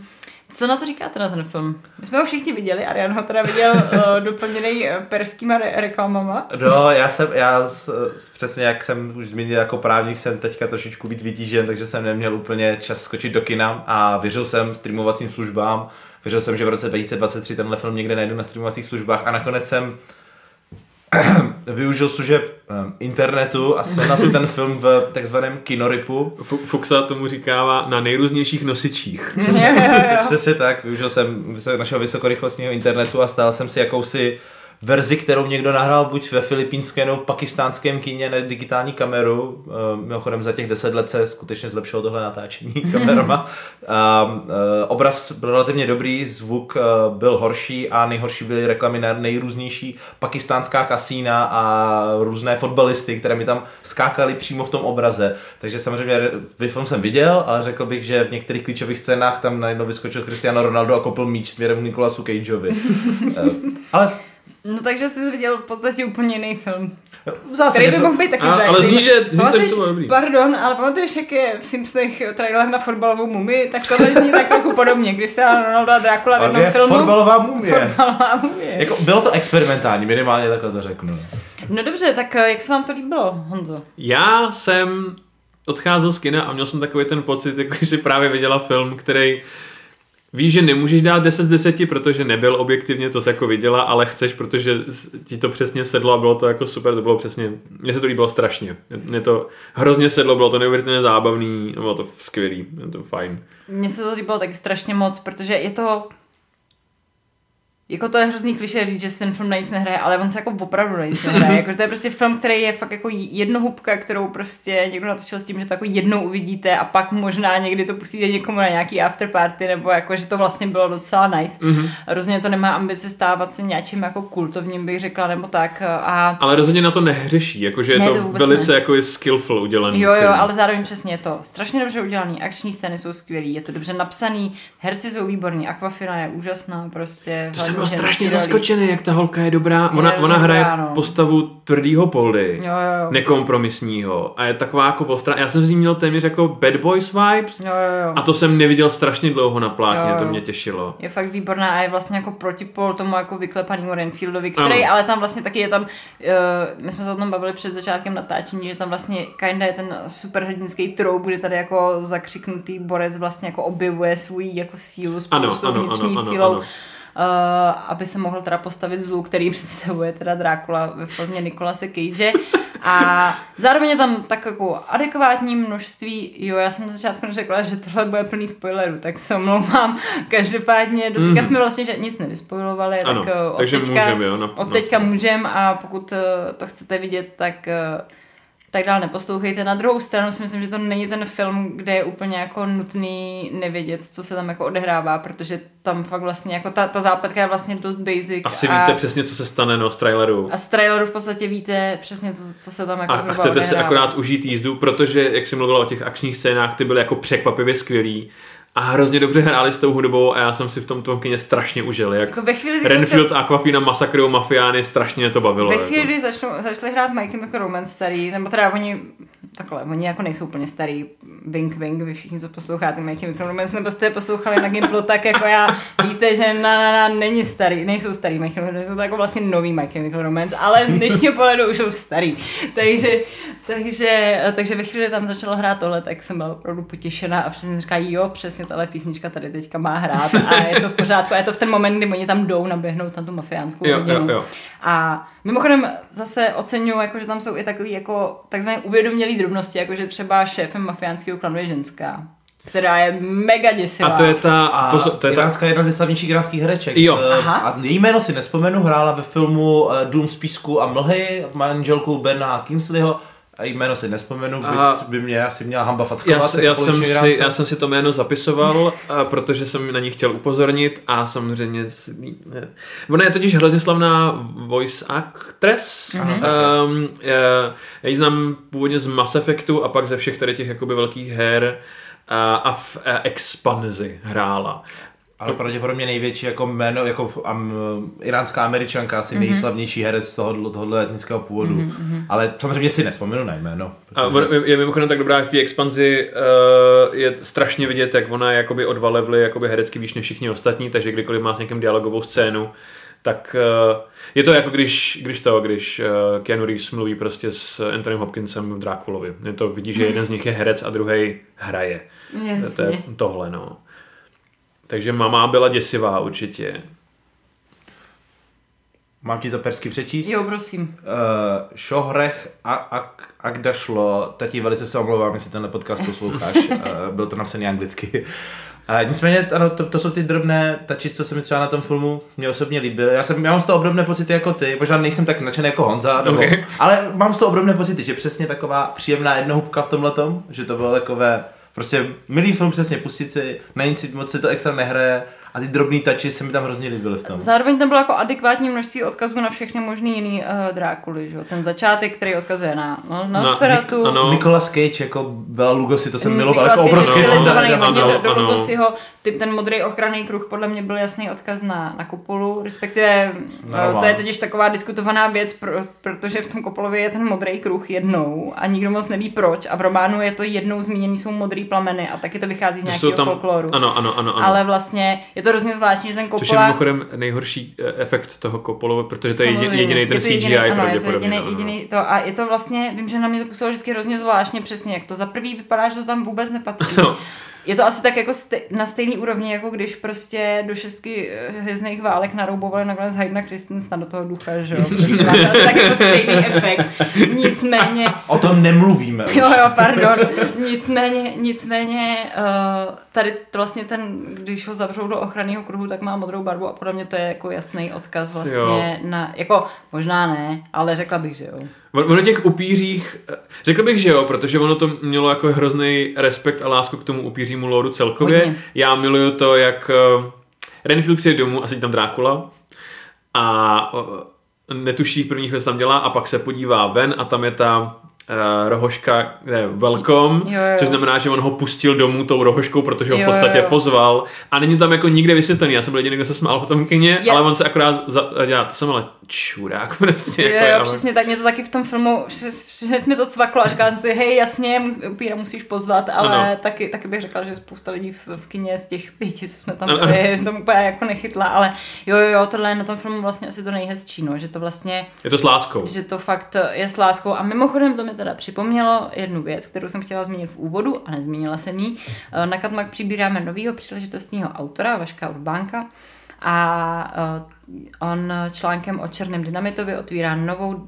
co na to říkáte na ten film? My jsme ho všichni viděli, Arian ho teda viděl uh, *laughs* doplněný perskýma re- reklamama. No, já jsem, já s, přesně jak jsem už zmínil jako právník, jsem teďka trošičku víc vytížen, takže jsem neměl úplně čas skočit do kina a věřil jsem streamovacím službám, věřil jsem, že v roce 2023 tenhle film někde najdu na streamovacích službách a nakonec jsem *clears throat* využil služeb um, internetu a jsem si ten film v takzvaném kinoripu. Fuxa tomu říkává na nejrůznějších nosičích. *laughs* Přesně, přesně, tak. Využil jsem našeho vysokorychlostního internetu a stál jsem si jakousi verzi, kterou někdo nahrál buď ve filipínském nebo pakistánském kině na digitální kameru. Mimochodem za těch deset let se skutečně zlepšilo tohle natáčení *laughs* kamerama. obraz byl relativně dobrý, zvuk byl horší a nejhorší byly reklamy na nejrůznější pakistánská kasína a různé fotbalisty, které mi tam skákaly přímo v tom obraze. Takže samozřejmě film jsem viděl, ale řekl bych, že v některých klíčových scénách tam najednou vyskočil Cristiano Ronaldo a kopl míč směrem Nikolasu Cageovi. *laughs* ale No takže jsi viděl v podstatě úplně jiný film. V zásadě. Který by mohl být taky a, Ale zní, že, zní, to bylo dobrý. Pardon, ale pamatuješ, jak je v Simpsonech trailer na fotbalovou mumii, tak tohle zní tak trochu podobně. Cristiano Ronaldo a Dracula v jednom filmu. fotbalová mumie. Fotbalová mumie. Jako, bylo to experimentální, minimálně takhle to řeknu. No dobře, tak jak se vám to líbilo, Honzo? Já jsem odcházel z kina a měl jsem takový ten pocit, jako *laughs* si právě viděla film, který Víš, že nemůžeš dát 10 z 10, protože nebyl objektivně, to se jako viděla, ale chceš, protože ti to přesně sedlo a bylo to jako super, to bylo přesně, mně se to líbilo strašně. Mně to hrozně sedlo, bylo to neuvěřitelně zábavný, bylo to skvělý, bylo to fajn. Mně se to líbilo taky strašně moc, protože je to jako to je hrozný kliše říct, že si ten film na nic nehraje, ale on se jako opravdu na nic nehraje. *laughs* jako to je prostě film, který je fakt jako jednohubka, kterou prostě někdo natočil s tím, že to jako jednou uvidíte a pak možná někdy to pustíte někomu na nějaký afterparty, nebo jako, že to vlastně bylo docela nice. Mm-hmm. Rozhodně to nemá ambice stávat se něčím jako kultovním, bych řekla, nebo tak. A... Ale rozhodně na to nehřeší, jakože je ne, to, to velice ne. jako je skillful udělaný. Jo, jo, ale zároveň přesně je to strašně dobře udělaný, akční scény jsou skvělý, je to dobře napsaný, herci jsou výborní, Aquafina je úžasná, prostě. Jsem byl strašně zaskočený, jak ta holka je dobrá. Ona, je ona hraje no. postavu tvrdýho poldy, jo, jo, jo. nekompromisního a je taková jako ostrá. Já jsem z ní měl téměř jako Bad Boys vibes jo, jo, jo. a to jsem neviděl strašně dlouho na plátně, jo, jo. to mě těšilo. Je fakt výborná a je vlastně jako protipol tomu jako vyklepanému Renfieldovi, který ano. ale tam vlastně taky je tam, uh, my jsme se o tom bavili před začátkem natáčení, že tam vlastně kinda je ten superhrdinský troub, kde tady jako zakřiknutý borec vlastně jako objevuje svůj jako sílu spolu ano, s ano, ano, ano, sílou. Ano aby se mohl teda postavit zlu, který *laughs* představuje teda Drákula ve formě Nikolase Cage. A zároveň je tam tak jako adekvátní množství, jo, já jsem na začátku řekla, že tohle bude plný spoilerů, tak se omlouvám. Každopádně, do teďka mm. jsme vlastně že nic nevyspoilovali, ano, tak od takže teďka, můžeme, jo, na, od teďka můžeme a pokud uh, to chcete vidět, tak tak dál neposlouchejte. Na druhou stranu si myslím, že to není ten film, kde je úplně jako nutný nevědět, co se tam jako odehrává, protože tam fakt vlastně jako ta, ta zápletka je vlastně dost basic. Asi a, víte přesně, co se stane no, z traileru. A z traileru v podstatě víte přesně, co, co se tam jako A, a chcete odehrává. si akorát užít jízdu, protože, jak jsi mluvila o těch akčních scénách, ty byly jako překvapivě skvělý a hrozně dobře hráli s tou hudbou a já jsem si v tom tom kině strašně užil. Jak jako ve chvíli, Renfield, se... Aquafina masakrují mafiány, strašně to bavilo. Ve jako. chvíli, jako. začnou, začali hrát Chemical Romance starý, nebo teda oni, takhle, oni jako nejsou úplně starý, wink wink, vy všichni, co posloucháte Chemical Romance, nebo jste poslouchali na Gimplu, tak jako já, víte, že na, na, na není starý, nejsou starý Chemical Romance, jsou to jako vlastně nový Chemical Romance, ale z dnešního *laughs* pohledu už jsou starý. Takže, takže, takže ve chvíli tam začalo hrát tohle, tak jsem byla opravdu potěšená a přesně říká, jo, přesně tahle písnička tady teďka má hrát a je to v pořádku a je to v ten moment, kdy oni tam jdou naběhnout na tu mafiánskou Jo, rodinu. jo, jo. A mimochodem zase oceňuji, jako, že tam jsou i takový jako takzvané uvědomělý drobnosti, jako že třeba šéfem mafiánského klanu je ženská, která je mega děsivá. A to je ta, A pozor, to je ta iránská jedna ze slavnějších iránských hereček. Jo. Eh, Aha. A její jméno si nespomenu, hrála ve filmu eh, Dům z písku a mlhy, manželku Bena Kingsleyho. A jméno si nespomenu, byť A- by mě asi měla hamba Já, fackovat. jako já, jsem si, já jsem si to jméno zapisoval, a protože jsem na ní chtěl upozornit a samozřejmě... ne. Ona je totiž hrozně slavná voice actress. Aha, Um, já, já ji znám původně z Mass Effectu a pak ze všech tady těch jakoby velkých her a, a v a Expanzi hrála. Ale pravděpodobně největší jako jméno, jako um, iránská američanka, asi mm-hmm. nejslavnější herec z tohohle, tohohle etnického původu. Mm-hmm. Ale samozřejmě si nespomenu na jméno. A protože- on, je, mimochodem tak dobrá v té expanzi, uh, je strašně vidět, jak ona je jakoby o dva levely jakoby herecky výš než všichni ostatní, takže kdykoliv má s někým dialogovou scénu, tak uh, je to jako když, když to, když uh, Keanu Reeves mluví prostě s Anthony Hopkinsem v Drákulovi. Je to, vidí, že jeden z nich je herec a druhý hraje. To je Jasně. tohle, no. Takže mama byla děsivá určitě. Mám ti to persky přečíst? Jo, prosím. Uh, Šohrech a, a, Agda šlo, tati velice se omlouvám, jestli tenhle podcast posloucháš, *laughs* uh, bylo to napsané anglicky. Uh, nicméně, ano, to, to jsou ty drobné tači, co se mi třeba na tom filmu mě osobně líbily. Já, jsem, já mám z toho obdobné pocity jako ty, možná nejsem tak nadšený jako Honza, nebo, Okay. ale mám z toho obdobné pocity, že přesně taková příjemná jednohubka v tomhletom, že to bylo takové, prostě milý film, přesně pustit si, na nic si moc se to extra nehraje a ty drobný tači se mi tam hrozně líbily v tom. Zároveň tam bylo jako adekvátní množství odkazů na všechny možný jiný uh, Drákuly, že jo? Ten začátek, který odkazuje na, no, na Na- Nosferatu. ano. Nicolas Cage jako Bela Lugosi, to jsem miloval jako obrovský film. Ano, hodně do, do ano. Lugosiho. Ty, ten modrý ochranný kruh podle mě byl jasný odkaz na, na Kopolu, respektive román. to je totiž taková diskutovaná věc, pro, protože v tom Kopolově je ten modrý kruh jednou a nikdo moc neví proč a v románu je to jednou zmíněný jsou modrý plameny a taky to vychází z nějakého tam, folkloru. ano, ano, ano, ano. Ale vlastně je to hrozně zvláštní, že ten Což je mimochodem nejhorší eh, efekt toho Kopolova, protože to je jediný ten Je to CGI jediný, ano, je to pravděpodobně. jediný, no, no. jediný to, a je to vlastně, vím, že na mě to působilo vždycky hrozně zvláštně přesně, jak to za prvý vypadá, že to tam vůbec nepatří. *laughs* No. Je to asi tak jako ste, na stejný úrovni, jako když prostě do šestky eh, hvězdných válek naroubovali nakonec Haydna Christensena do toho ducha, že jo? *laughs* Prostě má to asi tak jako stejný efekt. Nicméně, O tom nemluvíme už. Jo, jo, pardon. Nicméně, nicméně uh, tady to vlastně ten, když ho zavřou do ochranného kruhu, tak má modrou barvu a podle mě to je jako jasný odkaz vlastně Jo. na, jako možná ne, ale řekla bych, že jo. On- Ono těch upířích, eh, řekl bych, že jo, protože ono to mělo jako hrozný respekt a lásku k tomu upířímu lóru celkově. Hodně. Já miluju to, jak uh, Renfield přijde domů a sedí tam Drákula a uh, netuší první chvíli, co tam dělá a pak se podívá ven a tam je ta uh, rohoška, ne, welcome, Jo, jo. což znamená, že on ho pustil domů tou rohoškou, protože ho v Jo, podstatě jo, jo. pozval a není tam jako nikde vysvětlený. Já jsem byl jediný, kdo se smál v tom kině, Je- ale on se akorát za, dělá, to jsem ale čurák *laughs* prostě. Jo, jako, jo, já- přesně tak, mě to taky v tom filmu, hned mi to cvaklo a říkala jsem si, hej, jasně, upíra musíš pozvat, ale Ano. taky, taky bych řekla, že spousta lidí v, v kině z těch pěti, co jsme tam Ano, byli, to úplně jako nechytla, ale jo, jo, jo, tohle je na tom filmu vlastně asi to nejhezčí, no, že to vlastně Je to s láskou. že to fakt je s láskou. A mimochodem to mi teda připomnělo jednu věc, kterou jsem chtěla zmínit v úvodu a nezmínila jsem ji. Eh, Na Katmak přibíráme novýho příležitostního autora, Vaška Urbánka. A eh, on článkem o černém dynamitovi otvírá novou uh,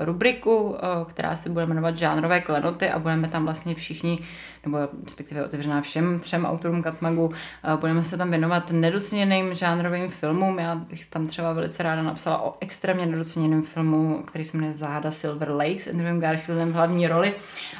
rubriku, uh, která se bude jmenovat Žánrové klenoty a budeme tam vlastně všichni, nebo respektive otevřená všem třem autorům Katmagu, uh, budeme se tam věnovat nedoceněným žánrovým filmům. Já bych tam třeba velice ráda napsala o extrémně nedoceněném filmu, který se jmenuje Záhada Silver Lake s Andrewem Garfieldem v hlavní roli.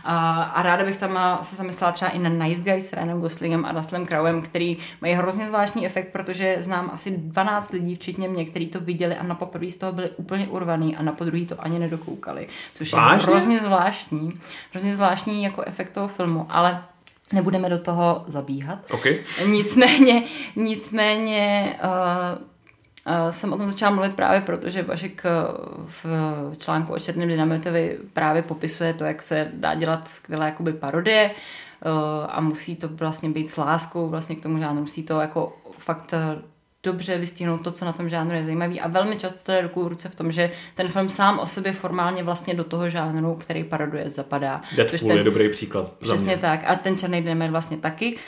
A, a ráda bych tam eh, se zamyslela třeba i na Nice Guys s Ryanem Goslingem a Russellem Crowem, který mají hrozně zvláštní efekt, protože znám asi 12 lidí, včetně mě, kteří to viděli a na poprvé z toho byli úplně urvaný a na podruhý to ani nedokoukali. Což je Vážně? hrozně zvláštní. Hrozně zvláštní jako efekt toho filmu, ale nebudeme do toho zabíhat. OK. Nicméně, nicméně uh, uh, jsem o tom začala mluvit právě proto, že Vašek uh, v článku o černém dynamitovi právě popisuje to, jak se dá dělat skvělé jakoby parodie a musí to vlastně být s láskou vlastně k tomu žánru, musí to jako fakt dobře vystihnout to, co na tom žánru je zajímavý a velmi často to je ruku v ruce v tom, že ten film sám o sobě formálně vlastně do toho žánru, který paroduje, zapadá. Deadpool ten, je dobrý příklad. Přesně tak. A ten Černý den vlastně taky.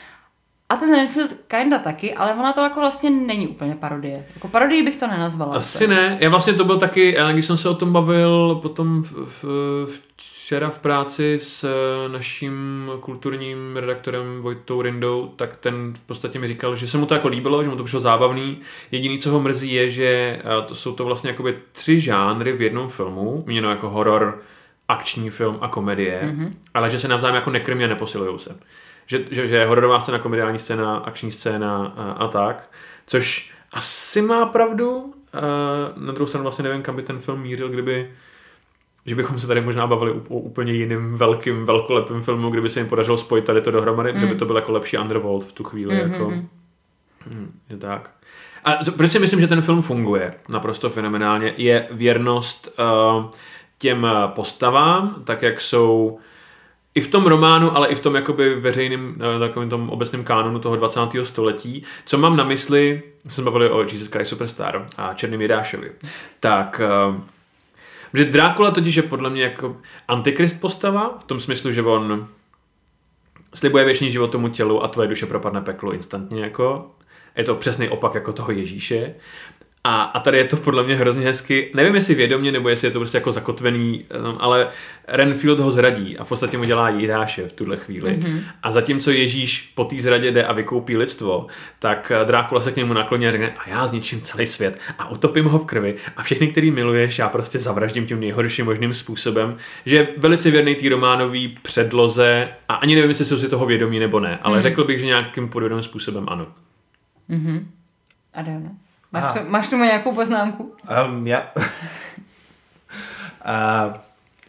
A ten Renfield kinda taky, ale ona to jako vlastně není úplně parodie. Jako parodii bych to nenazvala. Asi ne. Já vlastně to byl taky, když jsem se o tom bavil potom v, v, včera v práci s naším kulturním redaktorem Vojtou Rindou, tak ten v podstatě mi říkal, že se mu to jako líbilo, že mu to přišlo zábavný. Jediný, co ho mrzí, je, že to jsou to vlastně jakoby tři žánry v jednom filmu, měno jako horor, akční film a komedie, mm-hmm. ale že se navzájem jako nekrmí a neposilují se že, že, že je hororová scéna, komediální scéna, akční scéna a, a tak, což asi má pravdu. Na druhou stranu vlastně nevím, kam by ten film mířil, kdyby že bychom se tady možná bavili o úplně jiným velkým, velkolepým filmu, kdyby se jim podařilo spojit tady to dohromady, mm. že by to byl jako lepší Underworld v tu chvíli. Mm-hmm. Jako, mm, je tak. A proč si myslím, že ten film funguje naprosto fenomenálně, je věrnost uh, těm postavám, tak jak jsou i v tom románu, ale i v tom jakoby veřejným, eh, takovým tom obecném kánonu toho 20. století. Co mám na mysli, jsme bavili o Jesus Christ Superstar a Černým Jedášovi. Tak, eh, že Drákula totiž je podle mě jako antikrist postava, v tom smyslu, že on slibuje věčný život tomu tělu a tvoje duše propadne peklo instantně jako. Je to přesný opak jako toho Ježíše. A, a tady je to podle mě hrozně hezky, nevím jestli vědomě, nebo jestli je to prostě jako zakotvený, um, ale Renfield ho zradí a v podstatě mu dělá jídáše v tuhle chvíli. Mm-hmm. A zatímco Ježíš po té zradě jde a vykoupí lidstvo, tak uh, Drákula se k němu nakloní a řekne, a já zničím celý svět a utopím ho v krvi a všechny, který miluješ, já prostě zavraždím tím nejhorším možným způsobem, že je velice věrný té románový předloze a ani nevím, jestli jsou si toho vědomí nebo ne, ale mm-hmm. řekl bych, že nějakým podvědomým způsobem ano. Mm-hmm. Adriana? Máš, to, máš tomu nějakou poznámku? Um, já... *laughs* uh,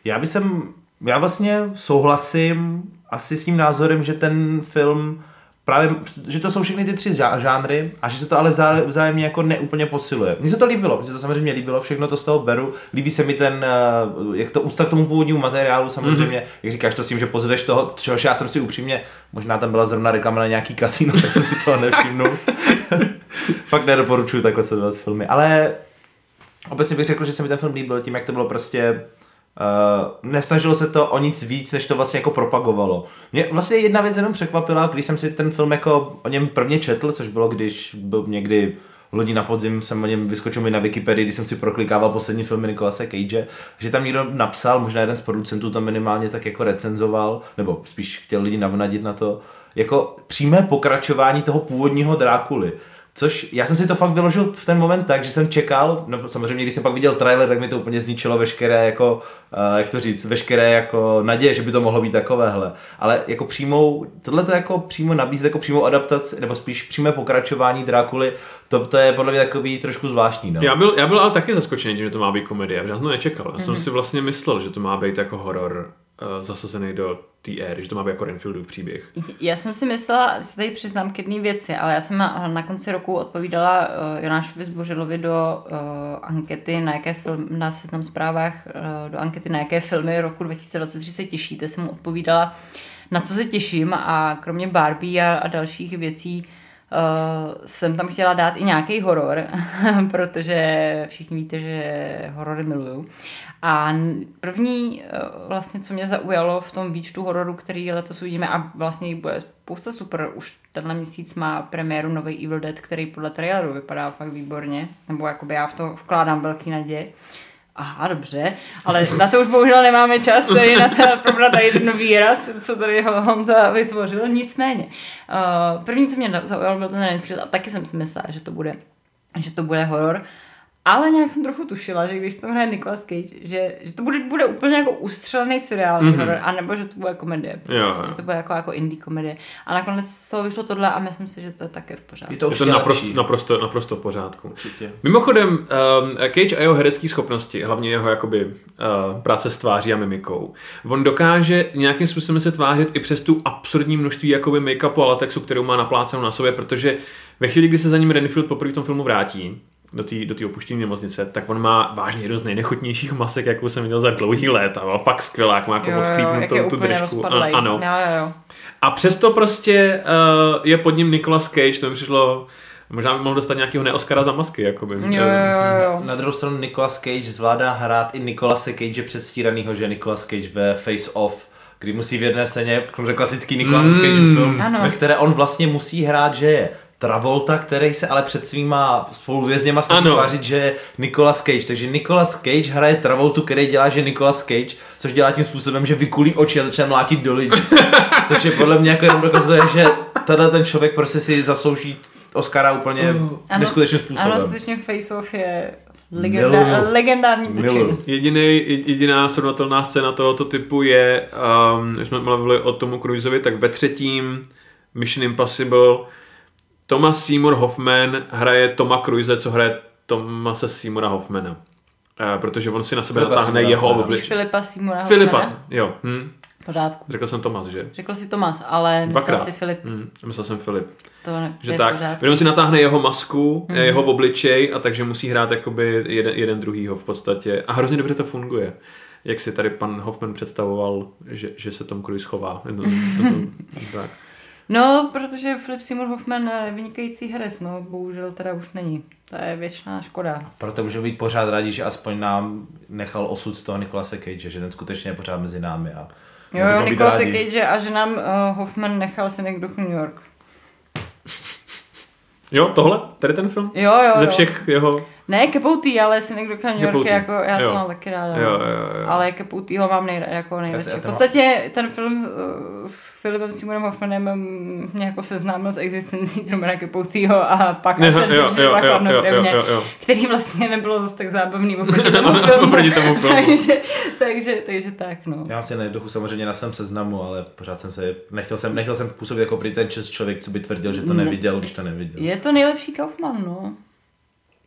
já bych sem, já vlastně souhlasím asi s tím názorem, že ten film právě, že to jsou všechny ty tři žánry a že se to ale vzájemně jako neúplně posiluje. Mně se to líbilo, mně se to samozřejmě líbilo, všechno to z toho beru. Líbí se mi ten, eh, jak to úcta k tomu původnímu materiálu samozřejmě, mm-hmm. jak říkáš to s tím, že pozveš toho, čehož já jsem si upřímně, možná tam byla zrovna reklama na nějaký kasino, *laughs* tak jsem si toho nevšimnul. *laughs* Fakt nedoporučuju takhle sledovat filmy, ale obecně bych řekl, že se mi ten film líbil tím, jak to bylo prostě Uh, nesnažilo se to o nic víc, než to vlastně jako propagovalo. Mě vlastně jedna věc jenom překvapila, když jsem si ten film jako o něm prvně četl, což bylo když byl někdy lodi na podzim jsem o něm vyskočil mi na Wikipedii, když jsem si proklikával poslední filmy Nikolase Cage, že tam někdo napsal, možná jeden z producentů to minimálně tak jako recenzoval, nebo spíš chtěl lidi navnadit na to, jako přímé pokračování toho původního Drákuly. Což já jsem si to fakt vyložil v ten moment tak, že jsem čekal, no samozřejmě když jsem pak viděl trailer, tak mi to úplně zničilo veškeré jako, uh, jak to říct, veškeré jako naděje, že by to mohlo být takovéhle. Ale jako přímou, tohle to jako přímo nabízet jako přímou adaptaci, nebo spíš přímé pokračování Drákuly, to, to je podle mě takový trošku zvláštní. No. Já, byl, já byl ale taky zaskočený, že to má být komedie, já jsem to nečekal. Já mm-hmm. jsem mhm. si vlastně myslel, že to má být jako horor zasazený do té éry, že to má být jako Renfieldův příběh. Já jsem si myslela, si tady přiznám k jedné věci, ale já jsem na, na konci roku odpovídala uh, Jonášovi Zbořilovi do uh, ankety, na jaké film, na seznam zprávách, uh, do ankety, na jaké filmy roku 2023 se těšíte, jsem mu odpovídala, na co se těším a kromě Barbie a, a dalších věcí uh, jsem tam chtěla dát i nějaký horor, *laughs* protože všichni víte, že horory miluju. A první, eh, vlastně, co mě zaujalo v tom výčtu hororu, který letos uvidíme, a vlastně bude spousta super, už tenhle měsíc má premiéru nový Evil Dead, který podle traileru vypadá fakt výborně, nebo jakoby já v to vkládám velký naděje. Aha, dobře, ale *laughs* na to už bohužel nemáme čas tady na ten, *laughs* probrat tady ten výraz, co tady Honza vytvořil, nicméně. Uh, první, co mě zaujalo, byl ten Renfield a taky jsem si myslela, že to bude, že to bude horor. Ale nějak jsem trochu tušila, že když to hraje Nicolas Cage, že, že to bude, bude úplně jako ustřelený seriál, mm-hmm. horor, anebo že to bude komedie. Prostě, jo. Že to bude jako, jako indie komedie. A nakonec z toho vyšlo tohle a myslím si, že to je také v pořádku. Je to, je to naprosto, naprosto, naprosto v pořádku. Určitě. Mimochodem, um, Cage a jeho herecké schopnosti, hlavně jeho jakoby, uh, práce s tváří a mimikou, on dokáže nějakým způsobem se tvářit i přes tu absurdní množství jakoby make-upu a latexu, kterou má naplácenou na sobě, protože ve chvíli, kdy se za ním Renfield poprvé v tom filmu vrátí, do té do opuštěné nemocnice, tak on má vážně jednu z nejnechutnějších masek, jakou jsem viděl za dlouhý let. A fakt skvělá, jak má jako odchlípnutou tu držku. A, ano. Jo, jo. A přesto prostě uh, je pod ním Nicolas Cage, to mi přišlo Možná by mohl dostat nějakého neoskara za masky, jakoby. Jo, jo, jo. Na druhou stranu Nicolas Cage zvládá hrát i Nicolase Cage předstíranýho, že Nicolas Cage ve Face Off, kdy musí v jedné scéně, že klasický Nicolas Mm, Cage film, ano. ve které on vlastně musí hrát, že je Travolta, který se ale před svýma spoluvězněma snaží tvářit, že je Nicolas Cage. Takže Nicolas Cage hraje Travoltu, který dělá, že je Nicolas Cage, což dělá tím způsobem, že vykulí oči a začne mlátit do lidí. *laughs* což je podle mě jako jenom dokazuje, že tenhle ten člověk prostě si zaslouží Oscara úplně Ano, neskutečným způsobem. Ano, skutečně Face Off je legenda, legendární Miluju. počin. Jediný, jediná srovnatelná scéna tohoto typu je, um, když jsme mluvili o Tomu Cruiseovi, tak ve třetím Mission Impossible Thomas Seymour Hoffman hraje Toma Cruise, co hraje Thomase Seymoura Hoffmana. Uh, protože on si na sebe Filipa natáhne Seymoura jeho Hoffmana. Myslíš oblič. Filipa Filipa, Hoffmana? jo. Hm. Pořádku. Řekl jsem Tomas, že? Řekl si Tomas, ale myslel Dvakrát. si Filip. Hm. Myslel jsem Filip. To ne, Že je tak. pořádku. Jenom si natáhne jeho masku, Mhm. mm. jeho obličej a takže musí hrát jakoby jeden, jeden druhýho v podstatě. A hrozně dobře to funguje. Jak si tady pan Hoffman představoval, že, že se Tom Cruise chová. No, no, to, *laughs* tak. No, protože Filip Seymour Hoffman je vynikající herec, no, bohužel teda už není. To je věčná škoda. Proto můžeme být pořád rádi, že aspoň nám nechal osud toho Nikolase Cage, že ten skutečně je pořád mezi námi. A Jo, jo, rádi. Cage a že nám uh, Hoffman nechal synek do New York. Jo, tohle? Tady ten film? Jo, jo, Ze jo. všech jeho... Ne Capote, ale synek do New York jako, já to Jo. mám taky ráda. Jo, no. jo, jo. Ale Capote ho mám nejra, jako nejradši. V podstatě ten film uh, s Filipem Seymourem Hoffmanem mm, mě jako seznámil s existencí Trumana Capoteho a pak Ne, jsem jo, si jo, přišla jo, jo, chladnokrevně, jo, jo. který vlastně nebylo zase tak zábavný oproti *laughs* tomu filmu. oproti tomu filmu. takže, takže, takže tak, no. Já mám si nejduchu samozřejmě na svém seznamu, ale pořád jsem se, nechtěl jsem, nechtěl jsem působit jako pretentious člověk, co by tvrdil, že to Ne. neviděl, když to neviděl. Je to nejlepší Kaufman, no.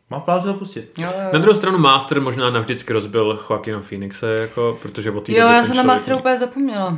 Mám plán to pustit. Jo, jo. Na druhou stranu Master možná navždycky rozbil Joaquina Phoenixe, jako, protože od té Jo, já jsem na Master úplně zapomněla.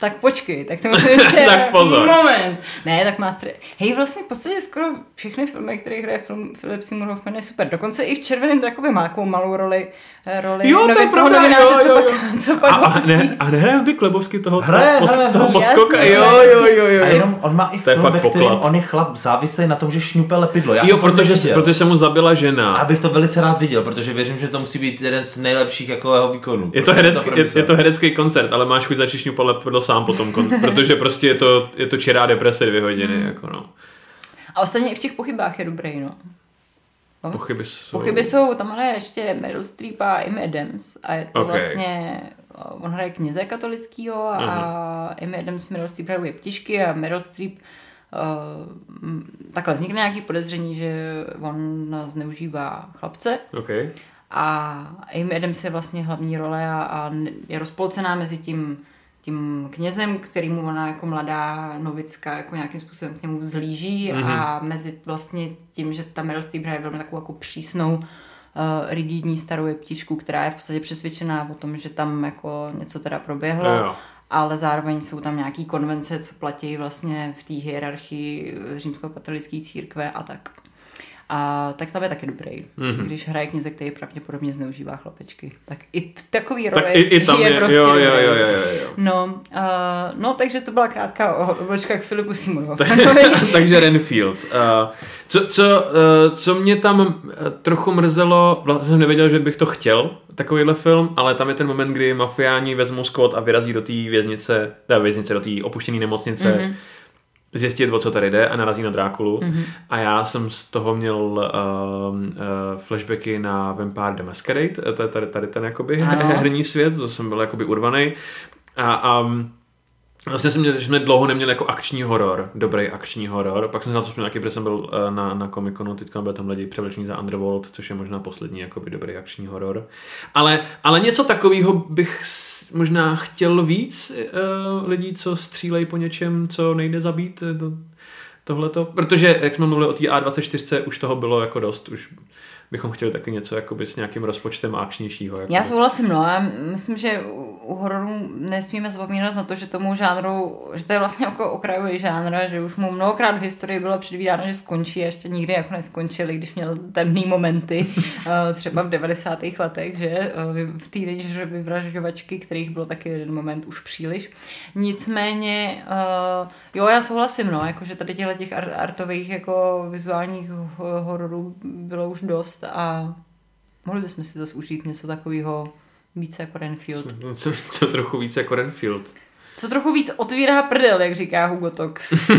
Tak počkej, tak to musím ještě... *laughs* Tak pozor. Moment. Ne, tak Master... Hej, vlastně v podstatě skoro všechny filmy, které hraje film Philip Seymour Hoffman je super. Dokonce i v Červeném drakovi má takovou malou roli. eh, roli Jo, to je pravda, novináře, jo, co jo, pak, jo. Co pak A, ho a, ne, a nehraje Big Lebowski toho, Hraje, toho, hraje, toho hraje. poskoka? Jasně, Jo, jo, jo, jo. A jenom on má i To je film, fakt ve kterém on je chlap závislý na tom, že šňupe lepidlo. Já Jo, protože, protože se mu zabila žena. A bych to velice rád viděl, protože věřím, že to musí být jeden z nejlepších jako jeho výkonů. Je to, Prostě herecký, je, je to herecký koncert, ale máš chuť začít šňupat lepidlo sám potom, *laughs* protože prostě je to, je to čirá deprese dvě hodiny. Hmm. Jako no. A ostatně i v těch pochybách je dobrý, no. Pochyby jsou... Pochyby jsou, tam hraje ještě Meryl Streep a Amy Adams a je to Ok. vlastně, on hraje kněze katolického a Mhm. Amy Adams Meryl Streep hraje ptišky a Meryl Streep uh, takhle vznikne nějaký podezření, že on zneužívá chlapce Okay. a Amy Adams je vlastně hlavní role a, a je rozpolcená mezi tím tím knězem, kterýmu ona jako mladá novická jako nějakým způsobem k němu zlíží Mhm. mm-hmm. a mezi vlastně tím, že ta Meryl Streep hraje velmi takovou jako přísnou uh, rigidní starou jeptičku, která je v podstatě přesvědčená o tom, že tam jako něco teda proběhlo, Jo. ale zároveň jsou tam nějaký konvence, co platí vlastně v té hierarchii římskokatolické církve a tak. A tak tam je taky dobrý, Mhm. mm-hmm. když hraje knize, který pravděpodobně zneužívá chlapečky. Tak i v takový Tak roli i, i tam je, je prostě jo, jo, jo, jo, jo, jo. No, uh, no, takže to byla krátká obločka k Filipu Simonovi. *laughs* *laughs* Takže Renfield. Uh, co, co, uh, co mě tam uh, trochu mrzelo, vlastně jsem nevěděl, že bych to chtěl, takovýhle film, ale tam je ten moment, kdy mafiáni vezmou skvot a vyrazí do té věznice, teda věznice, do té opuštěné nemocnice, Mhm. mm-hmm. Zjistit, o co tady jde a narazí na Drákulu. Mm-hmm. A já jsem z toho měl um, uh, flashbacky na Vampire the Masquerade, to je tady, tady ten jakoby Ano. *laughs* herní svět, to jsem byl jakoby urvaný. A um, Vlastně jsem měl, že jsme dlouho neměli jako akční horor, dobrý akční horor. Pak jsem se na to vzpomněl protože jsem byl eh, na, na Comic Conu, teďka byl tam lidi převlečení za Underworld, což je možná poslední jakoby dobrý akční horor. Ale, ale něco takového bych možná chtěl víc uh, lidí, co střílejí po něčem, co nejde zabít. eh, To, tohleto. Protože, jak jsme mluvili o té A24, už toho bylo jako dost. Už bychom chtěli taky něco jakoby s nějakým rozpočtem akčnějšího. Jakoby. Já souhlasím, no. Já myslím, že u hororu nesmíme zapomínat na to, že tomu žánru, že to je vlastně jako okrajový žánr, že už mu mnohokrát v historii bylo předvídáno, že skončí a ještě nikdy jako neskončili, když měl temný momenty, *laughs* eh, třeba v 90. letech, že eh, v teenager vyvražďovačky, kterých bylo taky jeden moment už příliš. Nicméně, eh, jo, já souhlasím, no, jakože tady těchto těch artových jako vizuálních hororů bylo už dost a mohli bychom si zase užít něco takového více jako Renfield. Co, co trochu více jako Renfield. Co trochu víc otvírá prdel, jak říká Hugo Tox. *laughs*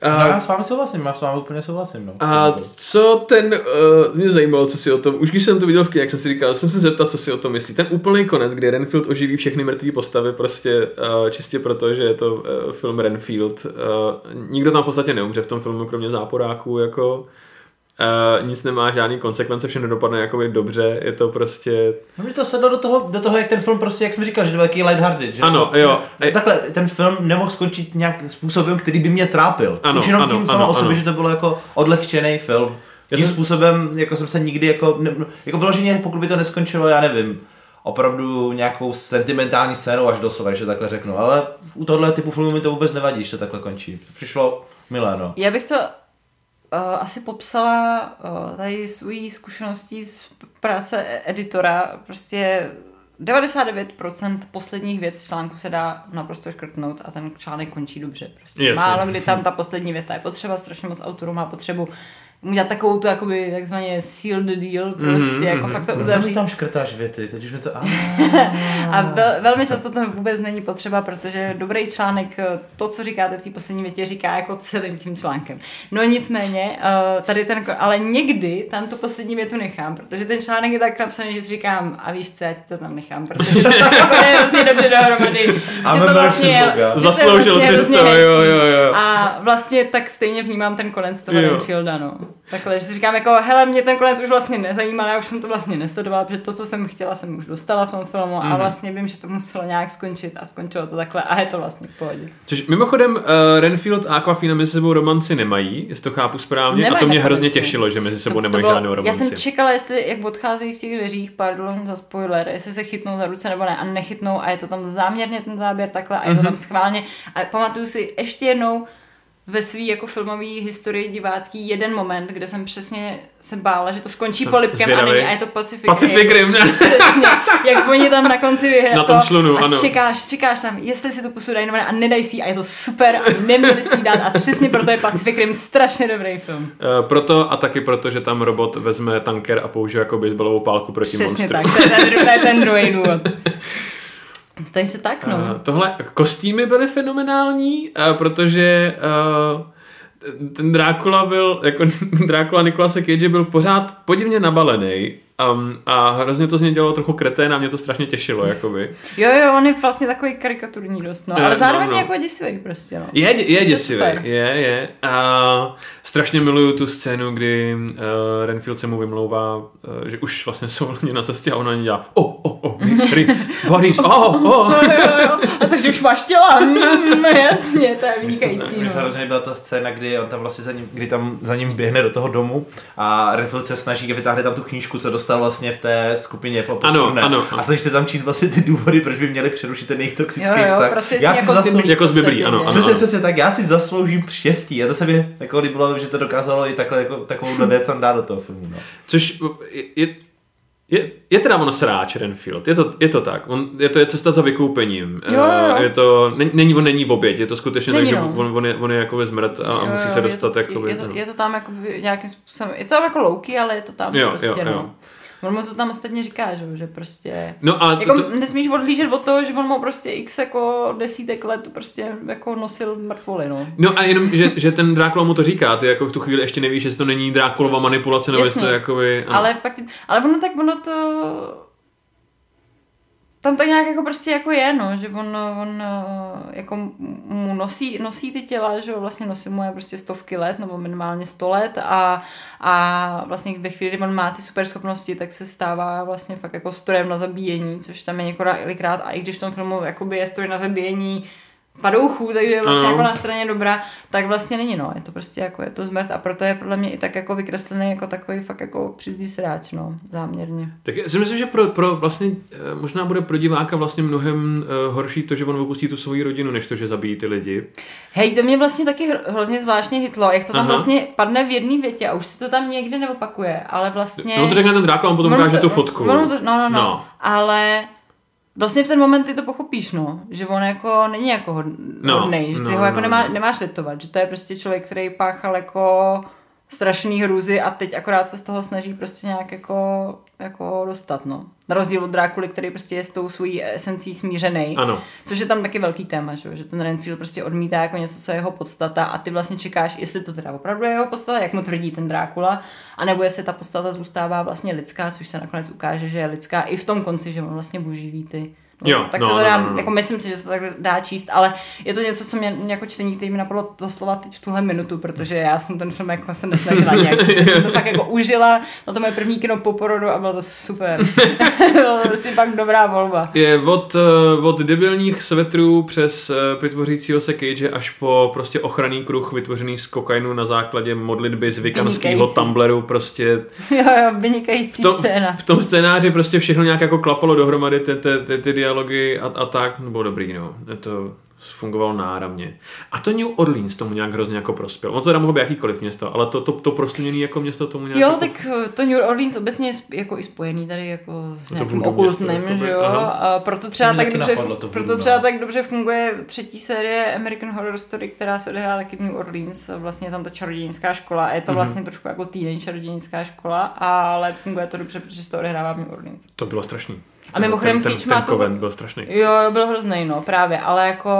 A, no, já s vámi souhlasím, já s vámi úplně souhlasím. No. A co ten, uh, mě zajímalo, co si o tom, už když jsem to viděl v jak jsem si říkal, jsem se zeptat, co si o tom myslí. Ten úplný konec, kdy Renfield oživí všechny mrtvé postavy, prostě uh, čistě proto, že je to uh, film Renfield. Uh, nikdo tam v podstatě neumře v tom filmu, kromě záporáků, jako Uh, nic nemá žádný konsekvence, všechno dopadne jakoby dobře, je to prostě... No mi to sedlo do toho, do toho, jak ten film prostě, jak jsme říkal, že je velký lighthearted, že? Ano, jo. No, takhle, ten film nemohl skončit nějak způsobem, který by mě trápil. Ano, Už jenom ano, tím sama ano, o sobě, ano. že to bylo jako odlehčený film. Tím jsem- způsobem, jako jsem se nikdy jako, ne, jako vyloženě, pokud by to neskončilo, já nevím, opravdu nějakou sentimentální scénou až doslova, že takhle řeknu, ale u tohle typu filmu mi to vůbec nevadí, že to takhle končí. Přišlo milé, no. Já bych to asi popsala uh, tady svojí zkušeností z práce editora. Prostě 99% posledních věc článku se dá naprosto škrtnout a ten článek končí dobře. Prostě Jasně. málo kdy tam ta poslední věta je potřeba, strašně moc autorů má potřebu udělat takovou tu jakoby takzvaně seal the deal, prostě Mhm, jako mhm. fakt to Tam uzavřít. tam škrtáš věty, teď už mi to... *laughs* A vel, velmi často to vůbec není potřeba, protože dobrý článek, eh, to, co říkáte v té poslední větě, říká jako celým tím článkem. No nicméně, eh, tady ten, ale někdy tam tu poslední větu nechám, protože ten článek je tak napsaný, že si říkám, a víš co, já ti to tam nechám, protože to je *laughs* hrozně dobře dohromady. A že to vlastně si to Zasloužil vlastně hrozně to, jo, jo, jo. A vlastně tak stejně vnímám ten konec toho. Renfielda, no. Takhle, že si říkám jako, hele, mě ten konec už vlastně nezajímal, já už jsem to vlastně nesledovala, protože to, co jsem chtěla, jsem už dostala v tom filmu a Mhm. vlastně vím, že to muselo nějak skončit a skončilo to takhle a je to vlastně v pohodě. Což mimochodem uh, Renfield a Aquafina mezi sebou romanci nemají, jestli to chápu správně. Nemají a to mě hrozně no. těšilo, že mezi sebou To- to nemají bylo- žádnou Já romanci. jsem čekala, jestli jak odcházejí v těch dveřích, pardon za spoiler, jestli se chytnou za ruce nebo ne a nechytnou a je to tam záměrně ten záběr takhle a je to tam schválně. A pamatuju si ještě jednou ve svý jako filmové historii divácký jeden moment, kde jsem přesně se bála, že to skončí Jsem polipkem a, zvědavý. není, a je to Pacific, Pacific Rim? *laughs* Přesně, jak oni tam na konci vyhrají. Na tom člunu, a ano. čekáš, čekáš tam, jestli si tu pusu dají a nedají si a je to super a neměli si dát a přesně proto je Pacific Rim strašně dobrý film. Uh, proto a taky proto, že tam robot vezme tanker a použije jako baseballovou pálku proti Přesně monstru. tak, to je ten, to je ten *laughs* druhý důvod. Takže tak, no. Uh, tohle kostýmy byly fenomenální, uh, protože uh, ten Drákula byl, jako *laughs* Drákula Nikolase Cage byl pořád podivně nabalený um, a hrozně to z něj dělalo trochu kreténa a mě to strašně těšilo, jakoby. Jo, jo, on je vlastně takový karikaturní dost, no, Eh, ale no, zároveň no. jako děsivý prostě, no. Je, je Což děsivý, super. je, je. A strašně miluju tu scénu, kdy uh, Renfield se mu vymlouvá, uh, že už vlastně jsou lidi na cestě a ona ani dělá oh, oh, oh, hry, bodies, oh, oh. No, jo, jo, a takže už máš těla, mm, jasně, to je vynikající, Mně se no. hrozně byla ta scéna, kdy on tam vlastně za ním, kdy tam za ním běhne do toho domu a Renfield se snaží vytáhne tam tu knížku, co dostal vlastně v té skupině po Ano, Popcorne. ano. A snaží se tam číst vlastně ty důvody, proč by měli přerušit ten jejich toxický Jo, jo, vztah. s Já si jako s zaslou- Biblí. Jako z Biblí, ano, ano. Přesně, přesně tak, já si zasloužím štěstí. A to se mi jako líbilo, že to dokázalo i takhle, jako, takovouhle věc tam dát do toho filmu. No. Což je, je, je, je teda ono sráč Renfield, je to, je to tak, on, je to je cesta za vykoupením, Jo, jo. Eh, je to, není, není, on není v oběť, je to skutečně Není, tak, že no. on, on, je, on je jako zmrt a, a Jo, musí jo, se je dostat to, jakoby, je, to, no. je to tam jako nějakým způsobem, je to tam jako louky, ale je to tam Jo, prostě, jo, jo. On mu to tam ostatně říká, že, jo, že prostě... No ale Jako to, to, nesmíš odhlížet od toho, že on mu prostě x jako desítek let prostě jako nosil mrtvoly, no. No a jenom, že, že ten Drákula mu to říká, ty jako v tu chvíli ještě nevíš, jestli to není Drákulova manipulace, nebo jestli to jakoby... ano. Ale pak, ale ono tak, ono to... Tam tak nějak jako prostě jako je, no, že on, on eh, jako mu nosí, nosí ty těla, že vlastně nosí mu je prostě stovky let, nebo minimálně sto let a, a vlastně ve chvíli, kdy on má ty super schopnosti, tak se stává vlastně fakt jako strojem na zabíjení, což tam je několikrát a i když v tom filmu jakoby je stroj na zabíjení padouchů, takže je vlastně Ano. jako na straně dobra, tak vlastně není, no. Je to prostě jako, je to zmrt a proto je podle mě i tak jako vykreslený jako takový fakt jako přizdí sráč, no, záměrně. Tak já si myslím, že pro, pro vlastně, eh, možná bude pro diváka vlastně mnohem uh, horší to, že on opustí tu svoji rodinu, než to, že zabíjí ty lidi. Hej, to mě vlastně taky hro- hrozně zvláštně hitlo, jak to tam Aha. vlastně padne v jedné větě a už se to tam někdy neopakuje, ale vlastně... No to řekne ten Drákula, on potom ukáže to- tu fotku. no, no, no, No. no, ale vlastně v ten moment ty to pochopíš, no, že on jako není jako No, hodnej, že ty no, ho jako no, nemá, no. nemáš litovat, že to je prostě člověk, který páchal jako strašný hrůzy a teď akorát se z toho snaží prostě nějak jako, jako dostat, no. Na rozdíl od Drákuly, který prostě je s tou svojí esencí smířený. Ano. Což je tam taky velký téma, že, ten Renfield prostě odmítá jako něco, co je jeho podstata a ty vlastně čekáš, jestli to teda opravdu je jeho podstata, jak mu tvrdí ten Drákula, anebo jestli ta podstata zůstává vlastně lidská, což se nakonec ukáže, že je lidská i v tom konci, že on vlastně boží ví ty. Jo, tak no, se to no, dá, no, no. jako myslím si, že se to tak dá číst, ale je to něco, co mě jako čtení, který mi napadlo doslova teď v tuhle minutu, protože já jsem ten film jako se nesnažila nějak, jsem to tak jako užila, bylo to moje první kino po porodu a bylo to super. *laughs* bylo to prostě fakt dobrá volba. Je od, eh, od debilních svetrů přes eh, vytvořícího se cage až po prostě ochranný kruh vytvořený z kokainu na základě modlitby z vikanského. Tumblru prostě Jo, jo, vynikající v tom, scéna. v tom scénáři prostě všechno nějak jako klapalo dohromady, ty, ty, ty, ty dialogy a, a tak, no bylo dobrý, no. To fungovalo náramně. A to New Orleans tomu nějak hrozně jako prospěl. No to teda mohlo být jakýkoliv město, ale to, to, to prosluněné jako město tomu nějak Jo, jako... tak eh, to New Orleans obecně je jako i spojený tady jako s to nějakým město, jakoby, že jo, aha. a proto třeba tak dobře, napadlo, to proto třeba tak dobře funguje třetí série American Horror Story, která se odehrává taky v New Orleans, vlastně je tam ta čarodějnická škola a je Mhm. to vlastně trošku jako týden čarodějnická škola, ale funguje to dobře, protože se to odehrává v New Orleans. To bylo strašný. A mimochodem ten, ten, Cage ten, má tu- Coven byl strašný. Jo, byl hrozný, no, právě, ale jako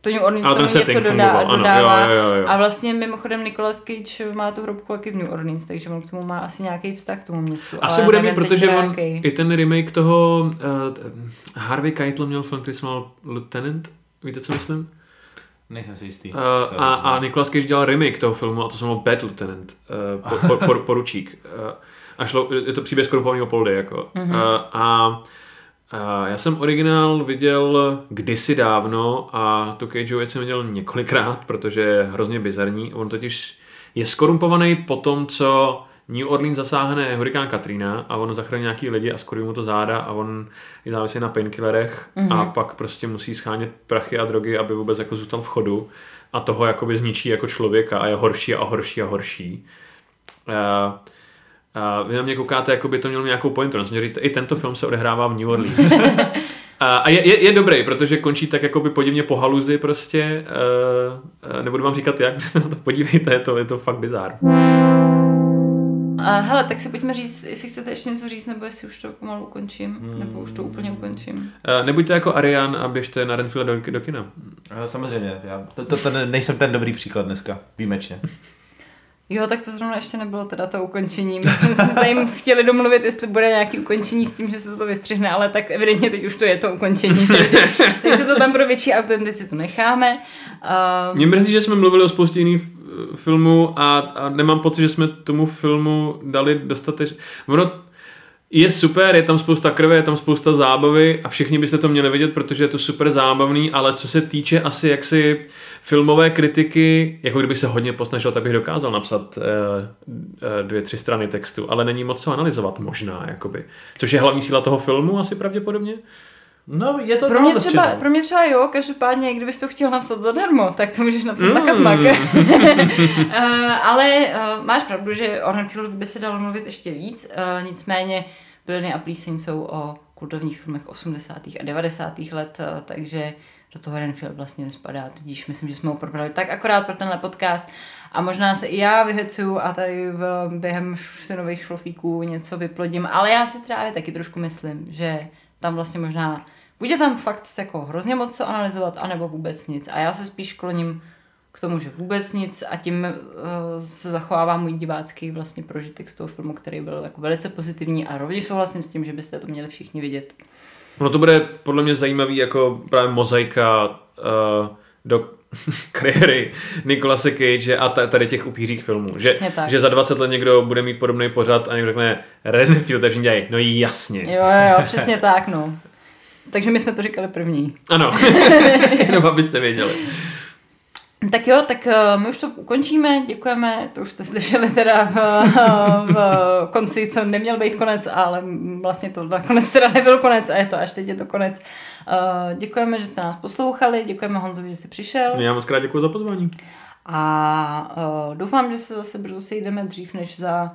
to New Orleans Ale tomu ten něco dodá, fungoval, ano, dodává. jo, jo, jo, jo. A vlastně mimochodem Nicolas Cage má tu hrobku taky v New Orleans, takže on k tomu má asi nějaký vztah k tomu městu. Asi ale bude mít, protože on, i ten remake toho uh, Harvey Keitel měl film, který se jmenoval Lieutenant, víte, co myslím? Nejsem si jistý. Uh, a, a Nicolas Cage dělal remake toho filmu a to se jmenovalo Bad Lieutenant, uh, po, po, po, poručík. Uh, a šlo, je to příběh skorupovaného Poldy, jako. Mm-hmm. Uh, a a já jsem originál viděl kdysi dávno a tu Cageovu věc jsem viděl několikrát, protože je hrozně bizarní. On totiž je skorumpovaný po tom, co New Orleans zasáhne hurikán Katrina a on zachrání nějaký lidi a skorují mu to záda a on je závislý na painkillerech mm-hmm. a pak prostě musí schánět prachy a drogy, aby vůbec jako zůstal v chodu a toho jakoby zničí jako člověka a je horší a horší a horší. Uh, a vy na mě koukáte, jako by to mělo nějakou pointu. Jsem chtěl říct, I tento film se odehrává v New Orleans. *laughs* a a je, je, je, dobrý, protože končí tak jakoby podivně po haluzi prostě. Uh, nebudu vám říkat jak, *laughs* se na to podívejte, je to, je to fakt bizár. A hele, tak si pojďme říct, jestli chcete ještě něco říct, nebo jestli už to pomalu ukončím, hmm. nebo už to úplně ukončím. Uh, nebuďte jako Arian a běžte na Renfield do, do kina. Eh, Samozřejmě, já to, to, to nejsem ten dobrý příklad dneska, výjimečně. Jo, tak to zrovna ještě nebylo teda to ukončení. *laughs* My jsme se tady chtěli domluvit, jestli bude nějaký ukončení s tím, že se to vystřihne, ale tak evidentně teď už to je to ukončení, *laughs* takže, takže to tam pro větší autenticitu necháme. Uh, Mě mrzí, že jsme mluvili o spoustě jiných f- filmů a, a nemám pocit, že jsme tomu filmu dali dostatečně... Ono je super, je tam spousta krve, je tam spousta zábavy a všichni byste to měli vidět, protože je to super zábavný, ale co se týče asi jaksi filmové kritiky, jako kdybych se hodně posnažil, tak bych dokázal napsat eh, eh, dvě, tři strany textu, ale není moc co analyzovat možná, jakoby. Což je hlavní síla toho filmu asi pravděpodobně. No, je to pro, mě třeba, pro mě třeba jo, každopádně, kdybys to chtěl napsat zadarmo, tak to můžeš napsat mm. na. Katmak. uh, *laughs* ale uh, máš pravdu, že o Renfieldu by se dalo mluvit ještě víc, uh, nicméně Byliny a plíseň jsou o kultovních filmech 80. a 90. let, uh, takže do toho Renfield vlastně nespadá, tudíž myslím, že jsme ho probrali tak akorát pro tenhle podcast a možná se i já vyhecuju a tady v, během synových šlofíků něco vyplodím, ale já si právě taky trošku myslím, že tam vlastně možná buď je tam fakt jako hrozně moc co analyzovat, anebo vůbec nic. A já se spíš kloním k tomu, že vůbec nic a tím uh, se zachovává můj divácký vlastně prožitek z toho filmu, který byl jako velice pozitivní a rovněž souhlasím s tím, že byste to měli všichni vidět. No to bude podle mě zajímavý jako právě mozaika uh, do *laughs* kariéry Nikolase Cage a ta- tady těch upířích filmů. Že, že za 20 let někdo bude mít podobný pořad a někdo řekne Renfield, takže dělají. No jasně. Jo, jo, přesně tak, no. Takže my jsme to říkali první. Ano, *laughs* jenom abyste věděli. Tak jo, tak uh, my už to ukončíme, děkujeme, to už jste slyšeli teda v, v konci, co neměl být konec, ale vlastně to nakonec teda nebyl konec a je to až teď je to konec. Uh, děkujeme, že jste nás poslouchali, děkujeme Honzovi, že jsi přišel. Já moc krát děkuji za pozvání. A uh, doufám, že se zase brzo sejdeme dřív než za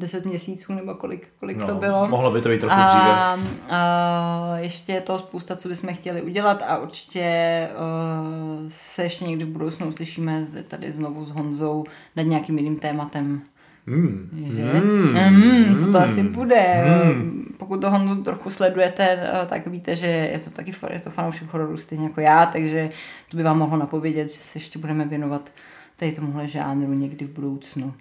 10 měsíců nebo kolik, kolik No, to bylo. Mohlo by to být trochu a, dříve. a ještě je to spousta, co bychom chtěli udělat a určitě uh, se ještě někdy v budoucnu uslyšíme zde tady znovu s Honzou nad nějakým jiným tématem. Mm. Že? Mm. Mm, co to asi bude. Mm. Pokud to Honzu trochu sledujete, eh, tak víte, že je to taky je to fanoušek hororu stejně jako já, takže to by vám mohlo napovědět, že se ještě budeme věnovat tady tomuhle žánru někdy v budoucnu.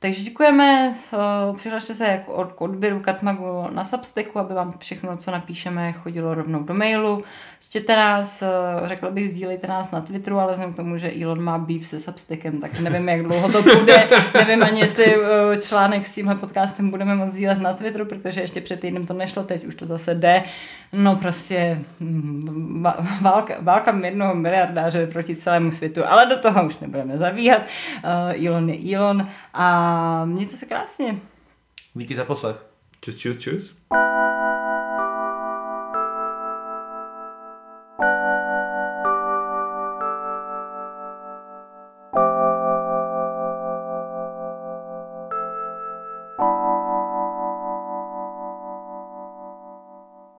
Takže děkujeme, eh, přihlašte se jako od, odběru Katmagu na Substacku, aby vám všechno, co napíšeme, chodilo rovnou do mailu. Čtěte nás, eh, řekla bych, sdílejte nás na Twitteru, ale vzhledem k tomu, že Elon má beef se Substackem, tak nevím, jak dlouho to bude. *laughs* nevím ani, jestli eh, článek s tímhle podcastem budeme moct sdílet na Twitteru, protože ještě před týdnem to nešlo, teď už to zase jde. No prostě mm, válka, válka jednoho miliardáře proti celému světu, ale do toho už nebudeme zabíhat. Uh, Elon je Elon a mějte se krásně. Díky za poslech. Čus, čus, čus.